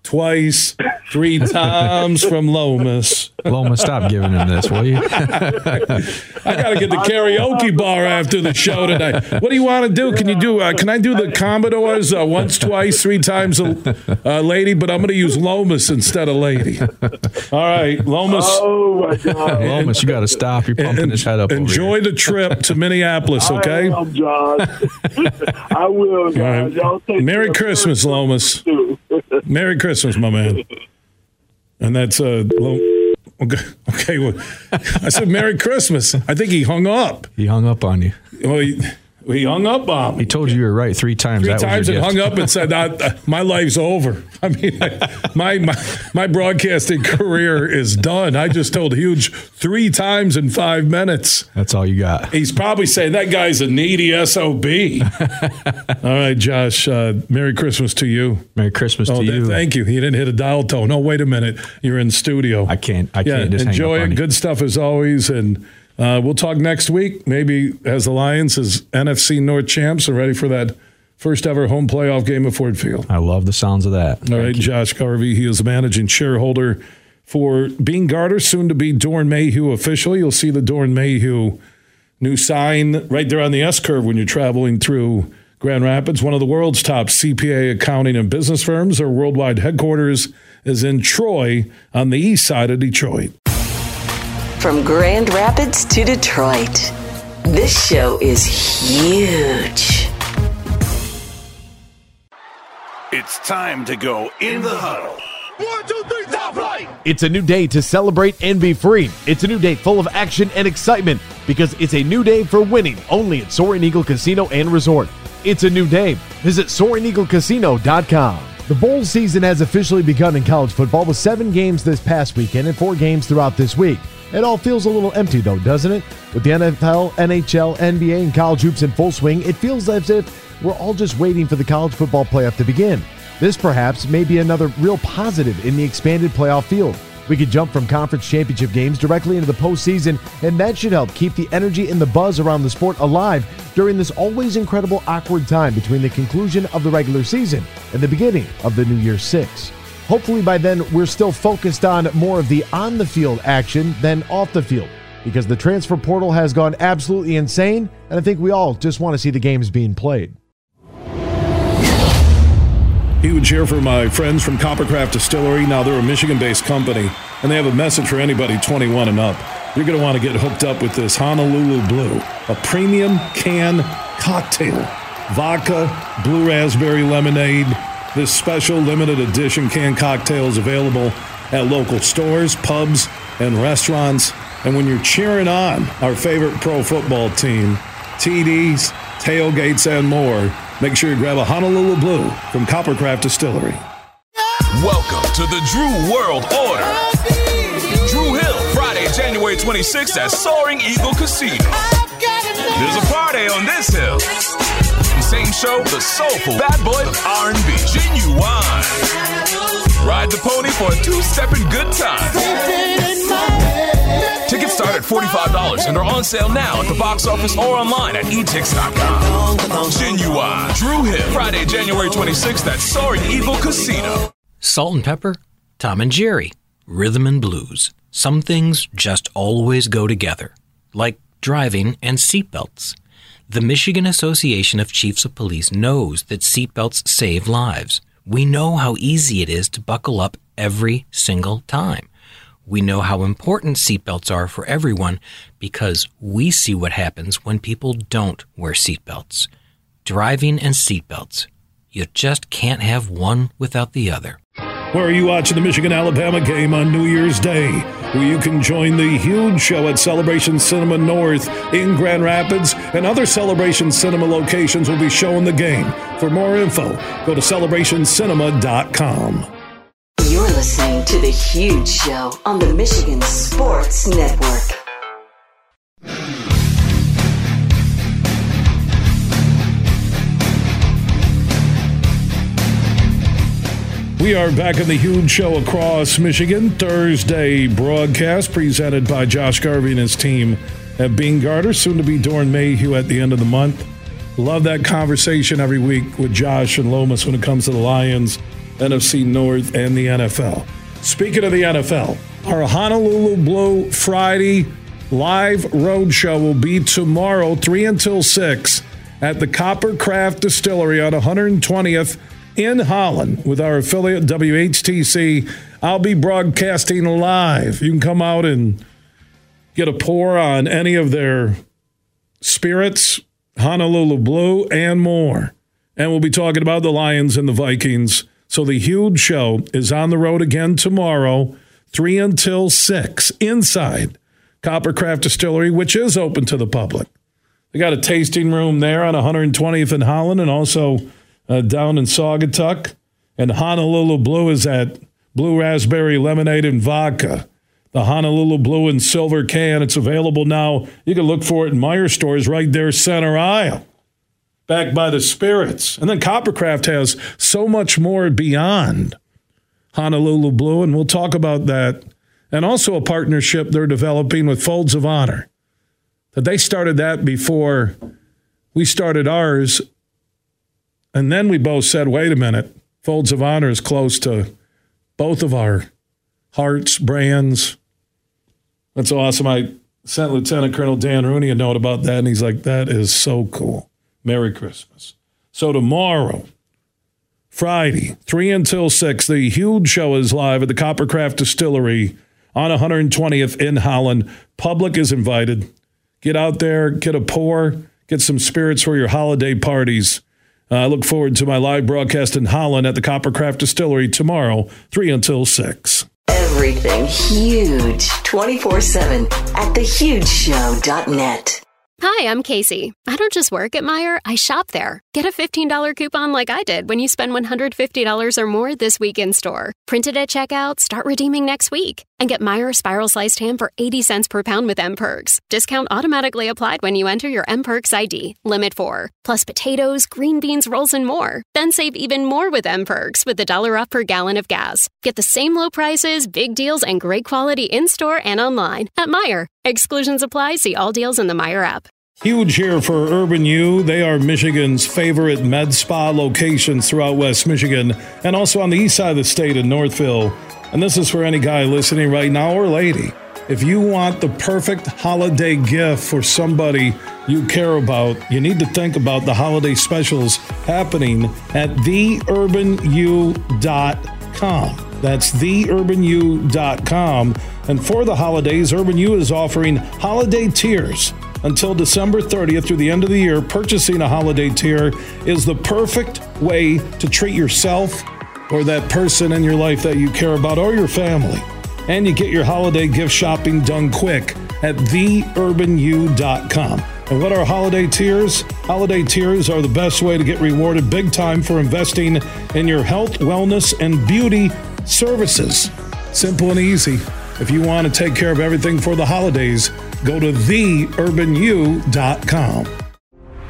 twice, three times from Lomas. Lomas, stop giving him this, will you? I got to get the karaoke bar after the show tonight. What do you want to do? Can you do? Uh, can I do the Commodores uh, once, twice, three times a uh, lady? But I'm going to use Lomas instead of lady. All right, Lomas. Oh my God, Lomas, you got to stop. You're pumping and, his head up. Enjoy the trip to Minneapolis, okay? I am, John. I will, guys. Right. Merry Christmas, Lomas. Merry Christmas, my man. And that's uh, okay. Okay, well, I said Merry Christmas. I think he hung up. He hung up on you. Well, he, he hung up on me. He told you you were right three times. Three that times and hung up and said, "My life's over." I mean, I, my my my broadcasting career is done. I just told huge three times in five minutes. That's all you got. He's probably saying that guy's a needy sob. all right, Josh. Uh, Merry Christmas to you. Merry Christmas oh, to you. Thank you. He didn't hit a dial tone. No, wait a minute. You're in studio. I can't. I can't. Yeah, enjoy it. Good stuff as always, and. Uh, we'll talk next week, maybe as the Lions as NFC North champs are ready for that first ever home playoff game at Ford Field. I love the sounds of that. All Thank right, you. Josh Garvey, he is the managing shareholder for Beene Garter, soon to be Doeren Mayhew officially. You'll see the Doeren Mayhew new sign right there on the S curve when you're traveling through Grand Rapids. One of the world's top CPA accounting and business firms. Their worldwide headquarters is in Troy on the east side of Detroit. From Grand Rapids to Detroit, this show is huge. It's time to go in the huddle. One, two, three, top flight! It's a new day to celebrate and be free. It's a new day full of action and excitement because it's a new day for winning only at Soaring Eagle Casino and Resort. It's a new day. Visit SoaringEagleCasino.com. The bowl season has officially begun in college football with seven games this past weekend and four games throughout this week. It all feels a little empty, though, doesn't it? With the NFL, NHL, NBA, and college hoops in full swing, it feels as if we're all just waiting for the college football playoff to begin. This perhaps may be another real positive in the expanded playoff field. We could jump from conference championship games directly into the postseason, and that should help keep the energy and the buzz around the sport alive during this always incredible awkward time between the conclusion of the regular season and the beginning of the New Year Six. Hopefully, by then, we're still focused on more of the on the field action than off the field because the transfer portal has gone absolutely insane, and I think we all just want to see the games being played. Huge here for my friends from Coppercraft Distillery. Now they're a Michigan based company, and they have a message for anybody 21 and up. You're going to want to get hooked up with this Honolulu Blue, a premium can cocktail. Vodka, blue raspberry lemonade, this special limited edition canned cocktail is available at local stores, pubs, and restaurants. And when you're cheering on our favorite pro football team, TDs, tailgates, and more, make sure you grab a Honolulu Blue from Coppercraft Distillery. Welcome to the Dru World Order. Dru Hill, Friday, January 26th at Soaring Eagle Casino. There's a party on this hill same show, the soulful bad boy R&B, Ginuwine. Ride the pony for a two-stepping good time. Tickets start at $45 and are on sale now at the box office or online at etix.com. Ginuwine. Dru Hill, Friday, January 26th at Soaring Eagle Casino. Salt and pepper, Tom and Jerry, rhythm and blues. Some things just always go together, like driving and seatbelts. The Michigan Association of Chiefs of Police knows that seatbelts save lives. We know how easy it is to buckle up every single time. We know how important seatbelts are for everyone because we see what happens when people don't wear seatbelts. Driving and seatbelts. You just can't have one without the other. Where are you watching the Michigan Alabama game on New Year's Day? Where you can join the huge show at Celebration Cinema North in Grand Rapids, and other Celebration Cinema locations will be showing the game. For more info, go to celebrationcinema.com. You're listening to The Huge Show on the Michigan Sports Network. We are back in the huge show across Michigan. Thursday broadcast presented by Josh Garvey and his team at Beene Garter, soon to be Doeren Mayhew at the end of the month. Love that conversation every week with Josh and Lomas when it comes to the Lions, NFC North, and the NFL. Speaking of the NFL, our Honolulu Blue Friday live road show will be tomorrow, 3 until 6, at the Coppercraft Distillery on 120th in Holland with our affiliate WHTC. I'll be broadcasting live. You can come out and get a pour on any of their spirits, Honolulu Blue, and more. And we'll be talking about the Lions and the Vikings. So the huge show is on the road again tomorrow, 3 until 6, inside Coppercraft Distillery, which is open to the public. They got a tasting room there on 120th and Holland and also uh, down in Saugatuck. And Honolulu Blue is at Blue Raspberry Lemonade and Vodka. The Honolulu Blue and Silver can. It's available now. You can look for it in Meijer stores right there, center aisle, backed by the Spirits. And then Coppercraft has so much more beyond Honolulu Blue, and we'll talk about that. And also a partnership they're developing with Folds of Honor. That they started that before we started ours and then we both said, wait a minute, Folds of Honor is close to both of our hearts, brands. That's awesome. I sent Lieutenant Colonel Dan Rooney a note about that, and he's like, that is so cool. Merry Christmas. So tomorrow, Friday, 3 until 6, the huge show is live at the Coppercraft Distillery on 120th in Holland. Public is invited. Get out there, get a pour, get some spirits for your holiday parties. I look forward to my live broadcast in Holland at the Coppercraft Distillery tomorrow, 3 until 6. Everything huge 24 7 at thehugeshow.net. Hi, I'm Casey. I don't just work at Meijer, I shop there. Get a $15 coupon like I did when you spend $150 or more this week in store. Print it at checkout, start redeeming next week, and get Meijer spiral sliced ham for 80 cents per pound with mPerks. Discount automatically applied when you enter your mPerks ID. Limit 4. Plus potatoes, green beans, rolls, and more. Then save even more with mPerks with a dollar off per gallon of gas. Get the same low prices, big deals, and great quality in store and online at Meijer. Exclusions apply. See all deals in the Meijer app. Huge here for Urban You. They are Michigan's favorite med spa locations throughout West Michigan and also on the east side of the state in Northville. And this is for any guy listening right now or lady. If you want the perfect holiday gift for somebody you care about, you need to think about the holiday specials happening at theurbanyou.com. That's theurbanyou.com. And for the holidays, Urban You is offering holiday tiers until December 30th through the end of the year. Purchasing a holiday tier is the perfect way to treat yourself or that person in your life that you care about or your family. And you get your holiday gift shopping done quick at theurbanyou.com. And what are holiday tiers? Holiday tiers are the best way to get rewarded big time for investing in your health, wellness, and beauty services. Simple and easy. If you want to take care of everything for the holidays, go to theurbanyou.com.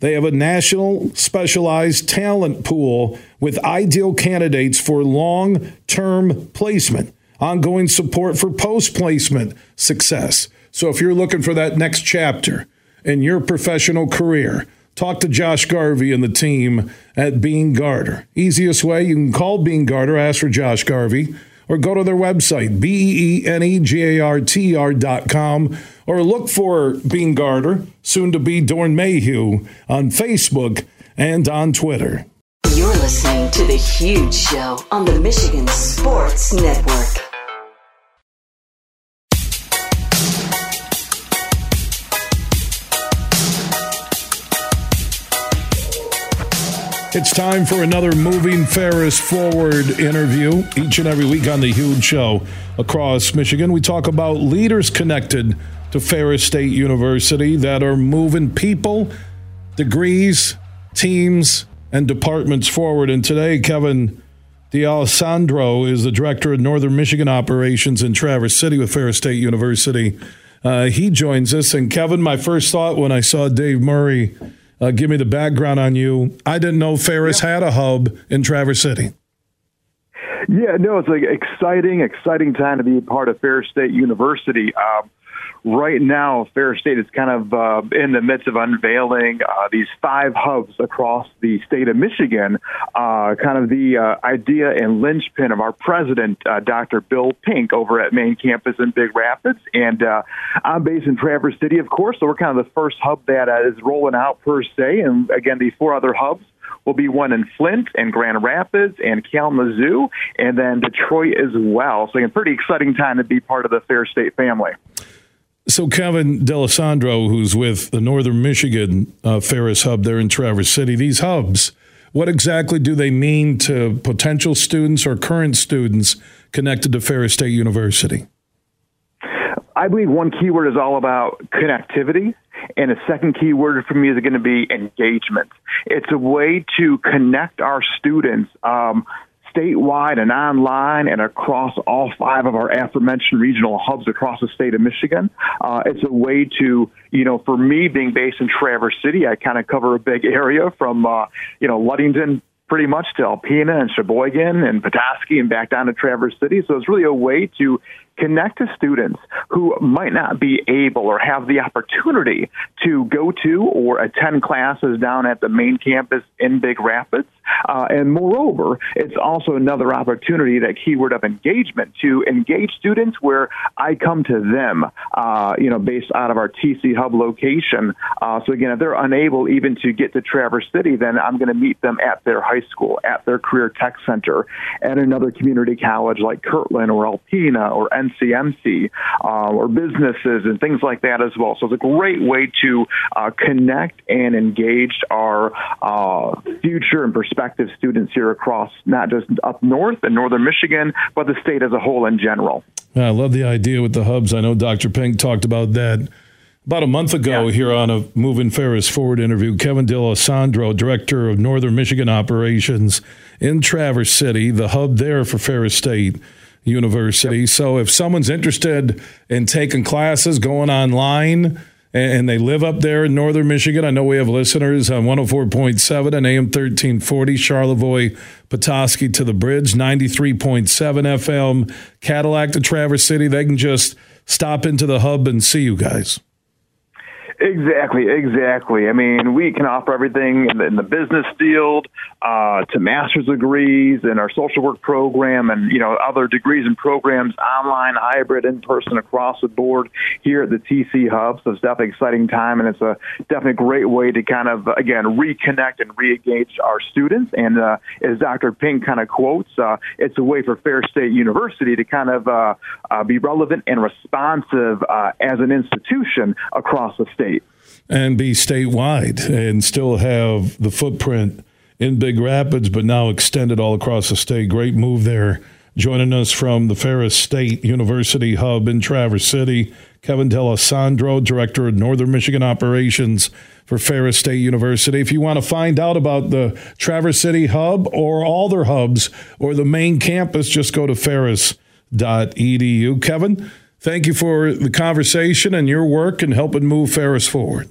They have a national specialized talent pool with ideal candidates for long term placement, ongoing support for post placement success. So if you're looking for that next chapter in your professional career, talk to Josh Garvey and the team at Beene Garter. Easiest way, you can call Beene Garter, ask for Josh Garvey, or go to their website, B E N E G A R T R dot com, or look for Beene Garter, soon to be Doeren Mayhew, on Facebook and on Twitter. You're listening to The Huge Show on the Michigan Sports Network. It's time for another Moving Ferris Forward interview. Each and every week on the Huge Show across Michigan, we talk about leaders connected to Ferris State University that are moving people, degrees, teams, and departments forward. And today, Kevin D'Alessandro is the director of Northern Michigan operations in Traverse City with Ferris State University. Uh, he joins us. And Kevin, my first thought when I saw Dave Murray uh, give me the background on you. I didn't know Ferris had a hub in Traverse City. Yeah, no, it's like exciting, exciting time to be a part of Ferris State University. Um, right now, Ferris State is kind of uh, in the midst of unveiling uh, these five hubs across the state of Michigan. Uh, kind of the uh, idea and linchpin of our president, uh, Dr. Bill Pink, over at main campus in Big Rapids. And uh, I'm based in Traverse City, of course, so we're kind of the first hub that is rolling out per se. And again, the four other hubs will be one in Flint and Grand Rapids and Kalamazoo, and then Detroit as well. So, a pretty exciting time to be part of the Ferris State family. So Kevin D'Alessandro, who's with the Northern Michigan uh, Ferris Hub there in Traverse City, these hubs, what exactly do they mean to potential students or current students connected to Ferris State University? I believe one keyword is all about connectivity, and a second keyword for me is going to be engagement. It's a way to connect our students. Um, statewide and online and across all five of our aforementioned regional hubs across the state of Michigan. Uh, it's a way to, you know, for me being based in Traverse City, I kind of cover a big area from, uh, you know, Ludington pretty much to Alpena and Cheboygan and Petoskey and back down to Traverse City. So it's really a way to connect to students who might not be able or have the opportunity to go to or attend classes down at the main campus in Big Rapids. Uh, and moreover, it's also another opportunity, that keyword of engagement, to engage students where I come to them, uh, you know, based out of our TC Hub location. Uh, so again, if they're unable even to get to Traverse City, then I'm going to meet them at their high school, at their career tech center, at another community college like Kirtland or Alpena or NCMC uh, or businesses and things like that as well. So it's a great way to uh, connect and engage our uh, future and prospective students here across not just up north and northern Michigan, but the state as a whole in general. I love the idea with the hubs. I know Dr. Pink talked about that about a month ago yeah. here on a Moving Ferris Forward interview. Kevin D'Alessandro, Director of Northern Michigan Operations in Traverse City, the hub there for Ferris State. University. So if someone's interested in taking classes, going online, and they live up there in northern Michigan, I know we have listeners on 104.7 and AM 1340, Charlevoix, Petoskey to the bridge, 93.7 FM, Cadillac to Traverse City. They can just stop into the hub and see you guys. Exactly, exactly. I mean, we can offer everything in the, in the business field uh, to master's degrees and our social work program, and you know other degrees and programs, online, hybrid, in person, across the board here at the TC Hub. So it's definitely an exciting time, and it's a definitely a great way to kind of again reconnect and reengage our students. And uh, as Dr. Pink kind of quotes, uh, it's a way for Ferris State University to kind of uh, uh, be relevant and responsive uh, as an institution across the state. And be statewide and still have the footprint in Big Rapids, but now extended all across the state. Great move there. Joining us from the Ferris State University Hub in Traverse City, Kevin D'Alessandro, Director of Northern Michigan Operations for Ferris State University. If you want to find out about the Traverse City Hub or all their hubs or the main campus, just go to ferris.edu. Kevin, thank you for the conversation and your work and helping move Ferris forward.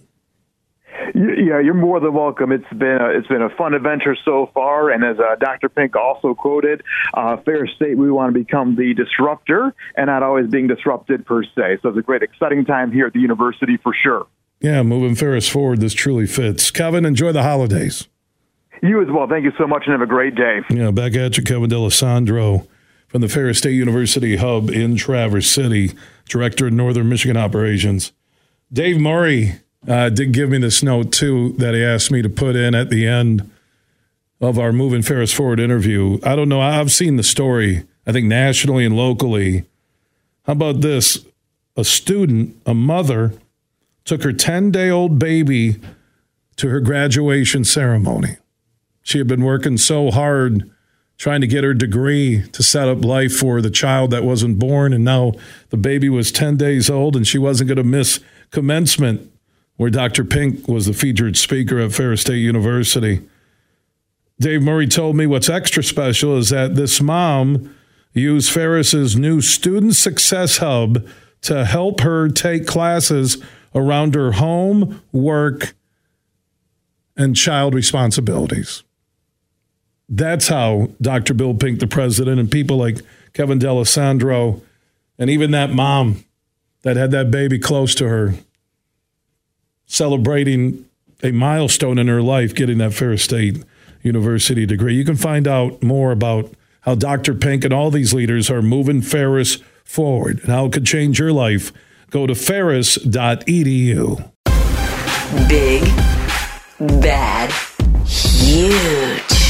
Yeah, you're more than welcome. It's been a, it's been a fun adventure so far, and as uh, Dr. Pink also quoted, uh, Ferris State, we want to become the disruptor and not always being disrupted per se. So it's a great, exciting time here at the university for sure. Yeah, moving Ferris forward, this truly fits. Kevin, enjoy the holidays. You as well. Thank you so much, and have a great day. Yeah, back at you, Kevin D'Alessandro from the Ferris State University Hub in Traverse City, Director of Northern Michigan Operations. Dave Murray uh, did give me this note too that he asked me to put in at the end of our Moving Ferris Forward interview. I don't know. I've seen the story, I think nationally and locally. How about this? A student, a mother, took her 10 day old baby to her graduation ceremony. She had been working so hard trying to get her degree to set up life for the child that wasn't born. And now the baby was 10 days old and she wasn't going to miss commencement where Dr. Pink was the featured speaker at Ferris State University. Dave Murray told me what's extra special is that this mom used Ferris's new Student Success Hub to help her take classes around her home, work, and child responsibilities. That's how Dr. Bill Pink, the president, and people like Kevin D'Alessandro, and even that mom that had that baby close to her celebrating a milestone in her life, getting that Ferris State University degree. You can find out more about how Dr. Pink and all these leaders are moving Ferris forward and how it could change your life. Go to ferris.edu. Big, bad, huge.